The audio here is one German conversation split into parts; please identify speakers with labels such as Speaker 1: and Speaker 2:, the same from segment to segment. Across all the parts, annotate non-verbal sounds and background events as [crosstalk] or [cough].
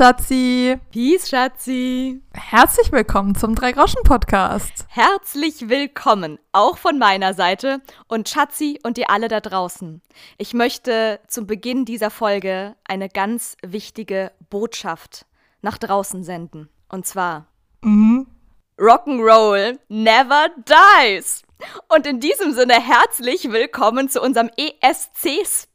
Speaker 1: Schatzi.
Speaker 2: Peace, Schatzi.
Speaker 1: Herzlich willkommen zum Drei-Groschen-Podcast.
Speaker 2: Herzlich willkommen, auch von meiner Seite und Schatzi und ihr alle da draußen. Ich möchte zum Beginn dieser Folge eine ganz wichtige Botschaft nach draußen senden. Und zwar:
Speaker 1: Mhm.
Speaker 2: Rock'n'Roll never dies. Und in diesem Sinne herzlich willkommen zu unserem ESC-Special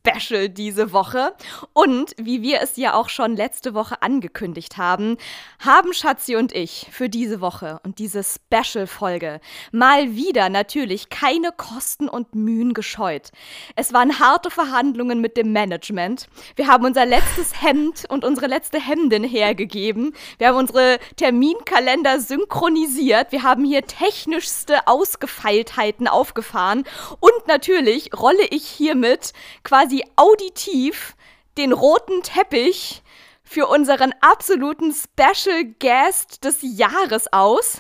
Speaker 2: diese Woche. Und wie wir es ja auch schon letzte Woche angekündigt haben, haben Schatzi und ich für diese Woche und diese Special-Folge mal wieder natürlich keine Kosten und Mühen gescheut. Es waren harte Verhandlungen mit dem Management. Wir haben unser letztes [laughs] Hemd und unsere letzte Hemdin hergegeben. Wir haben unsere Terminkalender synchronisiert. Wir haben hier technischste Ausgefeiltheiten aufgefahren. Und natürlich rolle ich hiermit quasi auditiv den roten Teppich für unseren absoluten Special Guest des Jahres aus.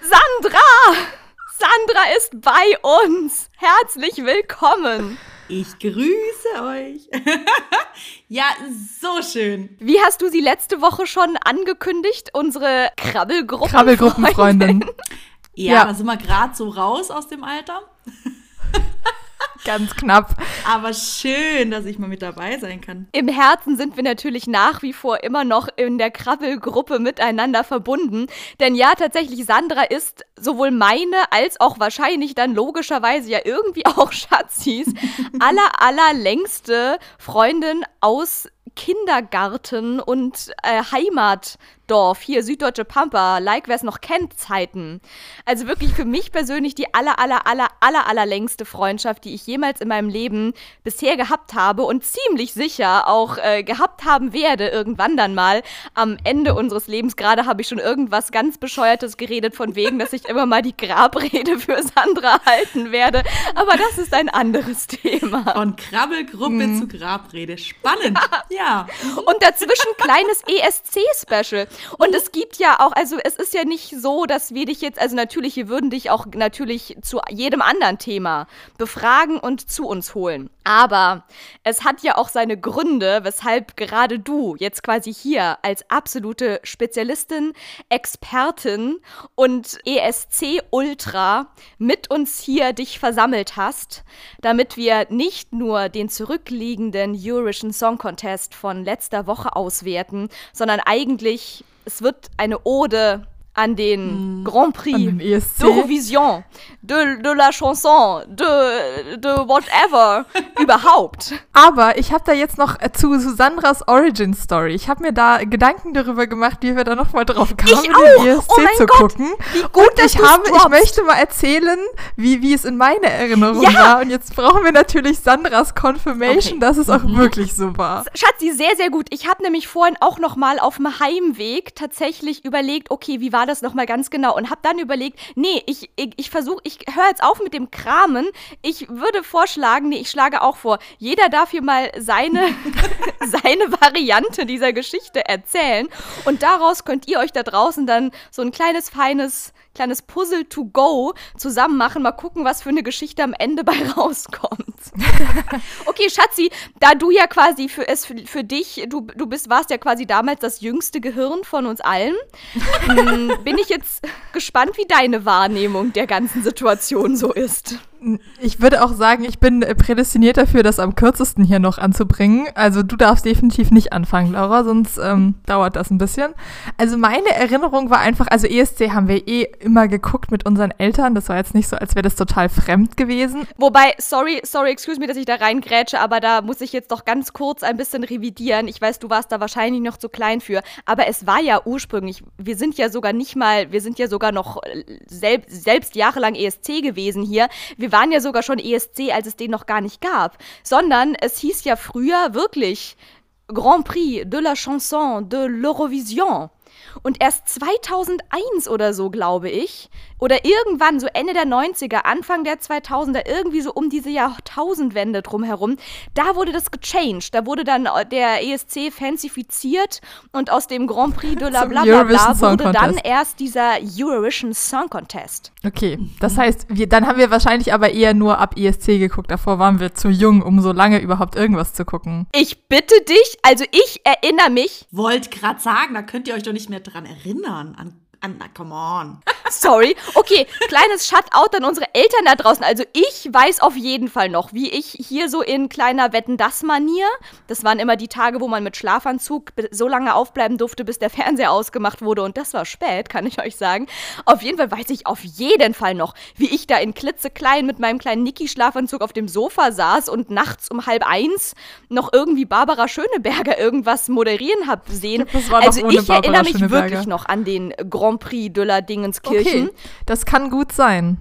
Speaker 2: Sandra! Sandra ist bei uns. Herzlich willkommen.
Speaker 3: Ich grüße euch. [laughs] ja, so schön.
Speaker 2: Wie hast du sie letzte Woche schon angekündigt? Unsere Krabbelgruppen.
Speaker 1: Krabbelgruppenfreundin. [laughs]
Speaker 3: Ja,
Speaker 1: Ja.
Speaker 3: da sind wir gerade so raus aus dem Alter. [laughs] [laughs]
Speaker 1: Ganz knapp.
Speaker 3: Aber schön, dass ich mal mit dabei sein kann.
Speaker 2: Im Herzen sind wir natürlich nach wie vor immer noch in der Krabbelgruppe miteinander verbunden. Denn ja, tatsächlich, Sandra ist sowohl meine als auch wahrscheinlich dann logischerweise ja irgendwie [laughs] auch Schatzis aller, allerlängste Freundin aus Kindergarten und äh, Heimatdorf, hier Süddeutsche Pampa, like wer es noch kennt, Zeiten. Also wirklich für mich persönlich die aller, aller, aller, aller, allerlängste Freundschaft, die ich jemals in meinem Leben bisher gehabt habe und ziemlich sicher auch äh, gehabt haben werde, irgendwann dann mal am Ende unseres Lebens. Gerade habe ich schon irgendwas ganz Bescheuertes geredet, von wegen, dass ich immer mal die Grabrede für Sandra halten werde. Aber das ist ein anderes Thema.
Speaker 3: Von Krabbelgruppe zu Grabrede. Spannend. [laughs] ja.
Speaker 2: Und dazwischen kleines ESC-Special. Und es gibt ja auch, also es ist ja nicht so, dass wir dich jetzt, also natürlich, wir würden dich auch natürlich zu jedem anderen Thema befragen und zu uns holen. Aber es hat ja auch seine Gründe, weshalb gerade du jetzt quasi hier als absolute Spezialistin, Expertin und ESC-Ultra mit uns hier dich versammelt hast, damit wir nicht nur den zurückliegenden Eurovision Song Contest von letzter Woche auswerten, sondern eigentlich, es wird eine Ode an den Grand Prix
Speaker 1: ESC.
Speaker 2: d'Eurovision, de, de la Chanson, de, de whatever, [laughs] überhaupt.
Speaker 1: Aber ich habe da jetzt noch äh, zu Susandras Origin Story. Ich habe mir da Gedanken darüber gemacht, wie wir da nochmal drauf kamen,
Speaker 2: Ich auch.
Speaker 1: den ESC
Speaker 2: Oh mein
Speaker 1: zu
Speaker 2: Gott.
Speaker 1: gucken.
Speaker 2: Wie gut,
Speaker 1: Und
Speaker 2: dass
Speaker 1: ich habe, ich möchte mal erzählen, wie, wie es in meiner Erinnerung
Speaker 2: Ja.
Speaker 1: war. Und jetzt brauchen wir natürlich Sandras Confirmation,
Speaker 2: Okay.
Speaker 1: dass es auch wirklich so war.
Speaker 2: Schatzi, sehr, sehr gut. Ich habe nämlich vorhin auch noch mal auf dem Heimweg tatsächlich überlegt, okay, wie war das noch mal ganz genau? Und habe dann überlegt, nee, ich, ich, ich versuche, ich höre jetzt auf mit dem Kramen. Ich würde vorschlagen, nee, ich schlage auch vor, jeder darf hier mal seine, [laughs] seine Variante dieser Geschichte erzählen. Und daraus könnt ihr euch da draußen dann so ein kleines, feines, kleines Puzzle to go zusammen machen. Mal gucken, was für eine Geschichte am Ende bei [laughs] rauskommt. [laughs] Okay, Schatzi, da du ja quasi für es für, für dich, du, du bist, warst ja quasi damals das jüngste Gehirn von uns allen, [laughs] m, bin ich jetzt gespannt, wie deine Wahrnehmung der ganzen Situation so ist.
Speaker 1: Ich würde auch sagen, ich bin prädestiniert dafür, das am kürzesten hier noch anzubringen. Also du darfst definitiv nicht anfangen, Laura, sonst ähm, dauert das ein bisschen. Also meine Erinnerung war einfach, also ESC haben wir eh immer geguckt mit unseren Eltern. Das war jetzt nicht so, als wäre das total fremd gewesen.
Speaker 2: Wobei, sorry, sorry, excuse me, dass ich da reingrätsche, aber da muss ich jetzt doch ganz kurz ein bisschen revidieren. Ich weiß, du warst da wahrscheinlich noch zu klein für, aber es war ja ursprünglich, wir sind ja sogar nicht mal, wir sind ja sogar noch äh, selb, selbst jahrelang ESC gewesen hier. Wir waren ja sogar schon ESC, als es den noch gar nicht gab, sondern es hieß ja früher wirklich Grand Prix de la Chanson de l'Eurovision. Und erst 2001 oder so, glaube ich, oder irgendwann, so Ende der 90er, Anfang der 2000er, irgendwie so um diese Jahrtausendwende drumherum, da wurde das gechanged. Da wurde dann der ESC fansifiziert und aus dem Grand Prix de la
Speaker 1: Zum
Speaker 2: bla bla bla
Speaker 1: Eurovision Song
Speaker 2: wurde dann
Speaker 1: Contest.
Speaker 2: erst dieser Eurovision Song Contest.
Speaker 1: Okay, das heißt, wir, dann haben wir wahrscheinlich aber eher nur ab ESC geguckt. Davor waren wir zu jung, um so lange überhaupt irgendwas zu gucken.
Speaker 2: Ich bitte dich, also ich erinnere mich,
Speaker 3: Wollt grad sagen, da könnt ihr euch doch nicht mehr dran erinnern. An, an na, come on. [laughs]
Speaker 2: Sorry. Okay, kleines Shutout an unsere Eltern da draußen. Also ich weiß auf jeden Fall noch, wie ich hier so in kleiner Wetten-Das-Manier, das waren immer die Tage, wo man mit Schlafanzug so lange aufbleiben durfte, bis der Fernseher ausgemacht wurde und das war spät, kann ich euch sagen. Auf jeden Fall weiß ich auf jeden Fall noch, wie ich da in klitzeklein mit meinem kleinen Niki-Schlafanzug auf dem Sofa saß und nachts um halb eins noch irgendwie Barbara Schöneberger irgendwas moderieren hab sehen.
Speaker 1: Das war
Speaker 2: also ich
Speaker 1: Barbara
Speaker 2: erinnere mich wirklich noch an den Grand Prix de la Dingenskirchen.
Speaker 1: Okay, das kann gut sein.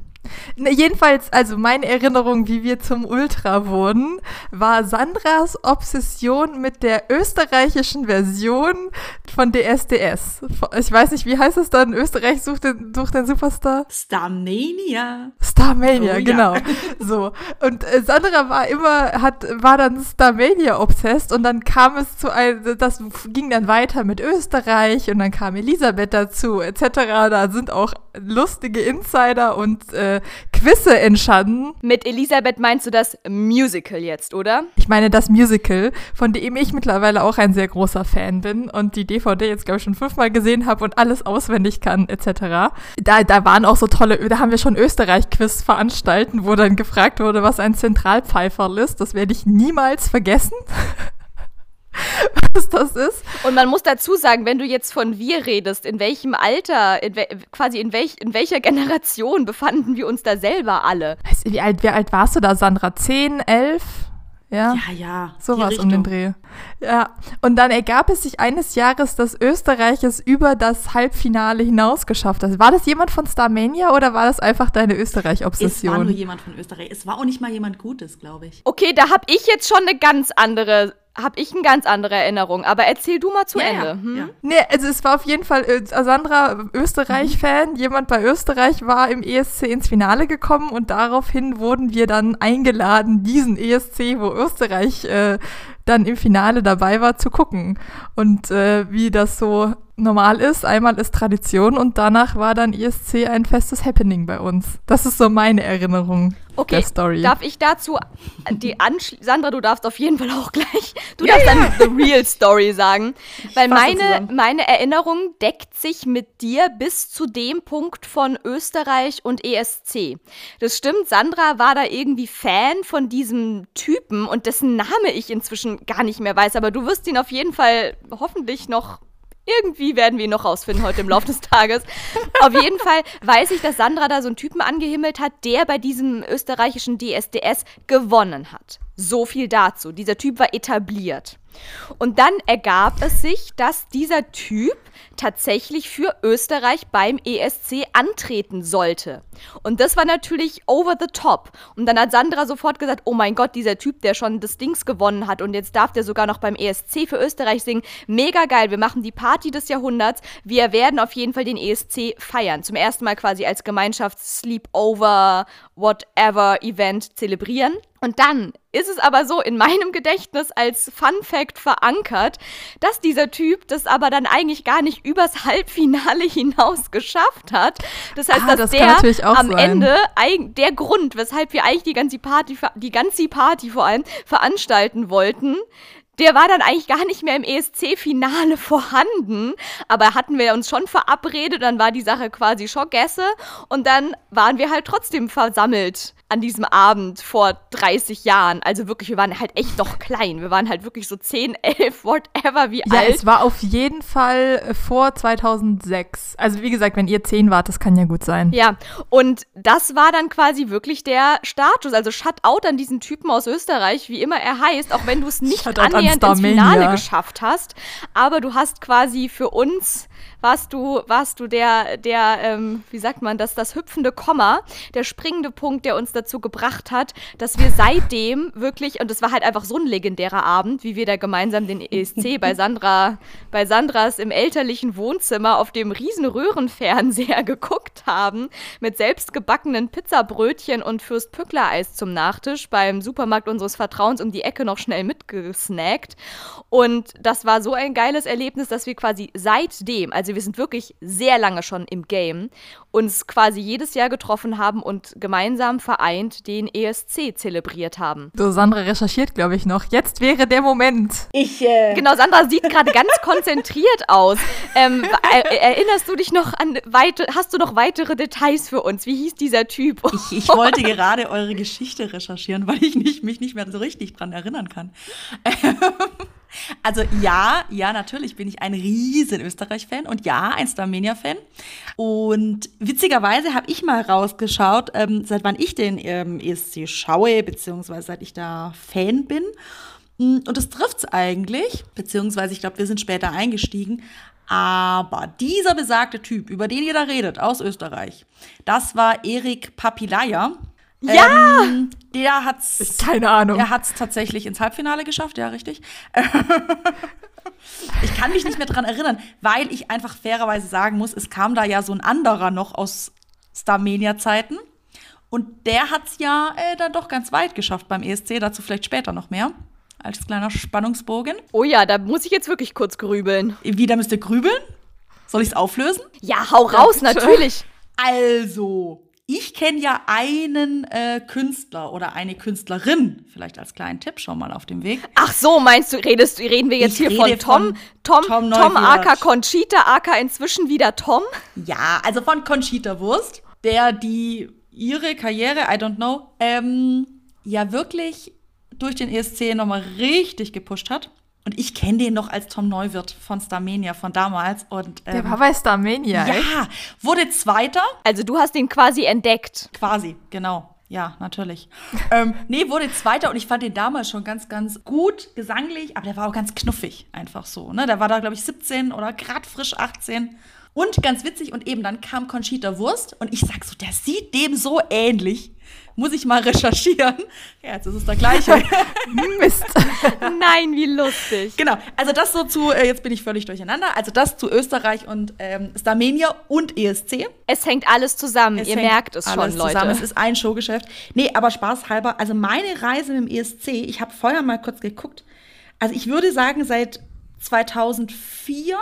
Speaker 1: Ne, jedenfalls, also meine Erinnerung, wie wir zum Ultra wurden, war Sandras Obsession mit der österreichischen Version von DSDS. Ich weiß nicht, wie heißt es dann? Österreich sucht den, sucht den Superstar?
Speaker 3: Starmania.
Speaker 1: Starmania,
Speaker 3: Oh ja.
Speaker 1: genau. [laughs] So. Und äh, Sandra war immer, hat, war dann Starmania obsessed und dann kam es zu ein, das ging dann weiter mit Österreich und dann kam Elisabeth dazu, etc. Da sind auch lustige Insider und äh, Quizze entstanden.
Speaker 2: Mit Elisabeth meinst du das Musical jetzt, oder?
Speaker 1: Ich meine das Musical, von dem ich mittlerweile auch ein sehr großer Fan bin und die DVD jetzt, glaube ich, schon fünfmal gesehen habe und alles auswendig kann, etc. Da, da waren auch so tolle, da haben wir schon Österreich-Quiz veranstalten, wo dann gefragt wurde, was ein Zentralpfeiferl ist. Das werde ich niemals vergessen. [laughs] [laughs] was das ist.
Speaker 2: Und man muss dazu sagen, wenn du jetzt von wir redest, in welchem Alter, in we quasi in, welch in welcher Generation befanden wir uns da selber alle?
Speaker 1: Weißt du, Wie alt, wie alt warst du da, Sandra? 10, 11? Ja.
Speaker 3: Ja, ja.
Speaker 1: Sowas um den. Dreh. Ja, und dann ergab es sich eines Jahres, dass Österreich es über das Halbfinale hinaus geschafft hat. War das jemand von Starmania oder war das einfach deine
Speaker 3: Es war nur
Speaker 1: Österreich-Obsession?
Speaker 3: jemand von Österreich. Es war auch nicht mal jemand Gutes, glaube ich.
Speaker 2: Okay, da habe ich jetzt schon eine ganz andere, habe ich eine ganz andere Erinnerung. Aber erzähl du mal zu
Speaker 3: ja,
Speaker 2: Ende.
Speaker 3: Ja,
Speaker 2: hm?
Speaker 3: ja.
Speaker 1: Nee, also es war auf jeden Fall äh, Sandra Österreich-Fan. Jemand bei Österreich war im ESC ins Finale gekommen und daraufhin wurden wir dann eingeladen, diesen ESC, wo Österreich äh, dann im Finale dabei war, zu gucken. Und äh, wie das so normal ist, einmal ist Tradition und danach war dann ESC ein festes Happening bei uns. Das ist so meine Erinnerung
Speaker 2: Okay,
Speaker 1: der Story.
Speaker 2: darf ich dazu die anschli Sandra, du darfst auf jeden Fall auch gleich, du darfst dann the real story sagen, weil meine
Speaker 3: zusammen.
Speaker 2: meine Erinnerung deckt sich mit dir bis zu dem Punkt von Österreich und ESC. Das stimmt, Sandra war da irgendwie Fan von diesem Typen und dessen Name ich inzwischen gar nicht mehr weiß, aber du wirst ihn auf jeden Fall hoffentlich noch irgendwie werden wir ihn noch rausfinden heute im Laufe des Tages. Auf jeden Fall weiß ich, dass Sandra da so einen Typen angehimmelt hat, der bei diesem österreichischen DSDS gewonnen hat. So viel dazu. Dieser Typ war etabliert. Und dann ergab es sich, dass dieser Typ tatsächlich für Österreich beim ESC antreten sollte. Und das war natürlich over the top. Und dann hat Sandra sofort gesagt, oh mein Gott, dieser Typ, der schon das Dings gewonnen hat und jetzt darf der sogar noch beim ESC für Österreich singen. Mega geil, wir machen die Party des Jahrhunderts. Wir werden auf jeden Fall den ESC feiern. Zum ersten Mal quasi als Gemeinschafts-Sleepover, whatever Event zelebrieren. Und dann ist es aber so in meinem Gedächtnis als Fun Fact verankert, dass dieser Typ das aber dann eigentlich gar nicht übers Halbfinale [laughs] hinaus geschafft hat. Das heißt,
Speaker 1: Ah,
Speaker 2: dass
Speaker 1: das
Speaker 2: der am
Speaker 1: sein.
Speaker 2: Ende der Grund, weshalb wir eigentlich die ganze Party, die ganze Party vor allem veranstalten wollten, der war dann eigentlich gar nicht mehr im ESC-Finale vorhanden. Aber hatten wir uns schon verabredet, dann war die Sache quasi schon Gäste. Und dann waren wir halt trotzdem versammelt an diesem Abend vor 30 Jahren. Also wirklich, wir waren halt echt noch klein. Wir waren halt wirklich so 10, 11, [laughs] whatever, wie
Speaker 1: ja,
Speaker 2: alt.
Speaker 1: es war auf jeden Fall äh, vor 2006. Also wie gesagt, wenn ihr 10 wart, das kann ja gut sein.
Speaker 2: Ja, und das war dann quasi wirklich der Status. Also Shutout an diesen Typen aus Österreich, wie immer er heißt, auch wenn du es nicht annehmen annähernd ins Finale geschafft hast. Aber du hast quasi für uns warst du, warst du der, der, ähm, wie sagt man das, das hüpfende Komma, der springende Punkt, der uns dazu gebracht hat, dass wir seitdem wirklich, und es war halt einfach so ein legendärer Abend, wie wir da gemeinsam den ESC [laughs] bei Sandra, bei Sandras im elterlichen Wohnzimmer auf dem riesen Röhrenfernseher [laughs] geguckt haben, mit selbstgebackenen Pizzabrötchen und Fürst Pückler Eis zum Nachtisch beim Supermarkt unseres Vertrauens um die Ecke noch schnell mitgesnackt. Und das war so ein geiles Erlebnis, dass wir quasi seitdem, also wir sind wirklich sehr lange schon im Game, uns quasi jedes Jahr getroffen haben und gemeinsam vereint den ESC zelebriert haben.
Speaker 1: So, Sandra recherchiert, glaube ich, noch. Jetzt wäre der Moment.
Speaker 2: Ich, äh Genau, Sandra sieht gerade ganz konzentriert aus. Ähm, er, erinnerst du dich noch an weite, hast du noch weitere Details für uns? Wie hieß dieser Typ?
Speaker 3: Ich, ich wollte gerade eure Geschichte recherchieren, weil ich nicht, mich nicht mehr so richtig dran erinnern kann. Also ja, ja, natürlich bin ich ein riesen Österreich-Fan und ja, ein Starmania-Fan. Und witzigerweise habe ich mal rausgeschaut, ähm, seit wann ich den ähm, ESC schaue, beziehungsweise seit ich da Fan bin. Mm, und das trifft es eigentlich, beziehungsweise ich glaube, wir sind später eingestiegen. Aber dieser besagte Typ, über den ihr da redet, aus Österreich, das war Erik Papilaya.
Speaker 2: Ja!
Speaker 3: Ähm, der hat's.
Speaker 1: Keine Ahnung.
Speaker 3: Er hat es tatsächlich ins Halbfinale geschafft, ja, richtig. [laughs] ich kann mich nicht mehr dran erinnern, weil ich einfach fairerweise sagen muss, es kam da ja so ein anderer noch aus Starmania-Zeiten. Und der hat es ja äh, dann doch ganz weit geschafft beim ESC, dazu vielleicht später noch mehr. Als kleiner Spannungsbogen.
Speaker 2: Oh ja, da muss ich jetzt wirklich kurz grübeln.
Speaker 3: Wieder müsst ihr grübeln? Soll ich es auflösen?
Speaker 2: Ja, hau raus, natürlich.
Speaker 3: Also, ich kenne ja einen äh, Künstler oder eine Künstlerin, vielleicht als kleinen Tipp schon mal auf dem Weg.
Speaker 2: Ach so, meinst du, redest, reden wir jetzt ich hier von Tom? Tom, Tom, Tom aka Conchita, aka inzwischen wieder Tom?
Speaker 3: Ja, also von Conchita Wurst, der die ihre Karriere, I don't know, ähm, ja wirklich durch den ESC nochmal richtig gepusht hat. Und ich kenne den noch als Tom Neuwirth von Starmania von damals. Und,
Speaker 1: ähm, Der war bei Starmania.
Speaker 3: Ja, echt? wurde Zweiter.
Speaker 2: Also du hast ihn quasi entdeckt.
Speaker 3: Quasi, genau. Ja, natürlich. ähm, nee, wurde Zweiter und ich fand den damals schon ganz, ganz gut gesanglich, aber der war auch ganz knuffig, einfach so. Ne? Der war da, glaube ich, 17 oder gerade frisch 18. Und ganz witzig, und eben dann kam Conchita Wurst und ich sag so, der sieht dem so ähnlich muss ich mal recherchieren. Ja, jetzt ist es der gleiche. [laughs]
Speaker 2: Mist. [laughs] Nein, wie lustig.
Speaker 3: Genau, also das so zu, äh, jetzt bin ich völlig durcheinander, also das zu Österreich und ähm, Starmenia und ESC.
Speaker 2: Es hängt alles zusammen, es ihr merkt es schon, Leute. Zusammen.
Speaker 3: Es ist ein Showgeschäft. Nee, aber spaßhalber, also meine Reise mit dem ESC, ich habe vorher mal kurz geguckt, also ich würde sagen seit 2004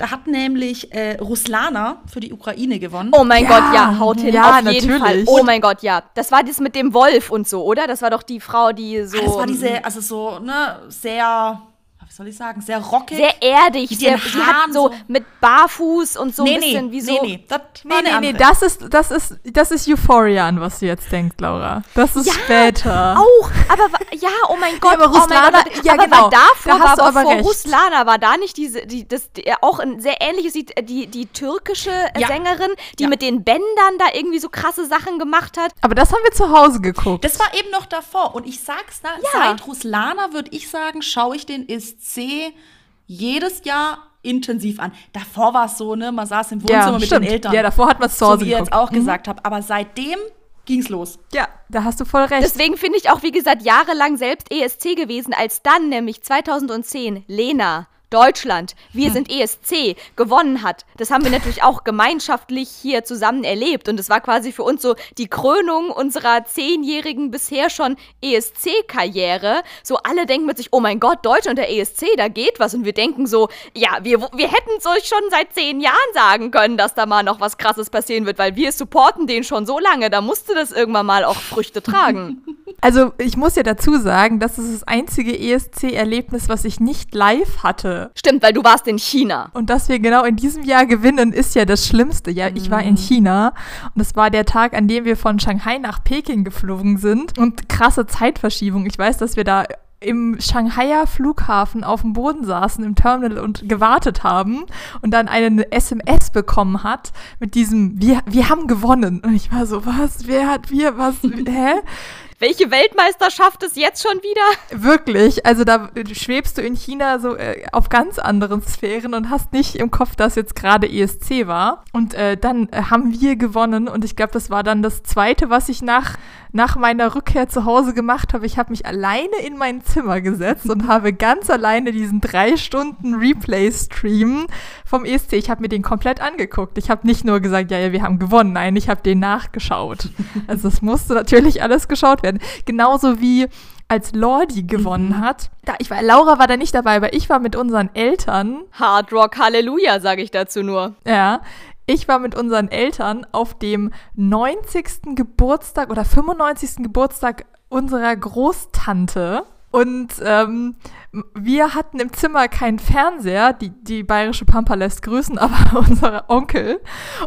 Speaker 3: da hat nämlich äh, Ruslana für die Ukraine gewonnen.
Speaker 2: Oh mein ja, Gott, ja, haut hin. Ja, auf jeden natürlich. Fall. Oh mein Gott, ja. Das war das mit dem Wolf und so, oder? Das war doch die Frau, die so. Ah,
Speaker 3: das war diese, also so, ne, sehr wie soll ich sagen, sehr rockig.
Speaker 2: Sehr erdig. Sehr, sie hat so, mit Barfuß und so
Speaker 3: nee,
Speaker 2: ein bisschen
Speaker 3: nee,
Speaker 2: wie so.
Speaker 3: Nee, nee, das
Speaker 1: nee, nee, nee, das ist, das ist, das ist Euphoria, an was du jetzt denkst, Laura. Das ist
Speaker 2: ja,
Speaker 1: später.
Speaker 2: Auch, aber ja, oh mein [laughs] Gott. Ja, aber Ruslana, oh Gott, ja, aber genau. War davor, da hast war, du aber vor recht. Ruslana war da nicht diese, die, das, die, auch ein sehr ähnliches, die, die, die türkische ja. Sängerin, die ja. mit den Bändern da irgendwie so krasse Sachen gemacht hat.
Speaker 1: Aber das haben wir zu Hause geguckt.
Speaker 3: Das war eben noch davor. Und ich sag's da, seit Ruslana würde ich sagen, schaue ich den ISC jedes Jahr intensiv an. Davor war es so, ne, man saß im Wohnzimmer ja, mit den Eltern.
Speaker 1: Ja, davor hat man es zu Hause
Speaker 3: So wie ihr jetzt auch mhm. gesagt habt. Aber seitdem ging's los.
Speaker 1: Ja, da hast du voll recht.
Speaker 2: Deswegen finde ich auch, wie gesagt, jahrelang selbst ESC gewesen, als dann nämlich 2010 Lena Deutschland, wir hm. sind ESC, gewonnen hat. Das haben wir natürlich auch gemeinschaftlich hier zusammen erlebt. Und es war quasi für uns so die Krönung unserer zehnjährigen bisher schon ESC-Karriere. So alle denken mit sich, oh mein Gott, Deutschland der ESC, da geht was. Und wir denken so, ja, wir, wir hätten es euch schon seit zehn Jahren sagen können, dass da mal noch was Krasses passieren wird, weil wir supporten den schon so lange. Da musste das irgendwann mal auch Früchte tragen. [laughs]
Speaker 1: Also ich muss ja dazu sagen, das ist das einzige ESC-Erlebnis, was ich nicht live hatte.
Speaker 2: Stimmt, weil du warst in China.
Speaker 1: Und dass wir genau in diesem Jahr gewinnen, ist ja das Schlimmste. Ja, ich war in mhm. China und es war der Tag, an dem wir von Shanghai nach Peking geflogen sind und krasse Zeitverschiebung. Ich weiß, dass wir da im Shanghaier Flughafen auf dem Boden saßen im Terminal und gewartet haben und dann eine SMS bekommen hat mit diesem wir wir haben gewonnen und ich war so was wer hat wir was [laughs] hä
Speaker 2: welche Weltmeisterschaft ist jetzt schon wieder?
Speaker 1: Wirklich, also da schwebst du in China so äh, auf ganz anderen Sphären und hast nicht im Kopf, dass jetzt gerade ESC war. Und äh, dann äh, haben wir gewonnen und ich glaube, das war dann das Zweite, was ich nach, nach meiner Rückkehr zu Hause gemacht habe. Ich habe mich alleine in mein Zimmer gesetzt und [laughs] habe ganz alleine diesen drei Stunden Replay-Stream vom ESC, ich habe mir den komplett angeguckt. Ich habe nicht nur gesagt, ja, ja, wir haben gewonnen. Nein, ich habe den nachgeschaut. [laughs] Also es musste natürlich alles geschaut werden. Genauso wie als Lordi gewonnen
Speaker 3: Mhm.
Speaker 1: hat. Da, ich war, Laura war da nicht dabei, aber ich war mit unseren Eltern
Speaker 2: Hard Rock Halleluja, sage ich dazu nur.
Speaker 1: ja, ich war mit unseren Eltern auf dem 90. Geburtstag oder 95. Geburtstag unserer Großtante. Und ähm, wir hatten im Zimmer keinen Fernseher, die, die bayerische Pampa lässt grüßen, [laughs] aber unser Onkel.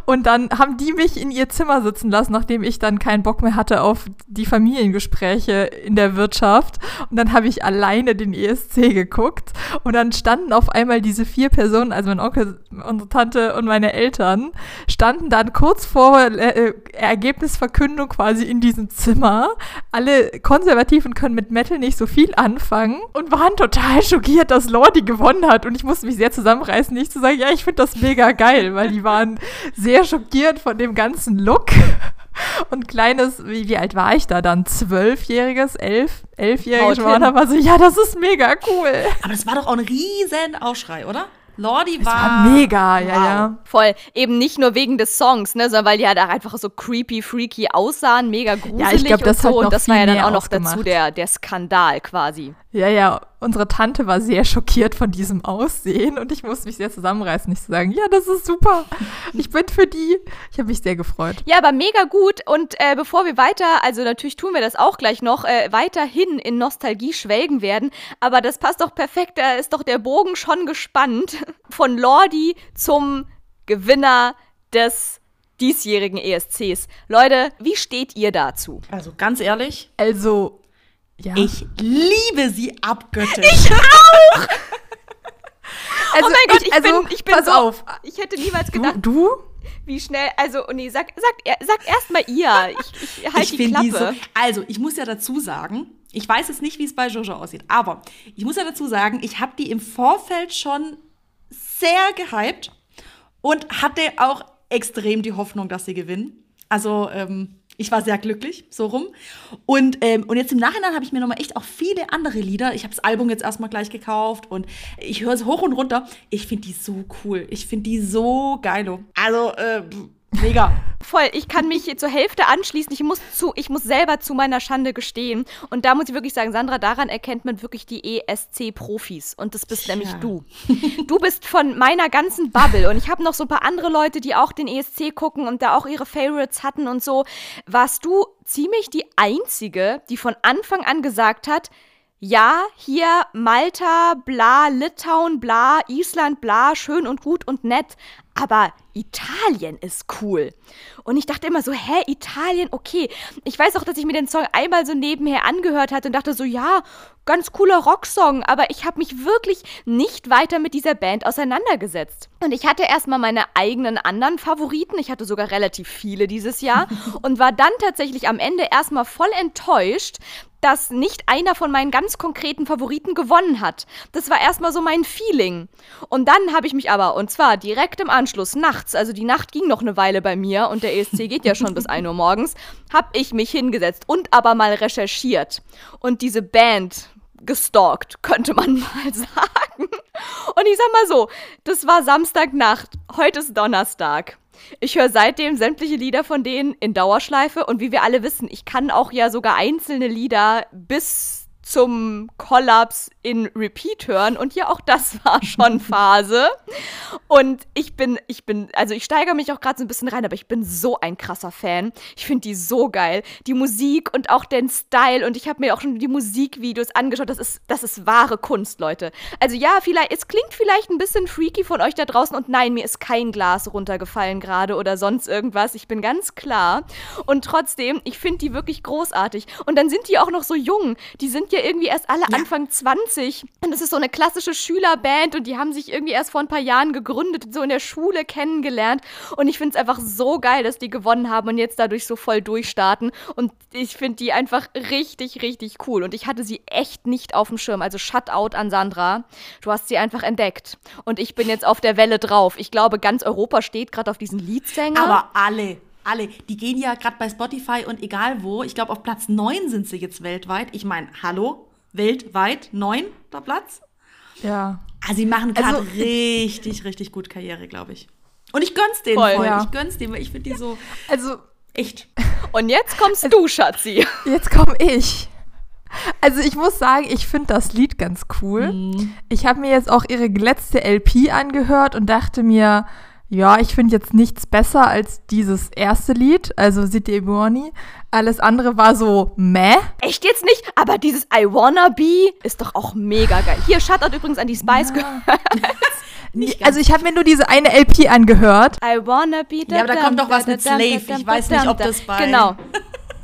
Speaker 1: Und dann haben die mich in ihr Zimmer sitzen lassen, nachdem ich dann keinen Bock mehr hatte auf die Familiengespräche in der Wirtschaft. Und dann habe ich alleine den ESC geguckt. Und dann standen auf einmal diese vier Personen, also mein Onkel, unsere Tante und meine Eltern, standen dann kurz vor äh, Ergebnisverkündung quasi in diesem Zimmer. Alle Konservativen können mit Metal nicht so viel anfangen und waren total schockiert, dass Lordi gewonnen hat. Und ich musste mich sehr zusammenreißen, nicht zu sagen, ja, ich finde das mega geil, weil die waren sehr schockiert von dem ganzen Look. Und kleines, wie, wie alt war ich da dann? Zwölfjähriges, elf, elfjähriges war da war so, ja, das ist mega cool.
Speaker 3: Aber das war doch auch ein riesen Aufschrei, oder? Lordi war,
Speaker 1: war mega, ja,
Speaker 3: wow.
Speaker 1: ja.
Speaker 2: Voll, eben nicht nur wegen des Songs, ne, sondern weil die halt auch einfach so creepy, freaky aussahen, mega gruselig
Speaker 1: glaub, das
Speaker 2: und so. und das war ja dann auch noch dazu der, der Skandal quasi.
Speaker 1: Ja, ja, unsere Tante war sehr schockiert von diesem Aussehen und ich musste mich sehr zusammenreißen, nicht zu sagen, ja, das ist super, ich bin für die. Ich habe mich sehr gefreut.
Speaker 2: Ja, aber mega gut. Und äh, bevor wir weiter, also natürlich tun wir das auch gleich noch, äh, weiterhin in Nostalgie schwelgen werden. Aber das passt doch perfekt. Da ist doch der Bogen schon gespannt. [laughs] Von Lordi zum Gewinner des diesjährigen ESCs. Leute, wie steht ihr dazu?
Speaker 3: Also ganz ehrlich,
Speaker 1: Also, ja.
Speaker 3: ich liebe sie abgöttisch. [laughs]
Speaker 1: also,
Speaker 2: oh mein Gott, ich,
Speaker 1: also,
Speaker 2: bin, ich bin
Speaker 1: pass
Speaker 2: so.
Speaker 1: auf.
Speaker 2: Ich hätte niemals
Speaker 1: Du,
Speaker 2: gedacht,
Speaker 1: du?
Speaker 2: wie schnell. Also, nee, sag, sag, sag erst mal ihr. Ich, ich [laughs] halt
Speaker 3: ich
Speaker 2: die Klappe.
Speaker 3: die so. Also, ich muss ja dazu sagen, ich weiß jetzt nicht, wie es bei Jojo aussieht, aber ich muss ja dazu sagen, ich habe die im Vorfeld schon sehr gehypt und hatte auch extrem die Hoffnung, dass sie gewinnen. Also, ähm, ich war sehr glücklich, so rum. Und, ähm, und jetzt im Nachhinein habe ich mir nochmal echt auch viele andere Lieder. Ich habe das Album jetzt erstmal gleich gekauft und ich höre es hoch und runter. Ich finde die so cool. Ich finde die so geilo. Also, äh, mega.
Speaker 2: Voll, ich kann mich hier zur Hälfte anschließen. Ich muss, zu, ich muss selber zu meiner Schande gestehen. Und da muss ich wirklich sagen, Sandra, daran erkennt man wirklich die ESC-Profis. Und das bist
Speaker 3: Tja.
Speaker 2: nämlich du. Du bist von meiner ganzen Bubble. Und ich habe noch so ein paar andere Leute, die auch den ESC gucken und da auch ihre Favorites hatten und so. Warst du ziemlich die Einzige, die von Anfang an gesagt hat, ja, hier Malta, bla, Litauen, bla, Island, bla, schön und gut und nett. Aber Italien ist cool. Und ich dachte immer so, hä, Italien, okay. Ich weiß auch, dass ich mir den Song einmal so nebenher angehört hatte und dachte so, ja, ganz cooler Rocksong. Aber ich habe mich wirklich nicht weiter mit dieser Band auseinandergesetzt. Und ich hatte erstmal meine eigenen anderen Favoriten. Ich hatte sogar relativ viele dieses Jahr. [laughs] und war dann tatsächlich am Ende erstmal voll enttäuscht, dass nicht einer von meinen ganz konkreten Favoriten gewonnen hat. Das war erstmal so mein Feeling. Und dann habe ich mich aber, und zwar direkt im Anschluss, nachts, also die Nacht ging noch eine Weile bei mir und der ESC geht ja schon bis 1 Uhr morgens, habe ich mich hingesetzt und aber mal recherchiert. Und diese Band gestalkt, könnte man [laughs] mal sagen. Und ich sag mal so, das war Samstagnacht, heute ist Donnerstag. Ich höre seitdem sämtliche Lieder von denen in Dauerschleife und wie wir alle wissen, ich kann auch ja sogar einzelne Lieder bis zum Kollaps in Repeat hören und ja, auch das [laughs] war schon Phase. Und ich bin, ich bin, also ich steigere mich auch gerade so ein bisschen rein, aber ich bin so ein krasser Fan. Ich finde die so geil. Die Musik und auch den Style und ich habe mir auch schon die Musikvideos angeschaut. Das ist, das ist wahre Kunst, Leute. Also ja, vielleicht, es klingt vielleicht ein bisschen freaky von euch da draußen und nein, mir ist kein Glas runtergefallen gerade oder sonst irgendwas. Ich bin ganz klar. Und trotzdem, ich finde die wirklich großartig. Und dann sind die auch noch so jung. Die sind ja irgendwie erst alle ja. Anfang 20. Und das ist so eine klassische Schülerband und die haben sich irgendwie erst vor ein paar Jahren gegründet, so in der Schule kennengelernt. Und ich finde es einfach so geil, dass die gewonnen haben und jetzt dadurch so voll durchstarten. Und ich finde die einfach richtig, richtig cool. Und ich hatte sie echt nicht auf dem Schirm. Also Shutout an Sandra. Du hast sie einfach entdeckt. Und ich bin jetzt auf der Welle drauf. Ich glaube, ganz Europa steht gerade auf diesen Leadsänger.
Speaker 3: Aber alle alle, die gehen ja gerade bei Spotify und egal wo, ich glaube auf Platz 9 sind sie jetzt weltweit. Ich meine, hallo, weltweit neunter Platz?
Speaker 1: Ja.
Speaker 3: Also sie machen gerade also, richtig, richtig gut Karriere, glaube ich. Und ich gönn's denen voll. voll. Ja. Ich gönn's denen, weil ich finde die so.
Speaker 1: Also.
Speaker 3: Echt. [laughs]
Speaker 2: Und jetzt kommst also, du, Schatzi.
Speaker 1: Jetzt komme ich. Also ich muss sagen, ich finde das Lied ganz cool. Mhm. Ich habe mir jetzt auch ihre letzte LP angehört und dachte mir, ja, ich finde jetzt nichts besser als dieses erste Lied, also City Buoni. Alles andere war so meh.
Speaker 2: Echt jetzt nicht? Aber dieses I Wanna Be ist doch auch mega geil. Hier, Shoutout übrigens an die Spice
Speaker 1: ja. Girls. [laughs] also ich habe mir nur diese eine LP angehört.
Speaker 2: I Wanna Be.
Speaker 3: Da, ja, aber da kommt doch was mit Slave. Ich weiß nicht, [laughs] ob das bei...
Speaker 2: Genau.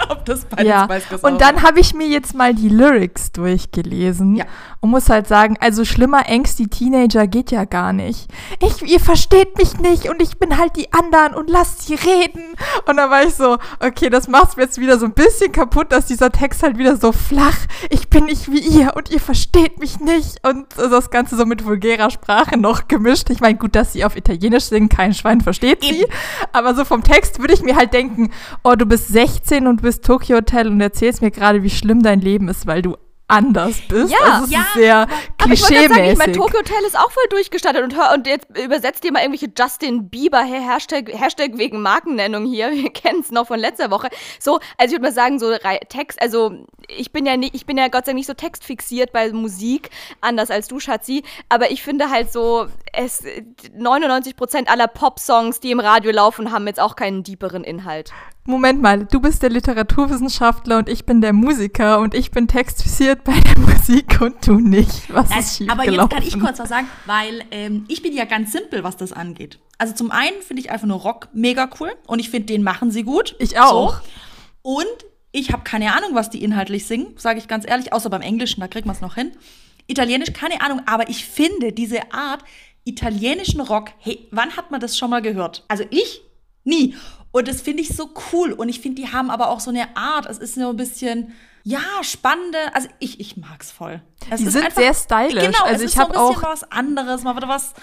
Speaker 3: ob das bei
Speaker 1: ja. Spice Girls Und dann habe ich mir jetzt mal die Lyrics durchgelesen ja. Und muss halt sagen, also schlimmer Ängst, die Teenager geht ja gar nicht. Ich, ihr versteht mich nicht und ich bin halt die anderen und lasst sie reden. Und dann war ich so, okay, das macht mir jetzt wieder so ein bisschen kaputt, dass dieser Text halt wieder so flach, ich bin nicht wie ihr und ihr versteht mich nicht und das Ganze so mit vulgärer Sprache noch gemischt. Ich meine, gut, dass sie auf Italienisch singen, kein Schwein versteht sie, aber so vom Text würde ich mir halt denken, oh, du bist 16 und bist bist Tokyo Hotel und erzählst mir gerade, wie schlimm dein Leben ist, weil du anders bist.
Speaker 2: Ja,
Speaker 1: also es
Speaker 2: ja.
Speaker 1: ist sehr klischee-mäßig.
Speaker 2: Ich mein Tokyo Hotel ist auch voll durchgestattet und, hör, und jetzt übersetzt dir mal irgendwelche Justin Bieber Hashtag, Hashtag wegen Markennennung hier. [laughs] Wir kennen es noch von letzter Woche. So, also ich würde mal sagen, so Text, also ich bin ja nicht, ich bin ja Gott sei Dank nicht so textfixiert bei Musik, anders als du, Schatzi, aber ich finde halt so, es 99% aller Pop-Songs, die im Radio laufen, haben jetzt auch keinen deeperen Inhalt.
Speaker 1: Moment mal, du bist der Literaturwissenschaftler und ich bin der Musiker und ich bin textfixiert bei der [laughs] Musik und du nicht. Was das, ist schief
Speaker 3: Aber jetzt kann ich kurz was sagen, weil ähm, ich bin ja ganz simpel, was das angeht. Also zum einen finde ich einfach nur Rock mega cool und ich finde, den machen sie gut.
Speaker 1: Ich auch. So.
Speaker 3: Und ich habe keine Ahnung, was die inhaltlich singen, sage ich ganz ehrlich, außer beim Englischen, da kriegt man es noch hin. Italienisch, keine Ahnung, aber ich finde diese Art italienischen Rock, hey, wann hat man das schon mal gehört? Also ich nie. Und das finde ich so cool. Und ich finde, die haben aber auch so eine Art. Es ist nur ein bisschen, ja, spannende. Also ich, ich mag's voll.
Speaker 1: Es die sind einfach, sehr stylisch. Genau,
Speaker 3: also ich habe so auch was anderes, mal wieder was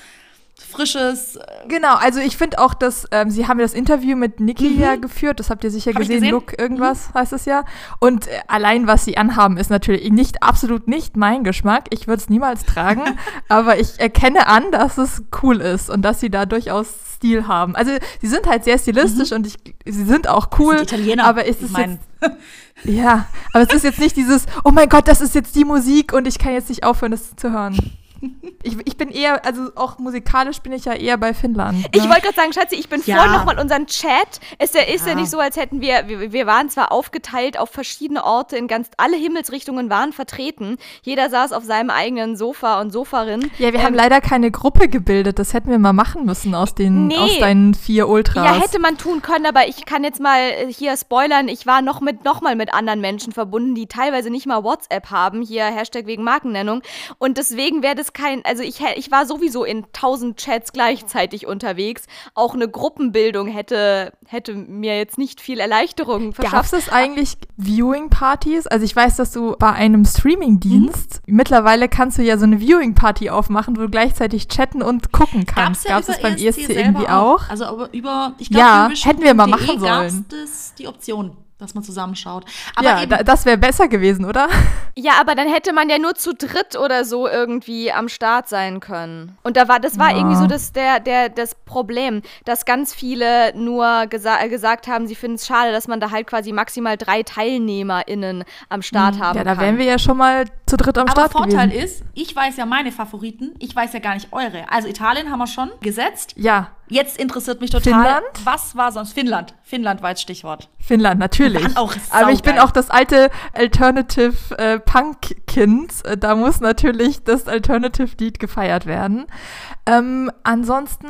Speaker 3: Frisches.
Speaker 1: Genau, also ich finde auch, dass ähm, sie haben ja das Interview mit Niki mhm. ja geführt, das habt ihr sicher gesehen, gesehen, Look irgendwas mhm. heißt es ja. Und äh, allein was sie anhaben, ist natürlich nicht absolut nicht mein Geschmack. Ich würde es niemals tragen, [laughs] aber ich erkenne an, dass es cool ist und dass sie da durchaus Stil haben. Also sie sind halt sehr stilistisch mhm. und ich, sie sind auch cool.
Speaker 3: Sind Italiener.
Speaker 1: Aber ist es jetzt, ja, aber es ist jetzt nicht dieses, oh mein Gott, das ist jetzt die Musik und ich kann jetzt nicht aufhören, das zu hören. Ich, ich bin eher, also auch musikalisch bin ich ja eher bei Finnland. Ne?
Speaker 2: Ich wollte gerade sagen, Schatzi, ich bin ja. vor nochmal unseren Chat. Ist ja, ist ja. ja nicht so, als hätten wir, wir, wir waren zwar aufgeteilt auf verschiedene Orte, in ganz alle Himmelsrichtungen waren vertreten. Jeder saß auf seinem eigenen Sofa und Sofarin.
Speaker 1: Ja, wir ähm, haben leider keine Gruppe gebildet. Das hätten wir mal machen müssen aus den nee. aus deinen vier Ultras.
Speaker 2: Ja, hätte man tun können, aber ich kann jetzt mal äh, hier spoilern. Ich war noch mit noch mal mit anderen Menschen verbunden, die teilweise nicht mal WhatsApp haben. Hier Hashtag wegen Markennennung. Und deswegen wäre das kein, also ich, ich war sowieso in tausend Chats gleichzeitig unterwegs. Auch eine Gruppenbildung hätte, hätte mir jetzt nicht viel Erleichterung verschafft.
Speaker 1: Gab es eigentlich Viewing-Partys? Also ich weiß, dass du bei einem Streaming-Dienst, mhm. mittlerweile kannst du ja so eine Viewing-Party aufmachen, wo du gleichzeitig chatten und gucken kannst. Gab es ja das beim ESC, ESC irgendwie auch?
Speaker 3: auch? Also über,
Speaker 1: ich glaube, ja, hätten wir mal machen sollen.
Speaker 3: Gab es die Option dass man zusammenschaut.
Speaker 1: Aber ja, da, das wäre besser gewesen, oder? [laughs]
Speaker 2: Ja, aber dann hätte man ja nur zu dritt oder so irgendwie am Start sein können. Und da war, das war ja. irgendwie so das, der, der, das Problem, dass ganz viele nur gesa gesagt haben, sie finden es schade, dass man da halt quasi maximal drei TeilnehmerInnen am Start mhm. haben
Speaker 1: kann. Ja,
Speaker 2: da
Speaker 1: wären wir ja schon mal zu dritt am
Speaker 3: aber
Speaker 1: Start
Speaker 3: Vorteil
Speaker 1: gewesen.
Speaker 3: ist, ich weiß ja meine Favoriten, ich weiß ja gar nicht eure. Also Italien haben wir schon gesetzt.
Speaker 1: Ja.
Speaker 3: Jetzt interessiert mich total,
Speaker 1: Finnland?
Speaker 3: was war sonst Finnland? Finnland war jetzt Stichwort.
Speaker 1: Finnland, natürlich.
Speaker 3: Auch
Speaker 1: Aber ich bin auch das alte Alternative äh, Punk-Kind. Äh, da muss natürlich das Alternative-Lied gefeiert werden. Ähm, ansonsten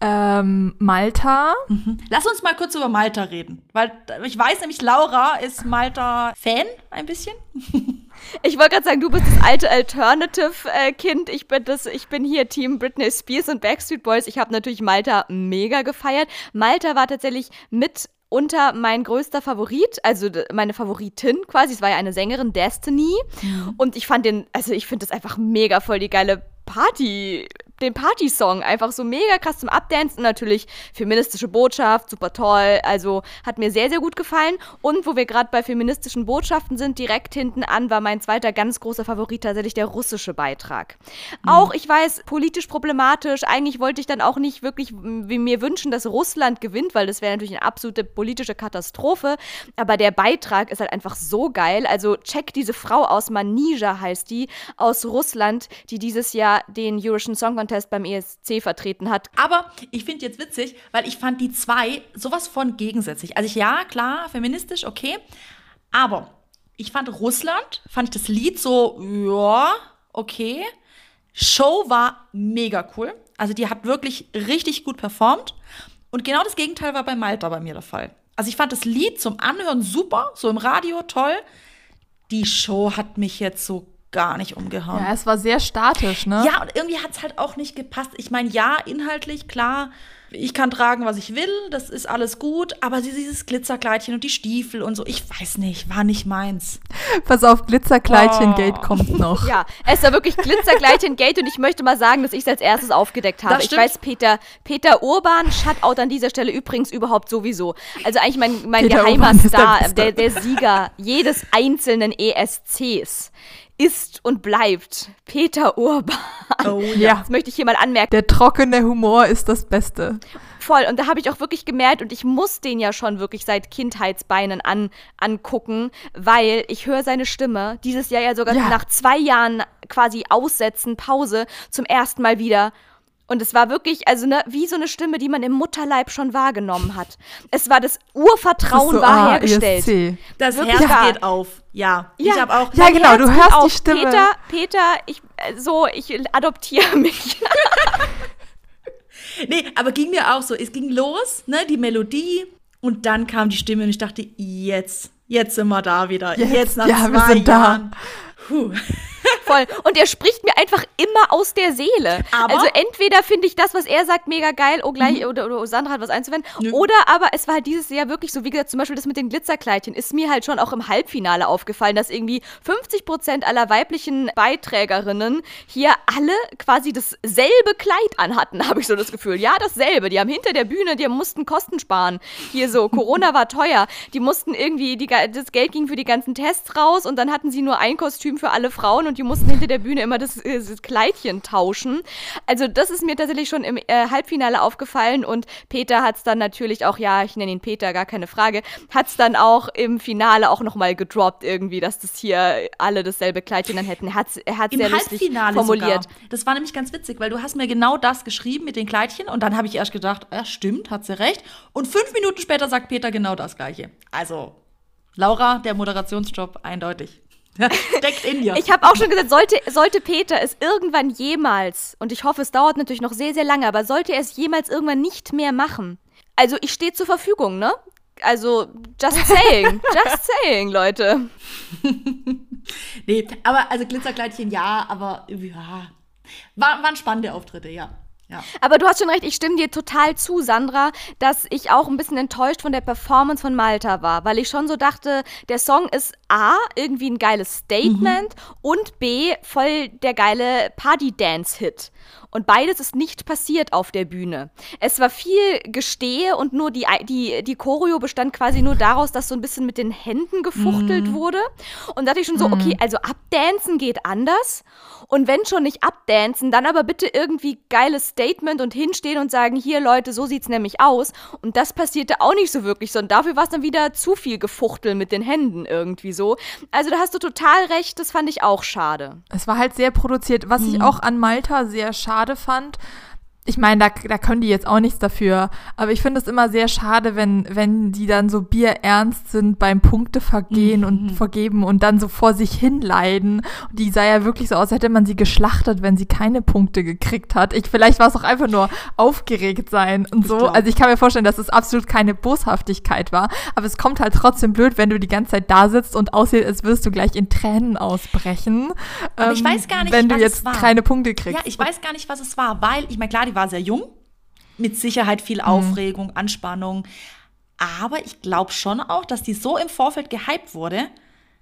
Speaker 1: ähm, Malta.
Speaker 3: Mhm. Lass uns mal kurz über Malta reden. Weil ich weiß nämlich, Laura ist Malta-Fan ein bisschen. [laughs]
Speaker 2: Ich wollte gerade sagen, du bist das alte Alternative-Kind. ich, bin ich bin hier Team Britney Spears und Backstreet Boys. Ich habe natürlich Malta mega gefeiert. Malta war tatsächlich mit unter mein größter Favorit, also meine Favoritin quasi. Es war ja eine Sängerin, Destiny. Mhm. Und ich fand den, also ich finde das einfach mega voll die geile Party, den Party-Song einfach so mega krass zum Abdancen. Natürlich feministische Botschaft, super toll. Also hat mir sehr, sehr gut gefallen. Und wo wir gerade bei feministischen Botschaften sind, direkt hinten an war mein zweiter ganz großer Favorit tatsächlich der russische Beitrag. Mhm. Auch, ich weiß, politisch problematisch. Eigentlich wollte ich dann auch nicht wirklich wie mir wünschen, dass Russland gewinnt, weil das wäre natürlich eine absolute politische Katastrophe. Aber der Beitrag ist halt einfach so geil. Also check diese Frau aus, Manija heißt die, aus Russland, die dieses Jahr den Eurovision Song Contest Contest beim ESC vertreten hat.
Speaker 3: Aber ich finde jetzt witzig, weil ich fand die zwei sowas von gegensätzlich. Also ich, ja, klar, feministisch, okay. Aber ich fand Russland, fand ich das Lied so, ja, okay. Show war mega cool. Also die hat wirklich richtig gut performt. Und genau das Gegenteil war bei Malta bei mir der Fall. Also ich fand das Lied zum Anhören super, so im Radio toll. Die Show hat mich jetzt so gar nicht umgehauen.
Speaker 1: Ja, es war sehr statisch, ne?
Speaker 3: Ja, und irgendwie hat es halt auch nicht gepasst. Ich meine, ja, inhaltlich, klar, ich kann tragen, was ich will, das ist alles gut, aber dieses Glitzerkleidchen und die Stiefel und so, ich weiß nicht, war nicht meins.
Speaker 1: Pass auf, Glitzerkleidchen-Gate oh. kommt noch. [laughs]
Speaker 2: Ja, es war wirklich Glitzerkleidchen-Gate und ich möchte mal sagen, dass ich es als erstes aufgedeckt habe. Ich weiß, Peter, Peter Urban, Shutout an dieser Stelle übrigens überhaupt sowieso. Also eigentlich mein, mein geheimer Star, der, der Sieger jedes einzelnen ESCs ist und bleibt Peter Urban.
Speaker 1: Oh ja.
Speaker 2: Das möchte ich hier mal anmerken.
Speaker 1: Der trockene Humor ist das Beste.
Speaker 2: Voll. Und da habe ich auch wirklich gemerkt, und ich muss den ja schon wirklich seit Kindheitsbeinen an, angucken, weil ich höre seine Stimme dieses Jahr ja sogar ja. nach zwei Jahren quasi Aussetzen, Pause, zum ersten Mal wieder. Und es war wirklich, also ne, wie so eine Stimme, die man im Mutterleib schon wahrgenommen hat. Es war das Urvertrauen so, war ah, hergestellt. ESC.
Speaker 3: Das wirklich Herz ja. geht auf. Ja,
Speaker 1: ja. ich habe auch. Ja, genau, du hörst auf. die Stimme.
Speaker 2: Peter, Peter, ich äh, so, ich adoptiere [laughs] mich. [laughs]
Speaker 3: nee, aber ging mir auch so. Es ging los, ne, die Melodie und dann kam die Stimme und ich dachte, jetzt, jetzt sind wir da wieder. Jetzt, jetzt nach ja, zwei wir sind Jahren. Da. Puh.
Speaker 2: Voll. Und er spricht mir einfach immer aus der Seele. Aber also entweder finde ich das, was er sagt, mega geil, oh gleich, mhm. oder, oder Sandra hat was einzuwenden. Mhm. Oder aber es war halt dieses Jahr wirklich so, wie gesagt, zum Beispiel das mit den Glitzerkleidchen, ist mir halt schon auch im Halbfinale aufgefallen, dass irgendwie 50 Prozent aller weiblichen Beiträgerinnen hier alle quasi dasselbe Kleid anhatten, [laughs] habe ich so das Gefühl. Ja, dasselbe. Die haben hinter der Bühne, die mussten Kosten sparen. Hier so, Corona war teuer. Die mussten irgendwie, die, das Geld ging für die ganzen Tests raus und dann hatten sie nur ein Kostüm für alle Frauen und die mussten hinter der Bühne immer das, äh, das Kleidchen tauschen. Also das ist mir tatsächlich schon im äh, Halbfinale aufgefallen und Peter hat es dann natürlich auch, ja, ich nenne ihn Peter, gar keine Frage, hat es dann auch im Finale auch nochmal gedroppt irgendwie, dass das hier alle dasselbe Kleidchen dann hätten. Er hat es sehr lustig formuliert. Sogar.
Speaker 3: Das war nämlich ganz witzig, weil du hast mir genau das geschrieben mit den Kleidchen und dann habe ich erst gedacht, ja stimmt, hat sie recht. Und fünf Minuten später sagt Peter genau das Gleiche. Also Laura, der Moderationsjob eindeutig. [laughs] Steckt in dir.
Speaker 2: Ich habe auch schon gesagt, sollte, sollte Peter es irgendwann jemals, und ich hoffe, es dauert natürlich noch sehr, sehr lange, aber sollte er es jemals irgendwann nicht mehr machen, also ich stehe zur Verfügung, ne? Also, just [laughs] saying, just saying, Leute. [laughs]
Speaker 3: nee, aber also Glitzerkleidchen ja, aber ja. War, waren spannende Auftritte, ja. Ja.
Speaker 2: Aber du hast schon recht, ich stimme dir total zu, Sandra, dass ich auch ein bisschen enttäuscht von der Performance von Malta war, weil ich schon so dachte, der Song ist A, irgendwie ein geiles Statement mhm. und B, voll der geile Party-Dance-Hit. Und beides ist nicht passiert auf der Bühne. Es war viel Gestehe und nur die, die, die Choreo bestand quasi nur daraus, dass so ein bisschen mit den Händen gefuchtelt mm. wurde. Und da dachte ich schon so, mm. okay, also abdancen geht anders. Und wenn schon nicht abdancen, dann aber bitte irgendwie geiles Statement und hinstehen und sagen, hier Leute, so sieht's nämlich aus. Und das passierte auch nicht so wirklich, sondern dafür war es dann wieder zu viel Gefuchtel mit den Händen irgendwie so. Also da hast du total recht, das fand ich auch schade.
Speaker 1: Es war halt sehr produziert, was mm. ich auch an Malta sehr schade fand, ich meine, da, da können die jetzt auch nichts dafür. Aber ich finde es immer sehr schade, wenn, wenn die dann so bierernst sind beim Punktevergehen mhm. und vergeben und dann so vor sich hin leiden. Und die sah ja wirklich so aus, als hätte man sie geschlachtet, wenn sie keine Punkte gekriegt hat. Ich, vielleicht war es auch einfach nur aufgeregt sein und so. Also ich kann mir vorstellen, dass es absolut keine Boshaftigkeit war. Aber es kommt halt trotzdem blöd, wenn du die ganze Zeit da sitzt und aussieht, als würdest du gleich in Tränen ausbrechen.
Speaker 3: Aber ähm, ich weiß gar nicht,
Speaker 1: wenn du jetzt keine Punkte kriegst.
Speaker 3: Ja, ich weiß gar nicht, was es war, weil, ich meine, klar, die die war sehr jung, mit Sicherheit viel mhm. Aufregung, mhm. Anspannung. Aber ich glaube schon auch, dass die so im Vorfeld gehypt wurde,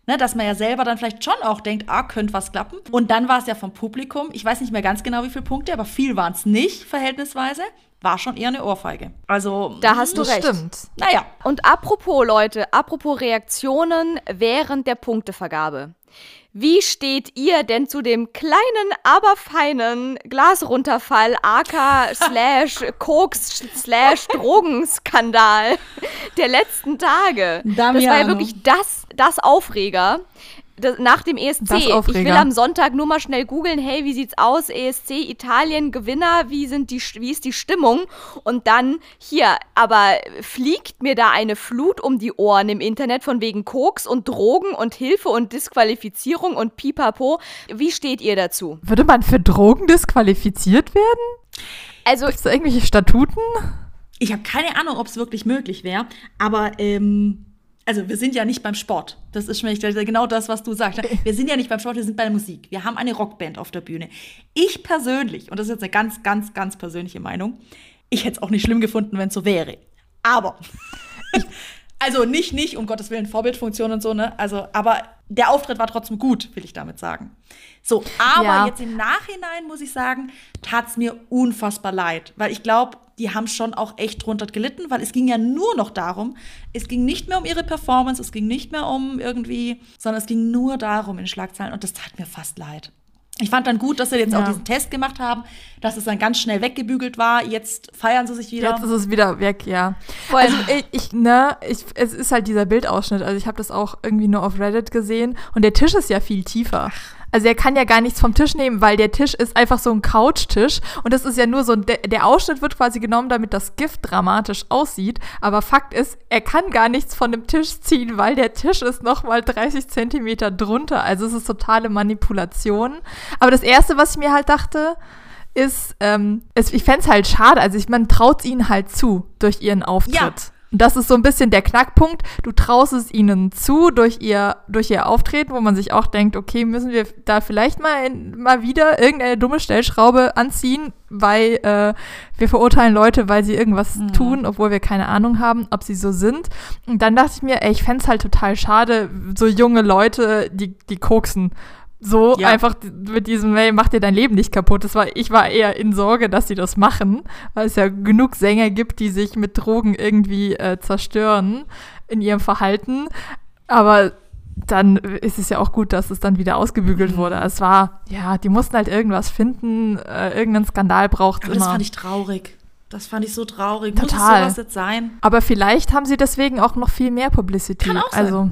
Speaker 3: ne, dass man ja selber dann vielleicht schon auch denkt, ah, könnte was klappen. Und dann war es ja vom Publikum, ich weiß nicht mehr ganz genau, wie viele Punkte, aber viel waren es nicht, verhältnisweise. War schon eher eine Ohrfeige. Also.
Speaker 2: Da hast du recht.
Speaker 1: Stimmt.
Speaker 2: Naja. Und apropos, Leute, apropos Reaktionen während der Punktevergabe. Wie steht ihr denn zu dem kleinen, aber feinen Glasrunterfall, AK slash Koks slash Drogenskandal der letzten Tage? Damiano. Das war ja wirklich das, das Aufreger nach dem ESC. Ich will am Sonntag nur mal schnell googeln, hey, wie sieht's aus? ESC Italien Gewinner, wie sind die wie ist die Stimmung? Und dann hier, aber fliegt mir da eine Flut um die Ohren im Internet von wegen Koks und Drogen und Hilfe und Disqualifizierung und Pipapo. Wie steht ihr dazu?
Speaker 1: Würde man für Drogen disqualifiziert werden? Also Gibt's da irgendwelche Statuten?
Speaker 3: Ich habe keine Ahnung, ob es wirklich möglich wäre, aber ähm also wir sind ja nicht beim Sport. Das ist schon genau das, was du sagst. [laughs] Wir sind ja nicht beim Sport, wir sind bei der Musik. Wir haben eine Rockband auf der Bühne. Ich persönlich, und das ist jetzt eine ganz, ganz, ganz persönliche Meinung, ich hätte es auch nicht schlimm gefunden, wenn es so wäre. Aber, [laughs] also nicht, nicht, um Gottes Willen, Vorbildfunktion und so, ne? Also, aber der Auftritt war trotzdem gut, will ich damit sagen. So, aber ja. jetzt im Nachhinein muss ich sagen, tat es mir unfassbar leid, weil ich glaube, die haben schon auch echt drunter gelitten, weil es ging ja nur noch darum, es ging nicht mehr um ihre Performance, es ging nicht mehr um irgendwie, sondern es ging nur darum in Schlagzeilen und das tat mir fast leid. Ich fand dann gut, dass sie jetzt ja. auch diesen Test gemacht haben, dass es dann ganz schnell weggebügelt war. Jetzt feiern sie sich wieder.
Speaker 1: Jetzt ist es wieder weg, ja. Voll. Also ich, ich, ne, ich, es ist halt dieser Bildausschnitt. Also ich habe das auch irgendwie nur auf Reddit gesehen und der Tisch ist ja viel tiefer. Ach. Also er kann ja gar nichts vom Tisch nehmen, weil der Tisch ist einfach so ein Couchtisch und das ist ja nur so, der, der Ausschnitt wird quasi genommen, damit das Gift dramatisch aussieht. Aber Fakt ist, er kann gar nichts von dem Tisch ziehen, weil der Tisch ist nochmal 30 Zentimeter drunter. Also es ist totale Manipulation. Aber das Erste, was ich mir halt dachte, ist, ähm, ist ich fände es halt schade. Also ich, man traut ihnen halt zu durch ihren Auftritt. Ja. Und das ist so ein bisschen der Knackpunkt. Du traust es ihnen zu durch ihr, durch ihr Auftreten, wo man sich auch denkt, okay, müssen wir da vielleicht mal, in, mal wieder irgendeine dumme Stellschraube anziehen, weil äh, wir verurteilen Leute, weil sie irgendwas mhm. tun, obwohl wir keine Ahnung haben, ob sie so sind. Und dann dachte ich mir, ey, ich fände es halt total schade, so junge Leute, die, die koksen so ja. einfach mit diesem, hey, mach dir dein Leben nicht kaputt. Das war, ich war eher in Sorge, dass sie das machen, weil es ja genug Sänger gibt, die sich mit Drogen irgendwie äh, zerstören in ihrem Verhalten. Aber dann ist es ja auch gut, dass es dann wieder ausgebügelt wurde. Mhm. Es war, ja, die mussten halt irgendwas finden, äh, irgendeinen Skandal braucht es immer.
Speaker 3: Das fand ich traurig. Das fand ich so traurig.
Speaker 1: Total. Muss es sowas jetzt sein? Aber vielleicht haben sie deswegen auch noch viel mehr Publicity.
Speaker 3: Kann auch sein.
Speaker 1: Also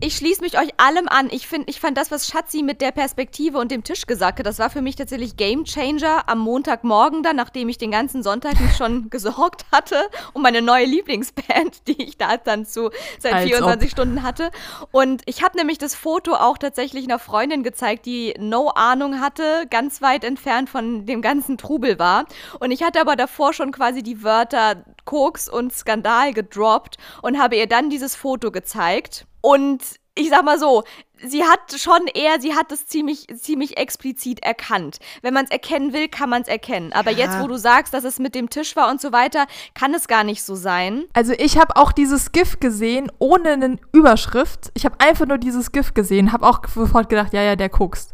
Speaker 2: ich schließe mich euch allem an. Ich finde, ich fand das, was Schatzi mit der Perspektive und dem Tisch gesagt hat, das war für mich tatsächlich Game Changer am Montagmorgen dann, nachdem ich den ganzen Sonntag nicht schon [laughs] gesorgt hatte um meine neue Lieblingsband, die ich da dann zu seit Als 24 ob. Stunden hatte. Und ich habe nämlich das Foto auch tatsächlich einer Freundin gezeigt, die no Ahnung hatte, ganz weit entfernt von dem ganzen Trubel war. Und ich hatte aber davor schon quasi die Wörter Koks und Skandal gedroppt und habe ihr dann dieses Foto gezeigt. Und ich sag mal so, sie hat schon eher, sie hat es ziemlich, ziemlich explizit erkannt. Wenn man es erkennen will, kann man es erkennen. Aber ja. jetzt, wo du sagst, dass es mit dem Tisch war und so weiter, kann es gar nicht so sein.
Speaker 1: Also ich habe auch dieses GIF gesehen, ohne eine Überschrift. Ich habe einfach nur dieses GIF gesehen, habe auch sofort gedacht, ja, ja, der guckst.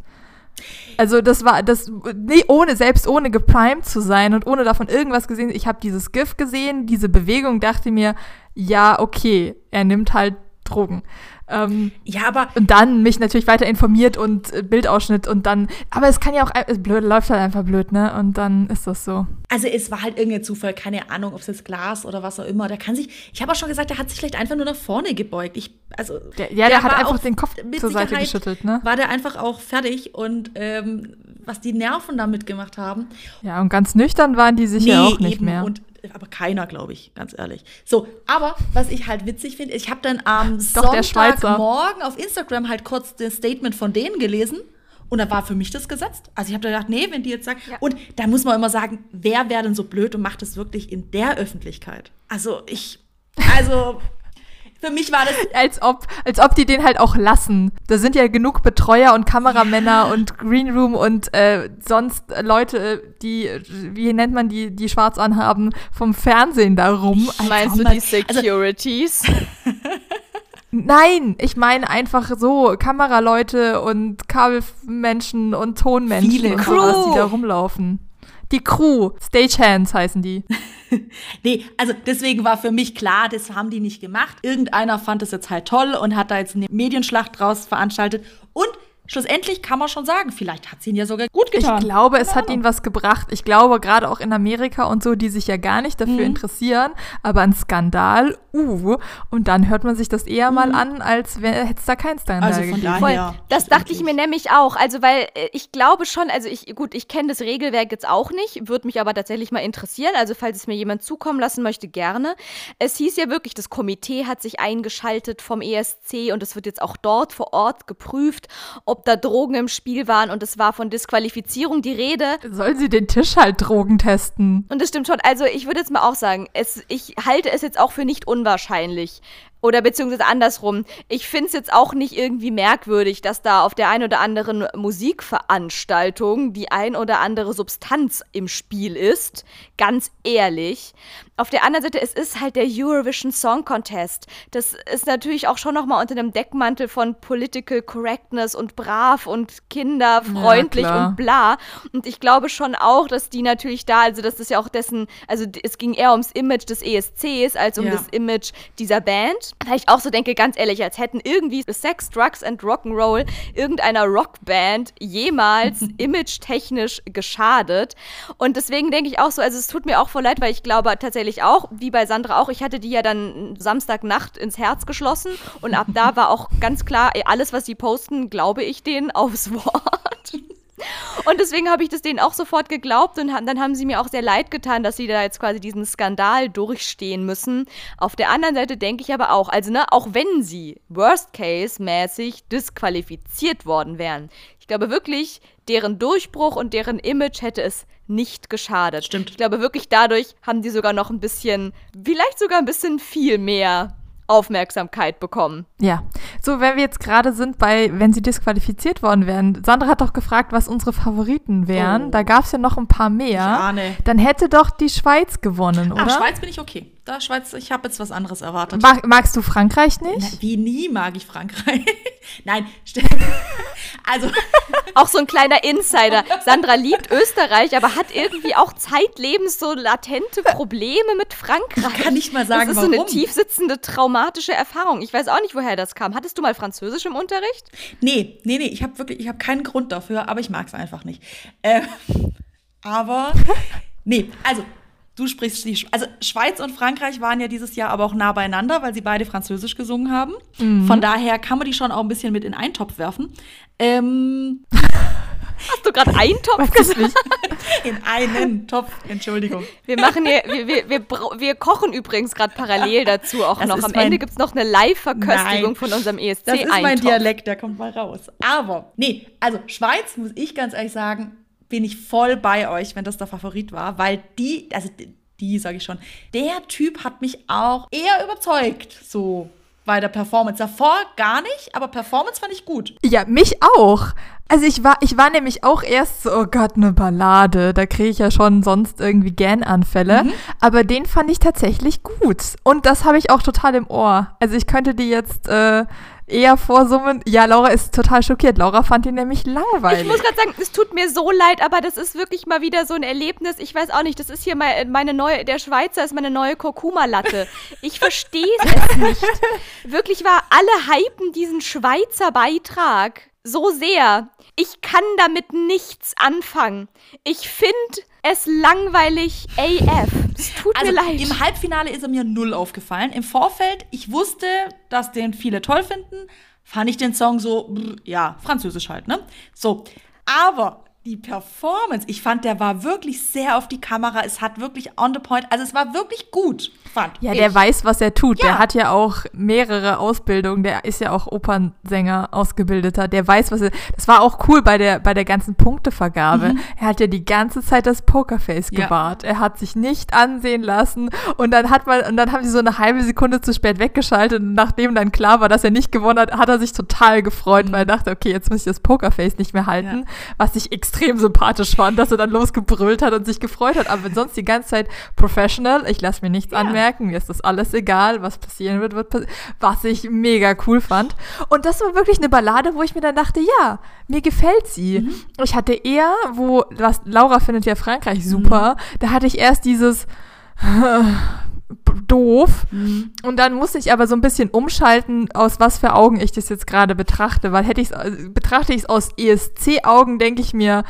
Speaker 1: Also das war das nee, ohne selbst ohne geprimed zu sein und ohne davon irgendwas gesehen. Ich habe dieses GIF gesehen, diese Bewegung, dachte mir, ja, okay, er nimmt halt Drogen. Ähm,
Speaker 3: ja, aber.
Speaker 1: Und dann mich natürlich weiter informiert und äh, Bildausschnitt und dann. Aber es kann ja auch. Es blöd, läuft halt einfach blöd, ne? Und dann ist das so.
Speaker 3: Also, es war halt irgendein Zufall, keine Ahnung, ob es jetzt Glas oder was auch immer. Der kann sich. Ich habe auch schon gesagt, der hat sich vielleicht einfach nur nach vorne gebeugt. Ich, also,
Speaker 1: der, ja, der, der hat einfach den Kopf zur Seite geschüttelt, ne?
Speaker 3: War der einfach auch fertig und ähm, was die Nerven da mitgemacht haben.
Speaker 1: Ja, und ganz nüchtern waren die sicher
Speaker 3: Nee,
Speaker 1: auch nicht
Speaker 3: eben.
Speaker 1: mehr.
Speaker 3: Und, aber keiner, glaube ich, ganz ehrlich. So, aber was ich halt witzig finde, ich habe dann am. Sonntagmorgen auf Instagram halt kurz das Statement von denen gelesen. Und da war für mich das gesetzt. Also ich habe da gedacht, nee, wenn die jetzt sagen. Und da muss man immer sagen, wer wäre denn so blöd und macht es wirklich in der Öffentlichkeit? Also ich, also für mich war das
Speaker 1: als ob, als ob die den halt auch lassen. Da sind ja genug Betreuer und Kameramänner und Greenroom und äh, sonst Leute, äh, die, äh, wie nennt man die, die schwarz anhaben, vom Fernsehen da rum. Als
Speaker 2: Meinst du die Securities? [laughs]
Speaker 1: Nein, ich meine einfach so Kameraleute und Kabelmenschen und Tonmenschen
Speaker 3: Viele
Speaker 1: und sowas, die da rumlaufen. Die Crew, Stagehands heißen die. [laughs]
Speaker 3: Nee, also deswegen war für mich klar, das haben die nicht gemacht. Irgendeiner fand es jetzt halt toll und hat da jetzt eine Medienschlacht draus veranstaltet. Und schlussendlich kann man schon sagen, vielleicht hat es ihnen ja sogar gut
Speaker 1: Ich
Speaker 3: getan.
Speaker 1: glaube, es hat ihnen was gebracht. Ich glaube, gerade auch in Amerika und so, die sich ja gar nicht dafür
Speaker 3: Mhm.
Speaker 1: interessieren, aber ein Skandal, uh, und dann hört man sich das eher mal an, als hätte es da keinen Skandal
Speaker 3: Mhm. Also von
Speaker 1: gegeben.
Speaker 3: daher.
Speaker 2: Voll. Das dachte ich mir nämlich auch. Also, weil äh, ich glaube schon, also ich, gut, ich kenne das Regelwerk jetzt auch nicht, würde mich aber tatsächlich mal interessieren. Also, falls es mir jemand zukommen lassen möchte, gerne. Es hieß ja wirklich, das Komitee hat sich eingeschaltet vom ESC und es wird jetzt auch dort vor Ort geprüft, ob da Drogen im Spiel waren und es war von Disqualifizierung die Rede.
Speaker 1: Sollen sie den Tisch halt Drogen testen?
Speaker 2: Und das stimmt schon. Also ich würde jetzt mal auch sagen, es, ich halte es jetzt auch für nicht unwahrscheinlich. Oder beziehungsweise andersrum. Ich finde es jetzt auch nicht irgendwie merkwürdig, dass da auf der einen oder anderen Musikveranstaltung die ein oder andere Substanz im Spiel ist. Ganz ehrlich. Auf der anderen Seite, es ist halt der Eurovision Song Contest. Das ist natürlich auch schon nochmal unter einem Deckmantel von Political Correctness und brav und kinderfreundlich
Speaker 1: Ja,
Speaker 2: und bla. Und ich glaube schon auch, dass die natürlich da, also das ist ja auch dessen, also es ging eher ums Image des ESCs als um
Speaker 3: Ja.
Speaker 2: das Image dieser Band. Weil ich auch so denke, ganz ehrlich, als hätten irgendwie Sex, Drugs and Rock'n'Roll irgendeiner Rockband jemals [laughs] image-technisch geschadet. Und deswegen denke ich auch so, also es tut mir auch voll leid, weil ich glaube tatsächlich auch, wie bei Sandra auch, ich hatte die ja dann Samstagnacht ins Herz geschlossen und ab da war auch ganz klar, alles, was sie posten, glaube ich denen aufs [laughs] Wort. Und deswegen habe ich das denen auch sofort geglaubt und dann haben sie mir auch sehr leid getan, dass sie da jetzt quasi diesen Skandal durchstehen müssen. Auf der anderen Seite denke ich aber auch, also ne, auch wenn sie Worst Case mäßig disqualifiziert worden wären, ich glaube wirklich, deren Durchbruch und deren Image hätte es nicht geschadet.
Speaker 3: Stimmt.
Speaker 2: Ich glaube wirklich, dadurch haben die sogar noch ein bisschen, vielleicht sogar ein bisschen viel mehr Aufmerksamkeit bekommen.
Speaker 1: Ja. So, wenn wir jetzt gerade sind bei, wenn sie disqualifiziert worden wären. Sandra hat doch gefragt, was unsere Favoriten wären.
Speaker 3: Oh.
Speaker 1: Da gab es ja noch ein paar mehr.
Speaker 3: Ich ahne.
Speaker 1: Dann hätte doch die Schweiz gewonnen,
Speaker 3: Ah,
Speaker 1: oder?
Speaker 3: Schweiz bin ich okay. Da Schweiz, ich habe jetzt was anderes erwartet.
Speaker 1: Mag, magst du Frankreich nicht?
Speaker 3: Na, wie nie mag ich Frankreich. [laughs] Nein, [laughs] also [laughs]
Speaker 2: Auch so ein kleiner Insider. Sandra liebt Österreich, aber hat irgendwie auch zeitlebens so latente Probleme mit Frankreich.
Speaker 3: Ich kann nicht mal sagen,
Speaker 2: Das ist so eine
Speaker 3: warum.
Speaker 2: tiefsitzende, traumatische Erfahrung. Ich weiß auch nicht, woher das kam. Hattest du mal Französisch im Unterricht?
Speaker 3: Nee, nee, nee, ich habe wirklich, ich habe keinen Grund dafür, aber ich mag es einfach nicht. Äh, aber, nee, also, du sprichst die, Sch- also Schweiz und Frankreich waren ja dieses Jahr aber auch nah beieinander, weil sie beide Französisch gesungen haben. Von daher kann man die schon auch ein bisschen mit in einen Topf werfen. Ähm, [laughs]
Speaker 2: Hast du gerade Eintopf
Speaker 1: Weiß
Speaker 2: gesagt?
Speaker 1: nicht. [laughs]
Speaker 3: in einen Topf, Entschuldigung.
Speaker 2: Wir machen hier, wir, wir, wir, wir kochen übrigens gerade parallel dazu auch
Speaker 3: Das
Speaker 2: noch. Am Ende gibt es noch eine Live-Verköstigung von unserem ESC.
Speaker 3: Das ist mein. Dialekt, der kommt mal raus. Aber, nee, also Schweiz, muss ich ganz ehrlich sagen, bin ich voll bei euch, wenn das der Favorit war, weil die, also die, sage ich schon, der Typ hat mich auch eher überzeugt, so bei der Performance. Davor gar nicht, aber Performance fand ich gut.
Speaker 1: Ja, mich auch. Also ich war, ich war nämlich auch erst so, oh Gott, eine Ballade. Da kriege ich ja schon sonst irgendwie Gähnanfälle.
Speaker 3: Mhm.
Speaker 1: Aber den fand ich tatsächlich gut. Und das habe ich auch total im Ohr. Also ich könnte die jetzt äh, eher vorsummen. Ja, Laura ist total schockiert. Laura fand ihn nämlich langweilig.
Speaker 2: Ich muss gerade sagen, es tut mir so leid, aber das ist wirklich mal wieder so ein Erlebnis. Ich weiß auch nicht, das ist hier mal meine neue, der Schweizer ist meine neue Kurkuma-Latte. Ich verstehe es nicht. [laughs] Wirklich war, alle hypen diesen Schweizer Beitrag so sehr. Ich kann damit nichts anfangen. Ich finde es langweilig AF. Es tut
Speaker 3: Also
Speaker 2: mir leid.
Speaker 3: im Halbfinale ist er mir null aufgefallen. Im Vorfeld, ich wusste, dass den viele toll finden, fand ich den Song so, ja, französisch halt, ne? So, aber die Performance, ich fand, der war wirklich sehr auf die Kamera. Es hat wirklich on the point. Also es war wirklich gut, fand
Speaker 1: Ja,
Speaker 3: ich.
Speaker 1: der weiß, was er tut.
Speaker 3: Ja.
Speaker 1: Der hat ja auch mehrere Ausbildungen. Der ist ja auch Opernsänger ausgebildeter. Der weiß, was er. Das war auch cool bei der, bei der ganzen Punktevergabe. Er hat ja die ganze Zeit das Pokerface
Speaker 3: Mhm. Ja.
Speaker 1: gewahrt. Er hat sich nicht ansehen lassen. Und dann hat man, und dann haben sie so eine halbe Sekunde zu spät weggeschaltet. Und nachdem dann klar war, dass er nicht gewonnen hat, hat er sich total gefreut, weil er dachte, okay, jetzt muss ich das Pokerface nicht mehr halten.
Speaker 3: Mhm. Ja.
Speaker 1: Was ich extrem sympathisch fand, dass er dann losgebrüllt hat und sich gefreut hat. Aber sonst die ganze Zeit professional. Ich lasse mir nichts
Speaker 3: Ja.
Speaker 1: Anmerken. Mir ist das alles egal. Was passieren wird, wird passieren. Was ich mega cool fand. Und das war wirklich eine Ballade, wo ich mir dann dachte, ja, mir gefällt sie.
Speaker 3: Mhm.
Speaker 1: Ich hatte eher, wo, was Laura findet ja Frankreich super,
Speaker 3: Mhm.
Speaker 1: da hatte ich erst dieses [laughs] doof.
Speaker 3: Mhm.
Speaker 1: Und dann musste ich aber so ein bisschen umschalten, aus was für Augen ich das jetzt gerade betrachte, weil hätte ich betrachte ich es aus ESC-Augen, denke ich mir,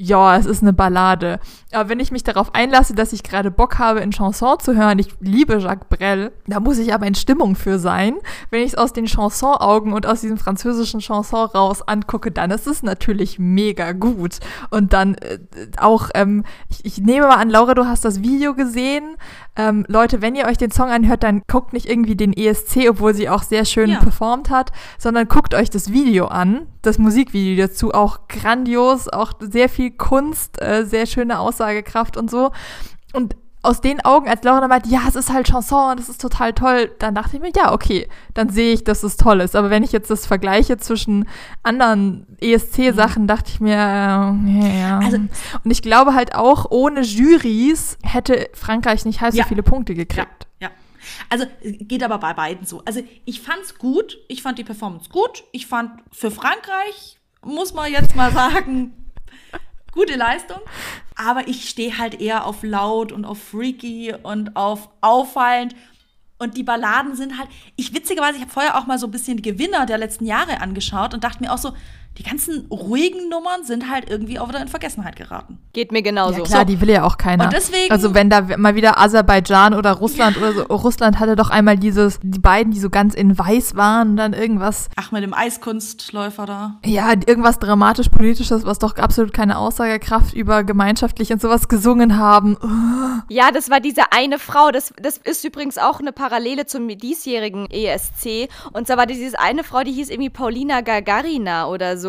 Speaker 1: ja, es ist eine Ballade. Aber wenn ich mich darauf einlasse, dass ich gerade Bock habe, in Chanson zu hören, ich liebe Jacques Brel, da muss ich aber in Stimmung für sein. Wenn ich es aus den Chanson-Augen und aus diesem französischen Chanson raus angucke, dann ist es natürlich mega gut. Und dann äh, auch, ähm, ich, ich nehme mal an, Laura, du hast das Video gesehen. Ähm, Leute, wenn ihr euch den Song anhört, dann guckt nicht irgendwie den ESC, obwohl sie auch sehr schön
Speaker 3: Ja.
Speaker 1: performt hat, sondern guckt euch das Video an, das Musikvideo dazu, auch grandios, auch sehr viel Kunst, äh, sehr schöne Aussagekraft und so. Und aus den Augen, als Laura dann meinte, ja, es ist halt Chanson, das ist total toll, dann dachte ich mir, ja, okay, dann sehe ich, dass es toll ist. Aber wenn ich jetzt das vergleiche zwischen anderen ESC-Sachen, dachte ich mir, äh, ja.
Speaker 3: Also-
Speaker 1: und ich glaube halt auch, ohne Juries hätte Frankreich nicht halb
Speaker 3: Ja.
Speaker 1: so viele Punkte gekriegt.
Speaker 3: Ja, ja. Also äh, geht aber bei beiden so. Also ich fand's gut, ich fand die Performance gut. Ich fand für Frankreich, muss man jetzt mal sagen, gute Leistung. Aber ich stehe halt eher auf laut und auf freaky und auf auffallend. Und die Balladen sind halt, ich witzigerweise, ich habe vorher auch mal so ein bisschen Gewinner der letzten Jahre angeschaut und dachte mir auch so, die ganzen ruhigen Nummern sind halt irgendwie auch wieder in Vergessenheit geraten.
Speaker 2: Geht mir genauso.
Speaker 1: Ja klar, die will ja auch keiner.
Speaker 3: Und deswegen-
Speaker 1: also wenn da mal wieder Aserbaidschan oder Russland oder so, Russland hatte doch einmal dieses, die beiden, die so ganz in weiß waren und dann irgendwas,
Speaker 3: Ach, mit dem Eiskunstläufer da.
Speaker 1: ja, irgendwas dramatisch politisches, was doch absolut keine Aussagekraft über gemeinschaftlich und sowas gesungen haben.
Speaker 2: Ja, das war diese eine Frau. Das, das ist übrigens auch eine Parallele zum diesjährigen ESC. Und zwar war diese eine Frau, die hieß irgendwie Paulina Gagarina oder so.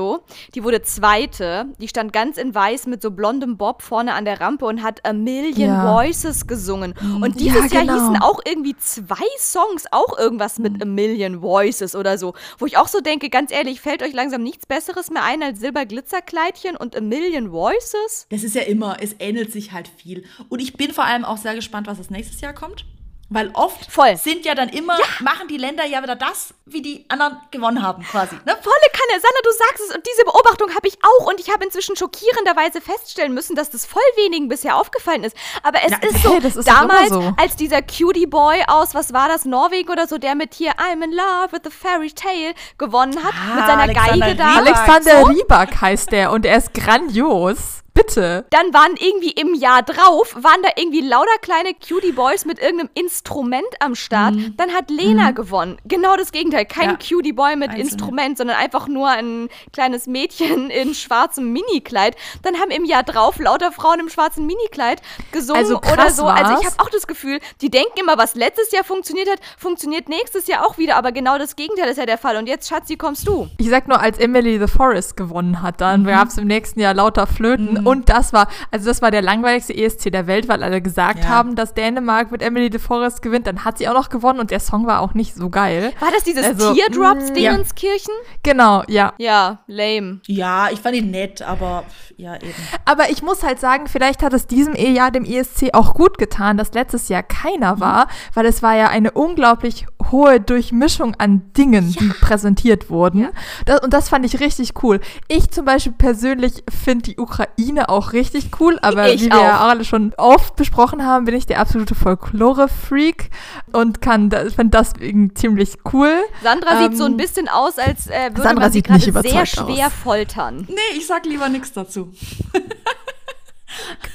Speaker 2: Die wurde Zweite. Die stand ganz in weiß mit so blondem Bob vorne an der Rampe und hat A Million
Speaker 1: Ja.
Speaker 2: Voices gesungen. Und
Speaker 1: Ja,
Speaker 2: dieses Jahr
Speaker 1: genau.
Speaker 2: hießen auch irgendwie zwei Songs auch irgendwas mit A Million Voices oder so. Wo ich auch so denke, ganz ehrlich, fällt euch langsam nichts Besseres mehr ein als Silberglitzerkleidchen und A Million Voices?
Speaker 3: Das ist ja immer, es ähnelt sich halt viel. Und ich bin vor allem auch sehr gespannt, was das nächstes Jahr kommt. Weil oft
Speaker 2: Voll.
Speaker 3: sind ja dann immer, machen die Länder ja wieder das, wie die anderen gewonnen haben, quasi. Ne?
Speaker 2: Volle Kanne, Sandra, du sagst es und diese Beobachtung habe ich auch und ich habe inzwischen schockierenderweise feststellen müssen, dass das voll wenigen bisher aufgefallen ist. Aber es
Speaker 1: Ja,
Speaker 2: ist so,
Speaker 1: ist
Speaker 2: damals,
Speaker 1: so.
Speaker 2: als dieser Cutie Boy aus, was war das, Norwegen oder so, der mit hier I'm in love with the fairy tale gewonnen hat,
Speaker 3: Ah,
Speaker 2: mit seiner
Speaker 3: Alexander
Speaker 2: Geige da.
Speaker 3: Rybak.
Speaker 1: Alexander
Speaker 2: So.
Speaker 1: Rybak heißt der und er ist grandios. Bitte.
Speaker 2: Dann waren irgendwie im Jahr drauf, waren da irgendwie lauter kleine Cutie Boys mit irgendeinem Instrument am Start. Dann hat Lena gewonnen. Genau das Gegenteil. Kein
Speaker 3: Ja.
Speaker 2: Cutie Boy mit
Speaker 3: Einzelne.
Speaker 2: Instrument, sondern einfach nur ein kleines Mädchen [laughs] in schwarzem Minikleid. Dann haben im Jahr drauf lauter Frauen im schwarzen Minikleid gesungen
Speaker 1: Also
Speaker 2: oder so. Also ich
Speaker 1: war's.
Speaker 2: habe auch das Gefühl, die denken immer, was letztes Jahr funktioniert hat, funktioniert nächstes Jahr auch wieder. Aber genau das Gegenteil ist ja der Fall. Und jetzt, Schatzi, kommst du.
Speaker 1: Ich sag nur, als Emily the Forest gewonnen hat, dann
Speaker 3: Mhm.
Speaker 1: gab es im nächsten Jahr lauter Flöten. Und das war, also das war der langweiligste ESC der Welt, weil alle gesagt
Speaker 3: Ja.
Speaker 1: haben, dass Dänemark mit Emily the Forest gewinnt. Dann hat sie auch noch gewonnen und der Song war auch nicht so geil.
Speaker 2: War das dieses
Speaker 1: Also,
Speaker 2: Teardrops
Speaker 1: mm,
Speaker 2: Dingenskirchen?
Speaker 1: Genau, ja.
Speaker 2: Ja, lame.
Speaker 3: Ja, ich fand ihn nett, aber ja, eben.
Speaker 1: Aber ich muss halt sagen, vielleicht hat es diesem Jahr dem ESC auch gut getan, dass letztes Jahr keiner war, weil es war ja eine unglaublich hohe Durchmischung an Dingen, die präsentiert wurden. Das, und das fand ich richtig cool. Ich zum Beispiel persönlich finde die Ukraine auch richtig cool, aber
Speaker 2: Ich
Speaker 1: wie wir ja
Speaker 2: auch.
Speaker 1: alle schon oft besprochen haben, bin ich der absolute Folklore-Freak und kann, finde das irgendwie ziemlich cool.
Speaker 2: Sandra sieht so ein
Speaker 1: Ähm,
Speaker 2: bisschen aus, als äh, würde
Speaker 1: Sandra
Speaker 2: man sie
Speaker 1: sieht nicht
Speaker 2: gerade sehr schwer
Speaker 1: aus.
Speaker 2: foltern.
Speaker 3: Nee, ich sag lieber nichts dazu.